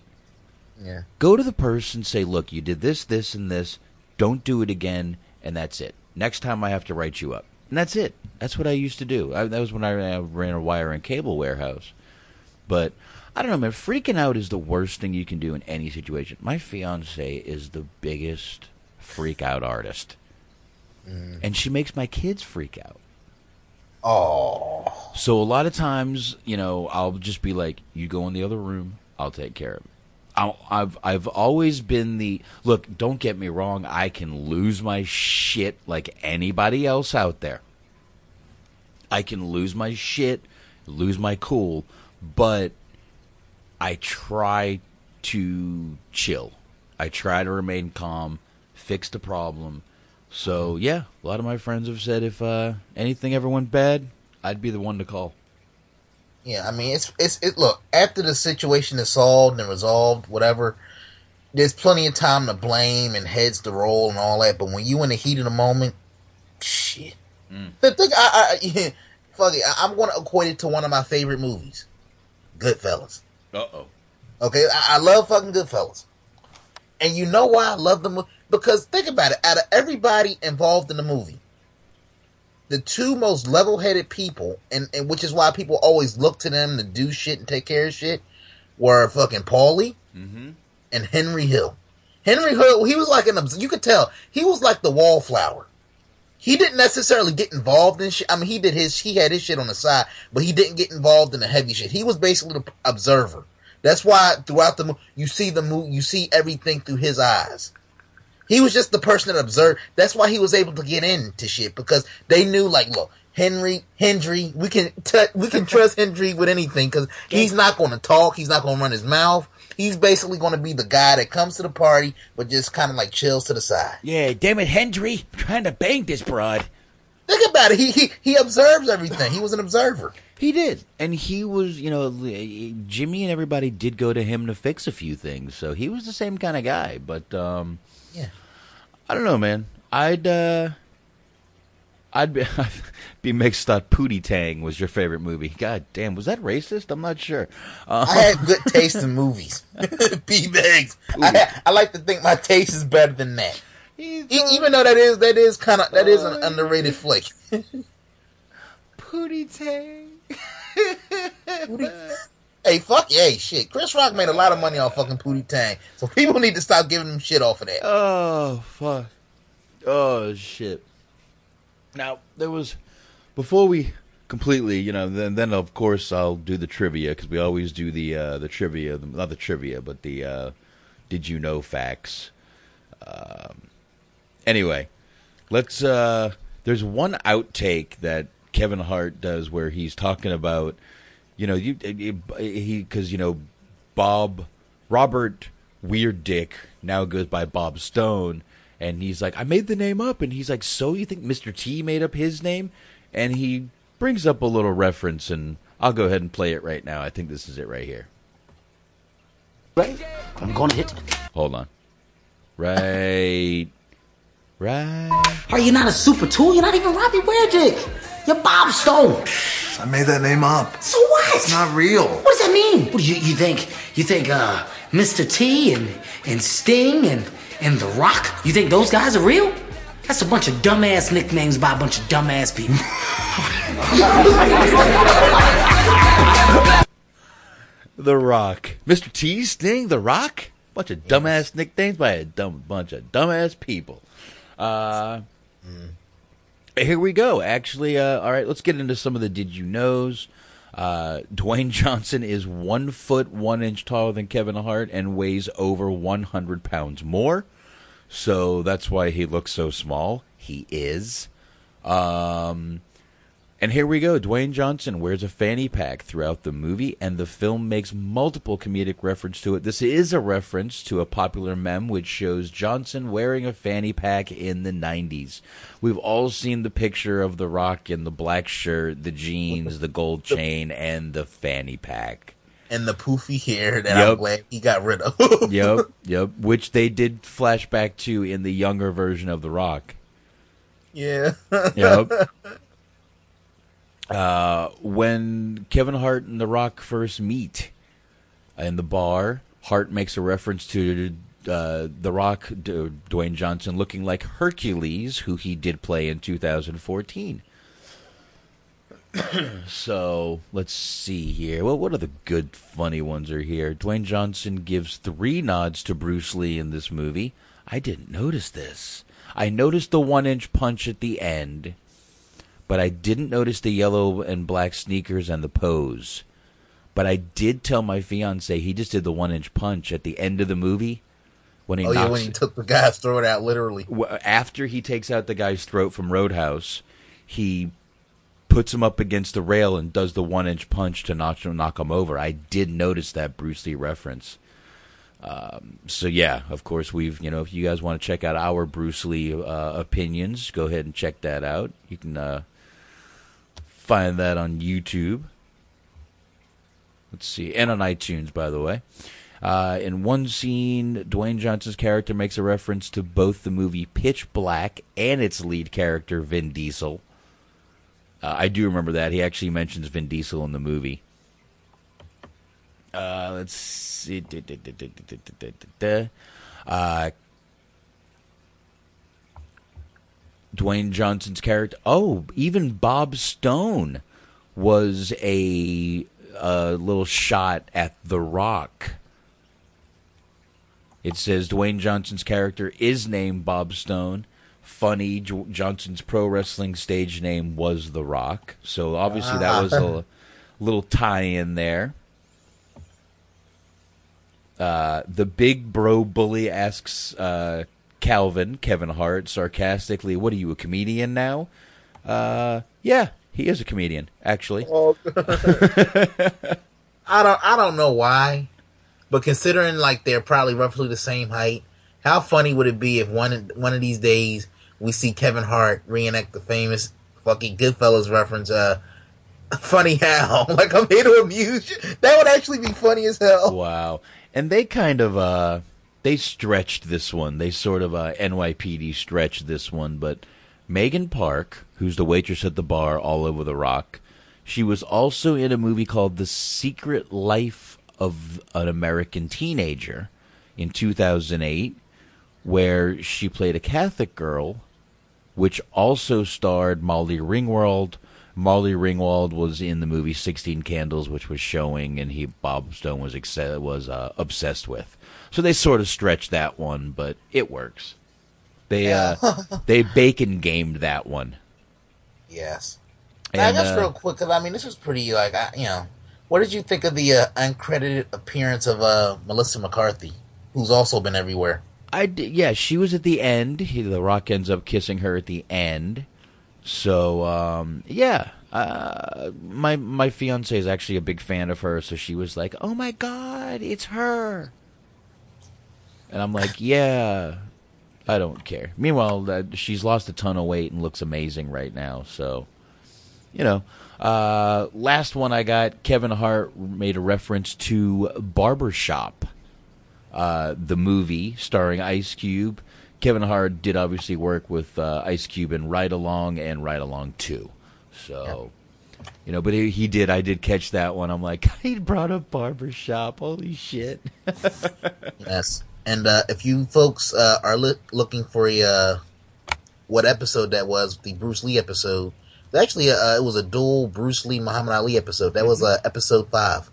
Yeah. Go to the person, say, "Look, you did this, this, and this. Don't do it again." And that's it. Next time I have to write you up. And that's it. That's what I used to do. I, that was when I ran, I ran a wire and cable warehouse. But I don't know, man. Freaking out is the worst thing you can do in any situation. My fiance is the biggest freak out artist, Mm. and she makes my kids freak out. Oh. So a lot of times, you know, I'll just be like, "You go in the other room. I'll take care of it." I'll, I've I've always been the look. Don't get me wrong. I can lose my shit like anybody else out there. I can lose my shit, lose my cool, but I try to chill. I try to remain calm, fix the problem. So yeah, a lot of my friends have said if uh, anything ever went bad, I'd be the one to call. Yeah, I mean, it's it's it. Look, after the situation is solved and resolved, whatever, there's plenty of time to blame and heads to roll and all that. But when you in the heat of the moment, shit. The thing, I, I fuck it, I, I'm going to equate it to one of my favorite movies, Goodfellas. Uh oh. Okay, I, I love fucking Goodfellas, and you know why I love the movie? Because think about it. Out of everybody involved in the movie, the two most level-headed people, and, and which is why people always look to them to do shit and take care of shit, were fucking Paulie Mm-hmm. and Henry Hill. Henry Hill, he was like an you could tell he was like the wallflower. He didn't necessarily get involved in shit. I mean, he did his, he had his shit on the side, but he didn't get involved in the heavy shit. He was basically the observer. That's why throughout the mo- you see the movie, you see everything through his eyes. He was just the person that observed. That's why he was able to get into shit because they knew, like, look, Henry, Hendry, we can t- we can trust Hendry with anything because he's not going to talk. He's not going to run his mouth. He's basically going to be the guy that comes to the party, but just kind of like chills to the side. Yeah, damn it, Hendry, I'm trying to bang this broad. Think about it. He he he observes everything. He was an observer. He did, and he was, you know, Jimmy and everybody did go to him to fix a few things, so he was the same kind of guy. But um, Yeah. I don't know, man. I'd uh, I'd be I'd be mixed. Thought Pootie Tang was your favorite movie. God damn, was that racist? I'm not sure. Uh, I have good taste in movies. P bags. I, I like to think my taste is better than that. E- even though that is that is kind of that is an underrated flick. Pootie Tang. Hey, fuck, hey, shit. Chris Rock made a lot of money off fucking Pootie Tang, so people need to stop giving him shit off of that. Oh fuck. Oh shit. Now there was before we completely, you know, then then of course I'll do the trivia because we always do the uh, the trivia, not the trivia, but the uh, did you know facts. Um, anyway, let's. Uh, there's one outtake that Kevin Hart does where he's talking about, you know, you he because you know Bob Robert Weird Dick now goes by Bob Stone, and he's like, I made the name up, and he's like, so you think Mr. T made up his name? And he brings up a little reference, and I'll go ahead and play it right now. I think this is it right here. Right? I'm gonna hit. Hold on. Right. Right. Are you not a super tool? You're not even Robbie Weirdick. You're Bob Stone. I made that name up. So what? It's not real. What does that mean? What do you, you think? You think uh, Mr. T and and Sting and and The Rock? You think those guys are real? That's a bunch of dumbass nicknames by a bunch of dumbass people. The Rock. Mr. T, Sting, The Rock? Bunch of dumbass nicknames by a dumb bunch of dumbass people. Uh, Here we go. Actually, uh, all right, let's get into some of the did you knows. Uh, Dwayne Johnson is one foot one inch taller than Kevin Hart and weighs over 100 pounds more. So that's why he looks so small. He is. Um, and here we go. Dwayne Johnson wears a fanny pack throughout the movie, and the film makes multiple comedic reference to it. This is a reference to a popular meme which shows Johnson wearing a fanny pack in the 90s. We've all seen the picture of The Rock in the black shirt, the jeans, the gold chain, and the fanny pack. And the poofy hair that I'm glad he got rid of. yep, yep. Which they did flashback to in the younger version of The Rock. Yeah. Yep. Uh, when Kevin Hart and The Rock first meet in the bar, Hart makes a reference to uh, The Rock, D- Dwayne Johnson, looking like Hercules, who he did play in 2014. so let's see here. Well, what are the good, funny ones are here? Dwayne Johnson gives three nods to Bruce Lee in this movie. I didn't notice this. I noticed the one inch punch at the end, but I didn't notice the yellow and black sneakers and the pose. But I did tell my fiance he just did the one inch punch at the end of the movie when he oh knocks, yeah, when he took the guy's throat out, literally. after he takes out the guy's throat from Roadhouse, he puts him up against the rail and does the one inch punch to knock him, knock him over. I did notice that Bruce Lee reference. Um, so yeah, of course we've you know if you guys want to check out our Bruce Lee uh, opinions, go ahead and check that out. You can uh, find that on YouTube. Let's see, and on iTunes, by the way. Uh, in one scene, Dwayne Johnson's character makes a reference to both the movie Pitch Black and its lead character Vin Diesel. Uh, I do remember that he actually mentions Vin Diesel in the movie. Uh, let's see. Uh, Dwayne Johnson's character. Oh, even Bob Stone was a, a little shot at The Rock. It says Dwayne Johnson's character is named Bob Stone. Funny, J- Johnson's pro wrestling stage name was The Rock. So obviously that was a little tie in there. Uh, the big bro bully asks uh, Calvin, Kevin Hart, sarcastically, What are you, a comedian now? Uh, yeah, he is a comedian, actually. Oh. I don't I don't know why, but considering like they're probably roughly the same height, how funny would it be if one one of these days we see Kevin Hart reenact the famous fucking Goodfellas reference? Uh, funny how like I'm here to amuse you. That would actually be funny as hell. Wow. And they kind of uh they stretched this one. They sort of uh NYPD stretched this one, but Megan Park, who's the waitress at the bar all over the rock, she was also in a movie called The Secret Life of an American Teenager in 2008 where she played a Catholic girl which also starred Molly Ringwald. Molly Ringwald was in the movie Sixteen Candles, which was showing, and he Bob Stone was ex- was uh, obsessed with. So they sort of stretched that one, but it works. They uh, they bacon gamed that one. Yes. And, now, just uh, real quick, because I mean, this was pretty like I, you know, what did you think of the uh, uncredited appearance of uh, Melissa McCarthy, who's also been everywhere? Yeah, she was at the end. He, the Rock ends up kissing her at the end. So um, yeah, uh, my my fiance is actually a big fan of her. So she was like, "Oh my god, it's her," and I'm like, "Yeah, I don't care." Meanwhile, uh, she's lost a ton of weight and looks amazing right now. So you know. Uh, last one I got, Kevin Hart made a reference to Barbershop, uh, the movie starring Ice Cube. Kevin Hart did obviously work with uh, Ice Cube in Ride Along and Ride Along 2. So, you know, but he, he did, I did catch that one. I'm like, he brought up Barbershop. Holy shit. Yes. And uh, if you folks uh, are looking for a uh, what episode that was, the Bruce Lee episode, actually uh, it was a dual Bruce Lee Muhammad Ali episode. That was uh, episode five.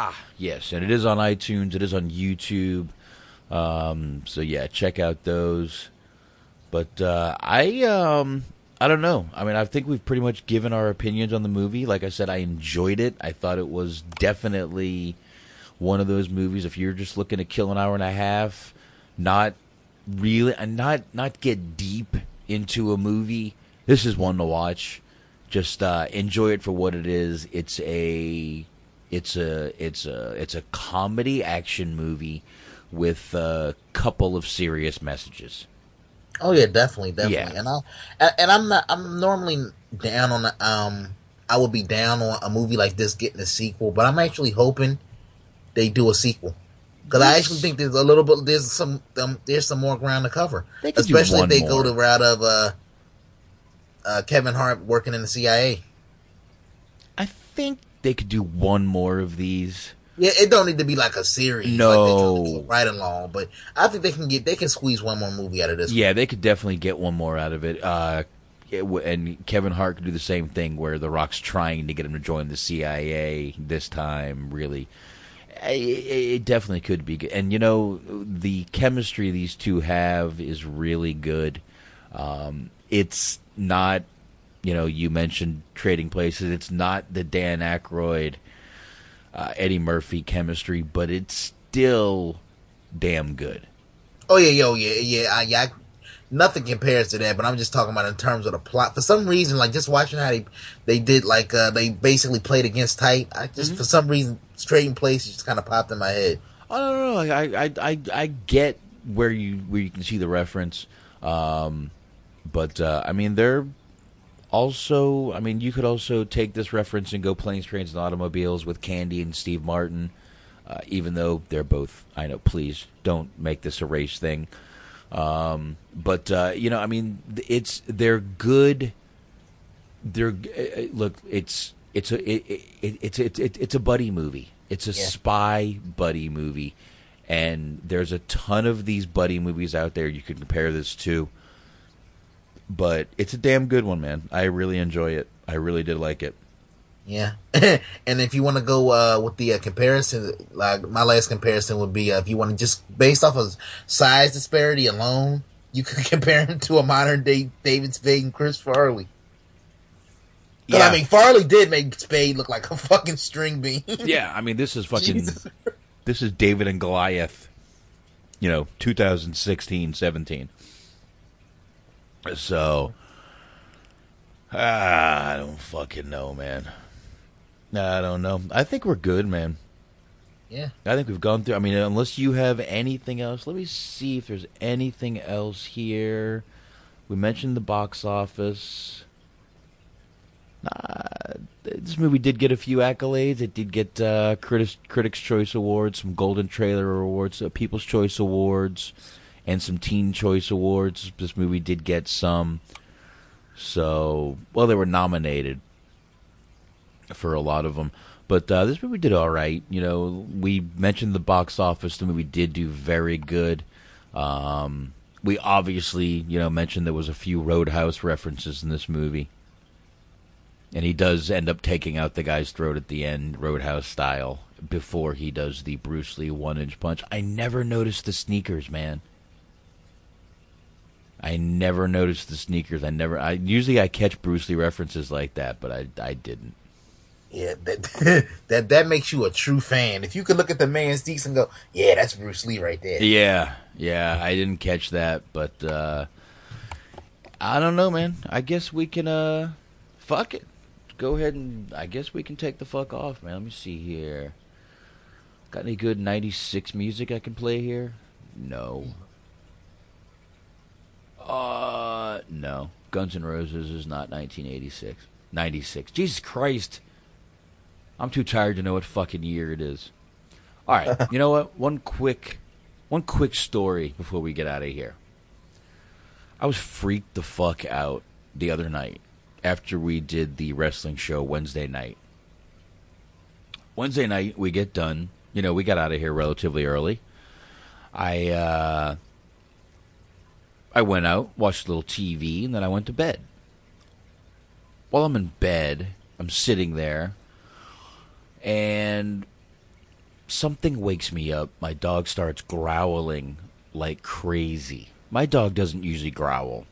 Ah, yes, and it is on iTunes. It is on YouTube. Um, so yeah, check out those. But uh, I um, I don't know. I mean, I think we've pretty much given our opinions on the movie. Like I said, I enjoyed it. I thought it was definitely one of those movies. If you're just looking to kill an hour and a half, not really, and not not get deep into a movie, this is one to watch. Just uh, enjoy it for what it is. It's a it's a it's a it's a comedy action movie with a couple of serious messages. Oh yeah, definitely, definitely. Yeah. And I and I'm not. I'm normally down on the. Um, I would be down on a movie like this getting a sequel, but I'm actually hoping they do a sequel because I actually think there's a little bit. There's some. Um, there's some more ground to cover, They could do especially if they go the route of uh, uh, Kevin Hart working in the CIA. I think they could do one more of these. Yeah, it don't need to be like a series. No. like Ride Along. But I think they can get they can squeeze one more movie out of this. Yeah, they could definitely get one more out of it. Uh, it w- and Kevin Hart could do the same thing where The Rock's trying to get him to join the CIA this time. Really, it, it definitely could be good. And you know, the chemistry these two have is really good. Um, it's not, you know, you mentioned Trading Places. It's not the Dan Aykroyd, uh, Eddie Murphy chemistry, but it's still damn good. Oh yeah, yo, yeah, yeah, I, yeah. I, nothing compares to that. But I'm just talking about in terms of the plot. For some reason, like just watching how they they did, like uh they basically played against tight. I just for some reason, Trading Places just kind of popped in my head. I don't know. I I I I get where you where you can see the reference, um, but uh, I mean they're also. I mean you could also take this reference and go planes, trains, and automobiles with Candy and Steve Martin, uh, even though they're both. I know. Please don't make this a race thing. Um, but uh, you know, I mean, it's they're good. They're uh, look. It's it's a it, it, it's it's it's a buddy movie. It's a Yeah. spy buddy movie, and there's a ton of these buddy movies out there you can compare this to. But it's a damn good one, man. I really enjoy it. I really did like it. Yeah, and if you want to go uh, with the uh, comparison, like my last comparison would be uh, if you want to just based off of size disparity alone, you could compare him to a modern day David Spade and Chris Farley. Yeah. I mean, Farley did make Spade look like a fucking string bean. Yeah, I mean, this is fucking. Jesus. This is David and Goliath. You know, 2016, 17. So, ah, I don't fucking know, man. I don't know. I think we're good, man. Yeah. I think we've gone through. I mean, unless you have anything else, let me see if there's anything else here. We mentioned the box office. Uh, this movie did get a few accolades. It did get uh, Critics Critics Choice Awards, some Golden Trailer Awards, uh, People's Choice Awards, and some Teen Choice Awards. This movie did get some. So, well, they were nominated for a lot of them. But uh, this movie did all right. You know, we mentioned the box office. The movie did do very good. Um, we obviously, you know, mentioned there was a few Roadhouse references in this movie, and he does end up taking out the guy's throat at the end, Roadhouse style, before he does the Bruce Lee one-inch punch. I never noticed the sneakers, man. I never noticed the sneakers. I never. I usually I catch Bruce Lee references like that, but I I didn't. Yeah, that that that makes you a true fan. If you could look at the man's sneaks and go, "Yeah, that's Bruce Lee right there." Yeah, yeah, I didn't catch that, but uh I don't know, man. I guess we can uh fuck it. Go ahead and I guess we can take the fuck off, man. Let me see here. Got any good 96 music I can play here? No. Uh no. Guns N' Roses is not 1986. 96. Jesus Christ. I'm too tired to know what fucking year it is. All right, you know what? One quick, one quick story before we get out of here. I was freaked the fuck out the other night after we did the wrestling show Wednesday night. Wednesday night we get done. You know, we got out of here relatively early. I uh I went out, watched a little TV, and then I went to bed. While I'm in bed, I'm sitting there and something wakes me up. My dog starts growling like crazy. My dog doesn't usually growl.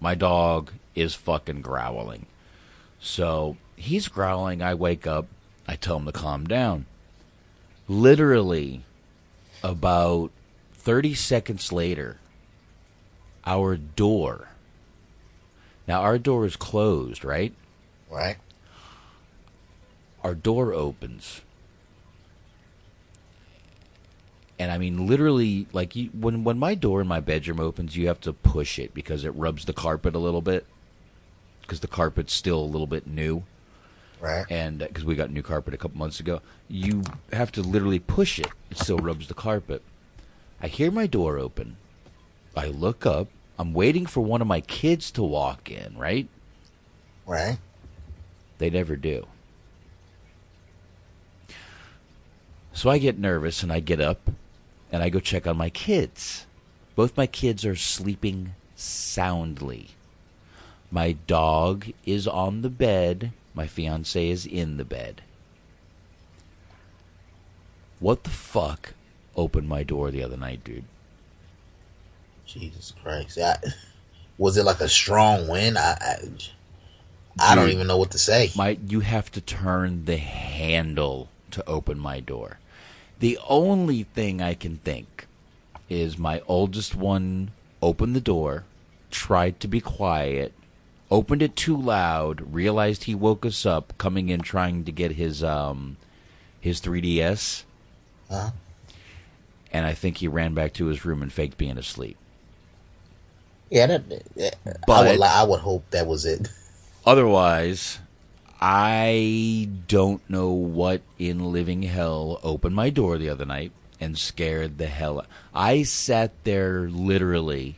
My dog is fucking growling. So he's growling. I wake up. I tell him to calm down. Literally, about 30 seconds later, our door. Now, our door is closed, right? Right. our door opens and i mean literally like you, when when my door in my bedroom opens you have to push it because it rubs the carpet a little bit because the carpet's still a little bit new Right. and uh, because we got new carpet a couple months ago you have to literally push it it still rubs the carpet i hear my door open i look up i'm waiting for one of my kids to walk in right Right. they never do. So I get nervous and I get up and I go check on my kids. Both my kids are sleeping soundly. My dog is on the bed. My fiance is in the bed. What the fuck opened my door the other night, dude? Jesus Christ! I, was it like a strong wind? I, I, I don't even know what to say. My, you have to turn the handle to open my door. The only thing I can think is my oldest one opened the door, tried to be quiet, opened it too loud, realized he woke us up coming in trying to get his um his 3DS. Huh? And I think he ran back to his room and faked being asleep. Yeah, that, I But- would. I would hope that was it. Otherwise, I don't know what in living hell opened my door the other night and scared the hell. I sat there literally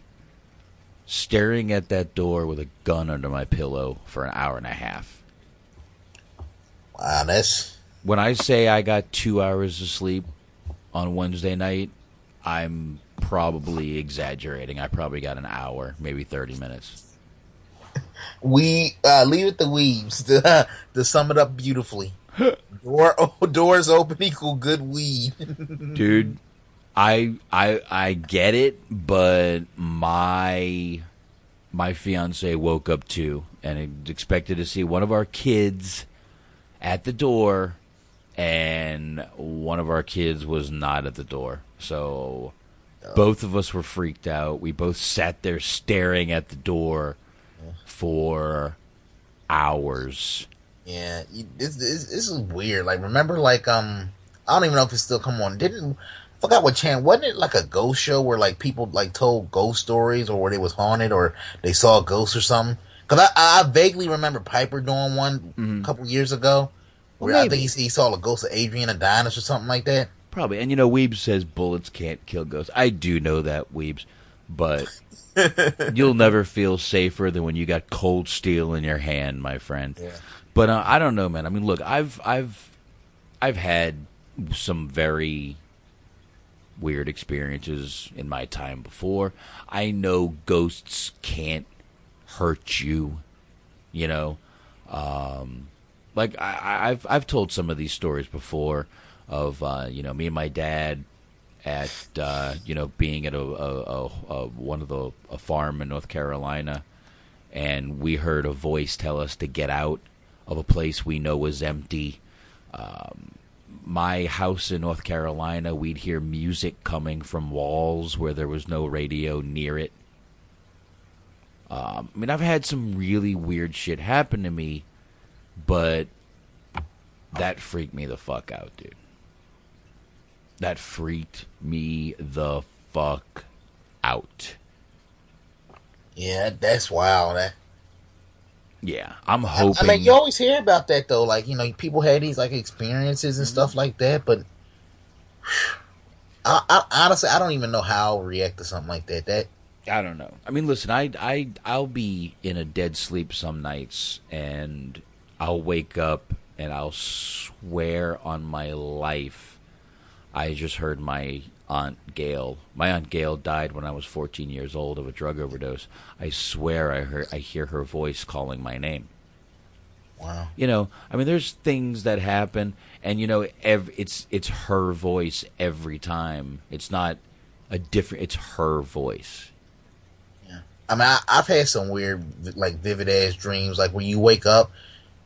staring at that door with a gun under my pillow for an hour and a half. Wow, that's When I say I got two hours of sleep on Wednesday night, I'm probably exaggerating. I probably got an hour, maybe 30 minutes. we uh, leave it to Weebs to, to sum it up beautifully. Door doors open equal good weed. dude i i i get it but my my fiance woke up too and expected to see one of our kids at the door and one of our kids was not at the door so both of us were freaked out we both sat there staring at the door for hours Yeah, this, this this is weird. Like, remember, like, um, I don't even know if it's still come on. Didn't I forgot what channel? Wasn't it like a ghost show where like people like told ghost stories or where they was haunted or they saw a ghost or something? Because I, I vaguely remember Piper doing one a couple years ago where I think he, he saw a ghost of Adrian Adonis or something like that. Probably. And you know, Weebs says bullets can't kill ghosts. I do know that, Weebs. But you'll never feel safer than when you got cold steel in your hand, my friend. Yeah. But uh, I don't know, man. I mean, look, I've I've I've had some very weird experiences in my time before. I know ghosts can't hurt you, you know. Um, like I, I've I've told some of these stories before of uh, you know me and my dad at uh, you know being at a, a, a, a one of the a farm in North Carolina, and we heard a voice tell us to get out of a place we know was empty. Um, my house in North Carolina, we'd hear music coming from walls where there was no radio near it. Um, I mean, I've had some really weird shit happen to me, but that freaked me the fuck out, dude. That freaked me the fuck out. Yeah, that's wild. That, Yeah, I'm hoping. I mean, you always hear about that though. Like you know, people had these like experiences and stuff like that. But I, I honestly, I don't even know how I'll react to something like that. That I don't know. I mean, listen, I I I'll be in a dead sleep some nights, and I'll wake up and I'll swear on my life, I just heard my aunt Gail. My aunt Gail died when I was 14 years old of a drug overdose. I swear I heard I hear her voice calling my name. wow. You know, I mean, there's things that happen, and you know, ev- it's it's her voice every time. It's not a different. It's her voice. Yeah. I mean, I, I've had some weird, like vivid ass dreams, like when you wake up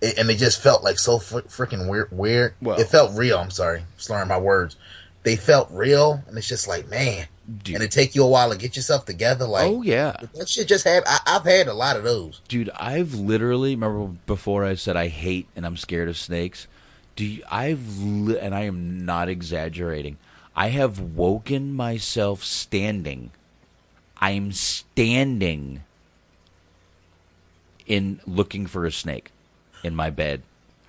it, and it just felt like so fr- freaking weird. Weird. Well- it felt real. I'm sorry, slurring my words. They felt real, and it's just like, man. And it take you a while to get yourself together. Like, oh yeah, that shit just have. I, I've had a lot of those. Dude, I've literally remember before I said I hate and I'm scared of snakes. Do you, I've li- and I am not exaggerating. I have woken myself standing. I'm standing in looking for a snake in my bed.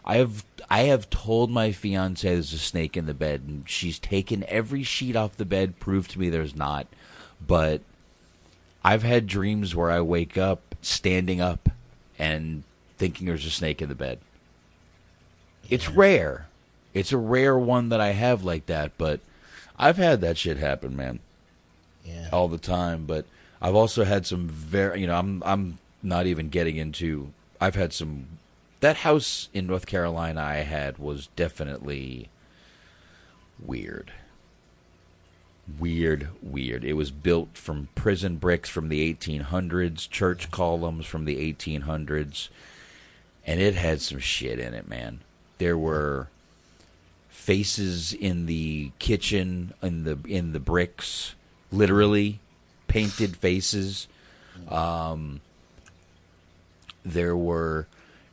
I have I have told my fiance there's a snake in the bed, and she's taken every sheet off the bed, proved to me there's not. But I've had dreams where I wake up standing up and thinking there's a snake in the bed. It's rare. It's a rare one that I have like that, but I've had that shit happen, man. Yeah. All the time, but I've also had some very, you know, I'm I'm not even getting into. I've had some. That house in North Carolina I had was definitely weird. Weird, weird. It was built from prison bricks from the 1800s, church columns from the 1800s, and it had some shit in it, man. There were faces in the kitchen in the in the bricks, literally painted faces. Um, there were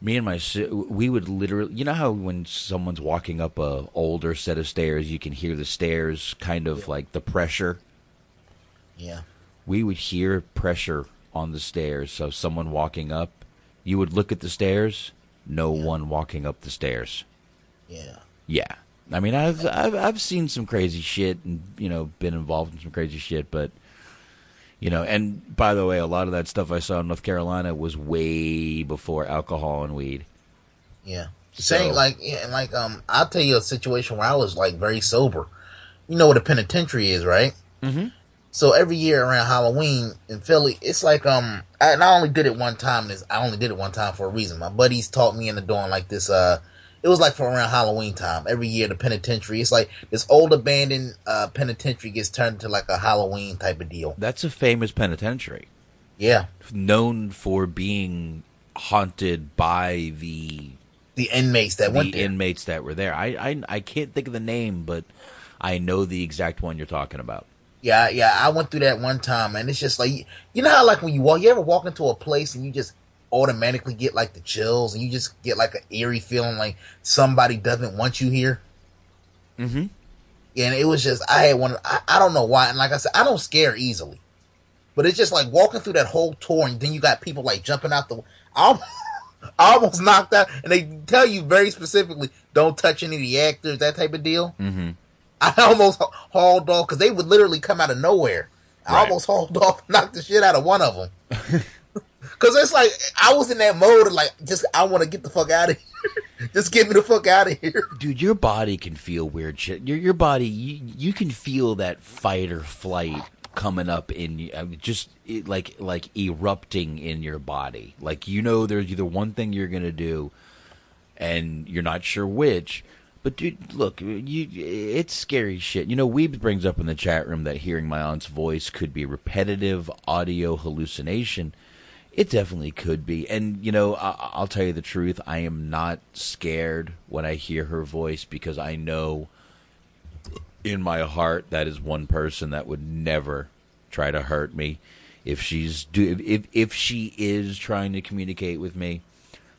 me and my si- we would literally you know how when someone's walking up a older set of stairs you can hear the stairs kind of like the pressure? Yeah. we would hear pressure on the stairs. So someone walking up you would look at the stairs no one walking up the stairs. Yeah. yeah. I mean i've i've i've seen some crazy shit and you know been involved in some crazy shit but you know and by the way a lot of that stuff i saw in north carolina was way before alcohol and weed Yeah. So- Saying like, yeah, like, um, I'll tell you a situation where I was like very sober. You know what a penitentiary is, right? Mm-hmm. So every year around Halloween in Philly, it's like, um, I, and I only did it one time. This I only did it one time for a reason. My buddies taught me into doing like this. Uh, it was like for around Halloween time. Every year, the penitentiary. It's like this old abandoned uh penitentiary gets turned into like a Halloween type of deal. that's a famous penitentiary Yeah, known for being haunted by the the inmates that the went there. inmates that were there. I, I I can't think of the name, but I know the exact one you're talking about. Yeah, yeah, I went through that one time, and it's just like you know how like when you walk, you ever walk into a place and you just automatically get like the chills, and you just get like an eerie feeling like somebody doesn't want you here. Mm-hmm. And it was just I had one. I, I don't know why, and like I said, I don't scare easily, but it's just like walking through that whole tour, and then you got people like jumping out the. I almost, knocked out, and they tell you very specifically, don't touch any of the actors, that type of deal. Mm-hmm. I almost hauled off because they would literally come out of nowhere. I Right. almost hauled off, knocked the shit out of one of them. Because it's like I was in that mode of like, just I want to get the fuck out of here. just get me the fuck out of here. Dude, your body can feel weird shit. Your your body, you, you can feel that fight or flight coming up in you, I mean, just it, like like erupting in your body. Like you know, there's either one thing you're gonna do, and you're not sure which. But dude, look, you it's scary shit. You know, Weeb brings up in the chat room that hearing my aunt's voice could be repetitive audio hallucination. It definitely could be. And, you know, I- I'll tell you the truth. I am not scared when I hear her voice because I know in my heart that is one person that would never try to hurt me. If she's do if if she is trying to communicate with me,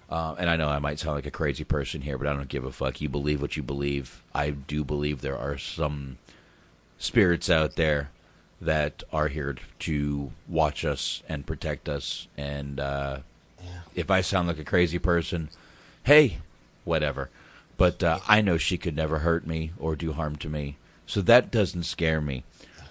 uh, and I know I might sound like a crazy person here, but I don't give a fuck. You believe what you believe. I do believe there are some spirits out there that are here to watch us and protect us. And uh, if I sound like a crazy person, hey, whatever. But uh, I know she could never hurt me or do harm to me, so that doesn't scare me.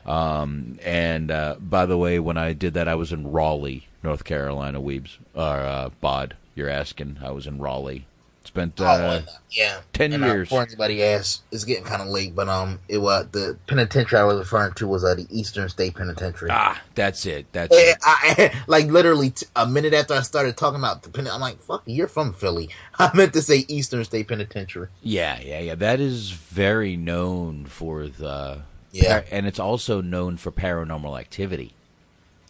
Um, and uh, by the way, when I did that, I was in Raleigh, North Carolina. Weebs or uh, Bod, you're asking? I was in Raleigh. Spent uh, Oh, uh, yeah, ten And, uh, years. Before anybody asks, it's getting kind of late, but um, it was the penitentiary I was referring to was uh, the Eastern State Penitentiary. Ah, that's it. That's Eh, it. I, like literally t- a minute after I started talking about the pen, I'm like, "Fuck, you're from Philly." I meant to say Eastern State Penitentiary. Yeah, yeah, yeah. That is very known for the Yeah. and it's also known for paranormal activity.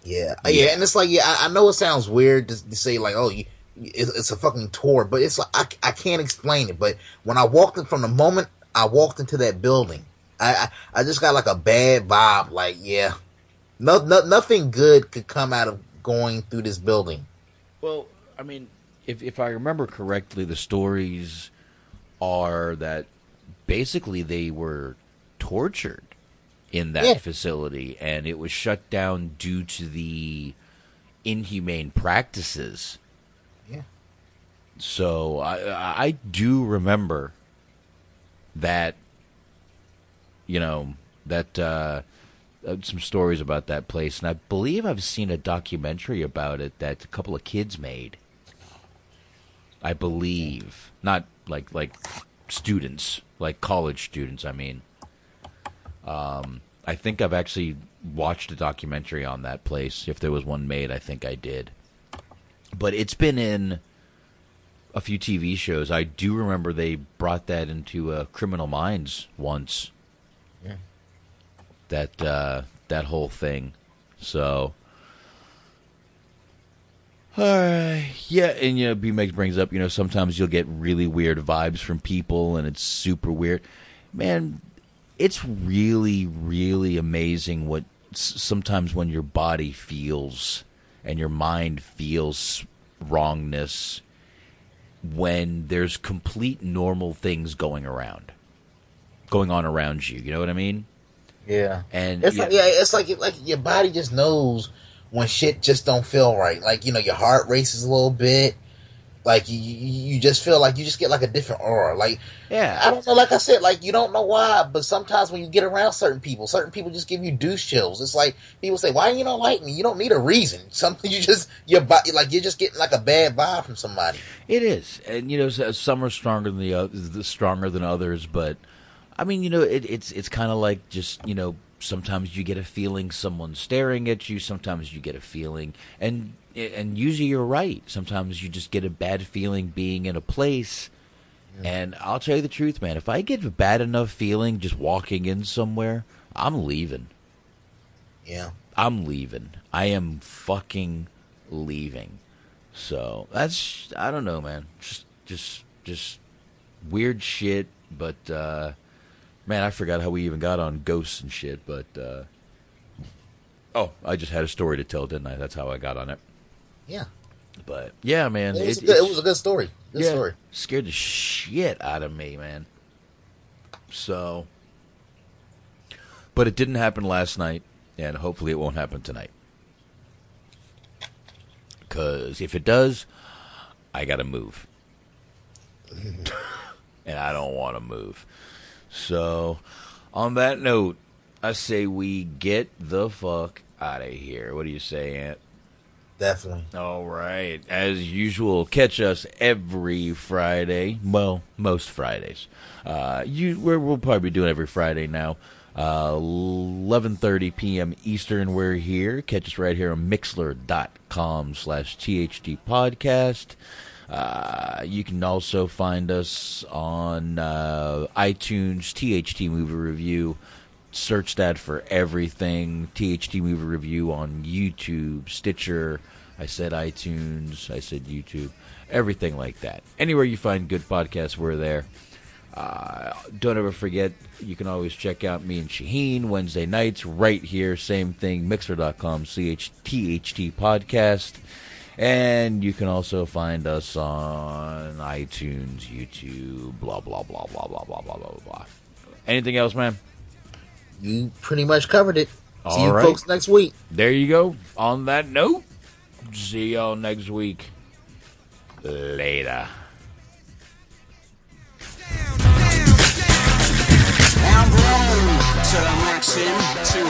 Yeah, Uh, yeah, and it's like, yeah, I, I know it sounds weird to, to say like, "Oh, you, it's, it's a fucking tour," but it's like I, I can't explain it. But when I walked in, from the moment I walked into that building, I, I, I just got like a bad vibe. Like, yeah, no, no, nothing good could come out of going through this building. Well, I mean, if if I remember correctly, the stories are that basically they were tortured in that Yeah. facility, and it was shut down due to the inhumane practices. So I I do remember that. You know that uh, uh, some stories about that place, and I believe I've seen a documentary about it that a couple of kids made. I believe not like like students, like college students. I mean, um, I think I've actually watched a documentary on that place. If there was one made, I think I did. But it's been in a few TV shows. I do remember they brought that into uh, Criminal Minds once. Yeah. That uh, that whole thing. So. Right. Yeah, and you know, B Megs brings up, you know, sometimes you'll get really weird vibes from people and it's super weird. Man, it's really, really amazing what sometimes when your body feels and your mind feels wrongness when there's complete normal things going around, going on around you. You know what I mean? Yeah. And It's yeah, like yeah, it's like like your body just knows when shit just don't feel right. Like you know, your heart races a little bit. Like you, you just feel like you just get like a different aura. Like yeah, I don't know. Like I said, like you don't know why, but sometimes when you get around certain people, certain people just give you douche chills. It's like people say, "Why you don't like me?" You don't need a reason. Something you just your body like you're just getting like a bad vibe from somebody. It is, and you know, some are stronger than the others, stronger than others. But I mean, you know, it, it's it's kind of like just you know, sometimes you get a feeling someone's staring at you. Sometimes you get a feeling, and and usually you're right. Sometimes you just get a bad feeling being in a place. And I'll tell you the truth, man. If I get a bad enough feeling just walking in somewhere, I'm leaving. Yeah. I'm leaving. I am fucking leaving. So that's I don't know, man. Just just just weird shit. But uh, man, I forgot how we even got on ghosts and shit. But uh, oh, I just had a story to tell, didn't I? That's how I got on it. Yeah. But yeah, man, It was, it- a, good, it was a good story. Good yeah, story. Scared the shit out of me, man. So, but it didn't happen last night, and hopefully it won't happen tonight. Because if it does, I got to move. and I don't want to move. So, on that note, I say we get the fuck out of here. What do you say, Ant? Definitely. All right. As usual, catch us every Friday. Well, most Fridays. Uh, you, we're, we'll probably be doing every Friday now. Uh, 11.30 p.m. Eastern, we're here. Catch us right here on Mixlr.com slash THD podcast. Uh, you can also find us on uh, iTunes, THT Movie Review. Search that for everything. THT Movie Review on YouTube, Stitcher. I said iTunes. I said YouTube. Everything like that. Anywhere you find good podcasts, we're there. Uh, don't ever forget, you can always check out me and Shaheen Wednesday nights right here. Same thing, Mixlr.com, CHTHT podcast. And you can also find us on iTunes, YouTube, blah, blah, blah, blah, blah, blah, blah, blah, blah. Anything else, man? You pretty much covered it. See you right. folks next week. There you go. On that note, see y'all next week. Later. I'm grown to the maxim, to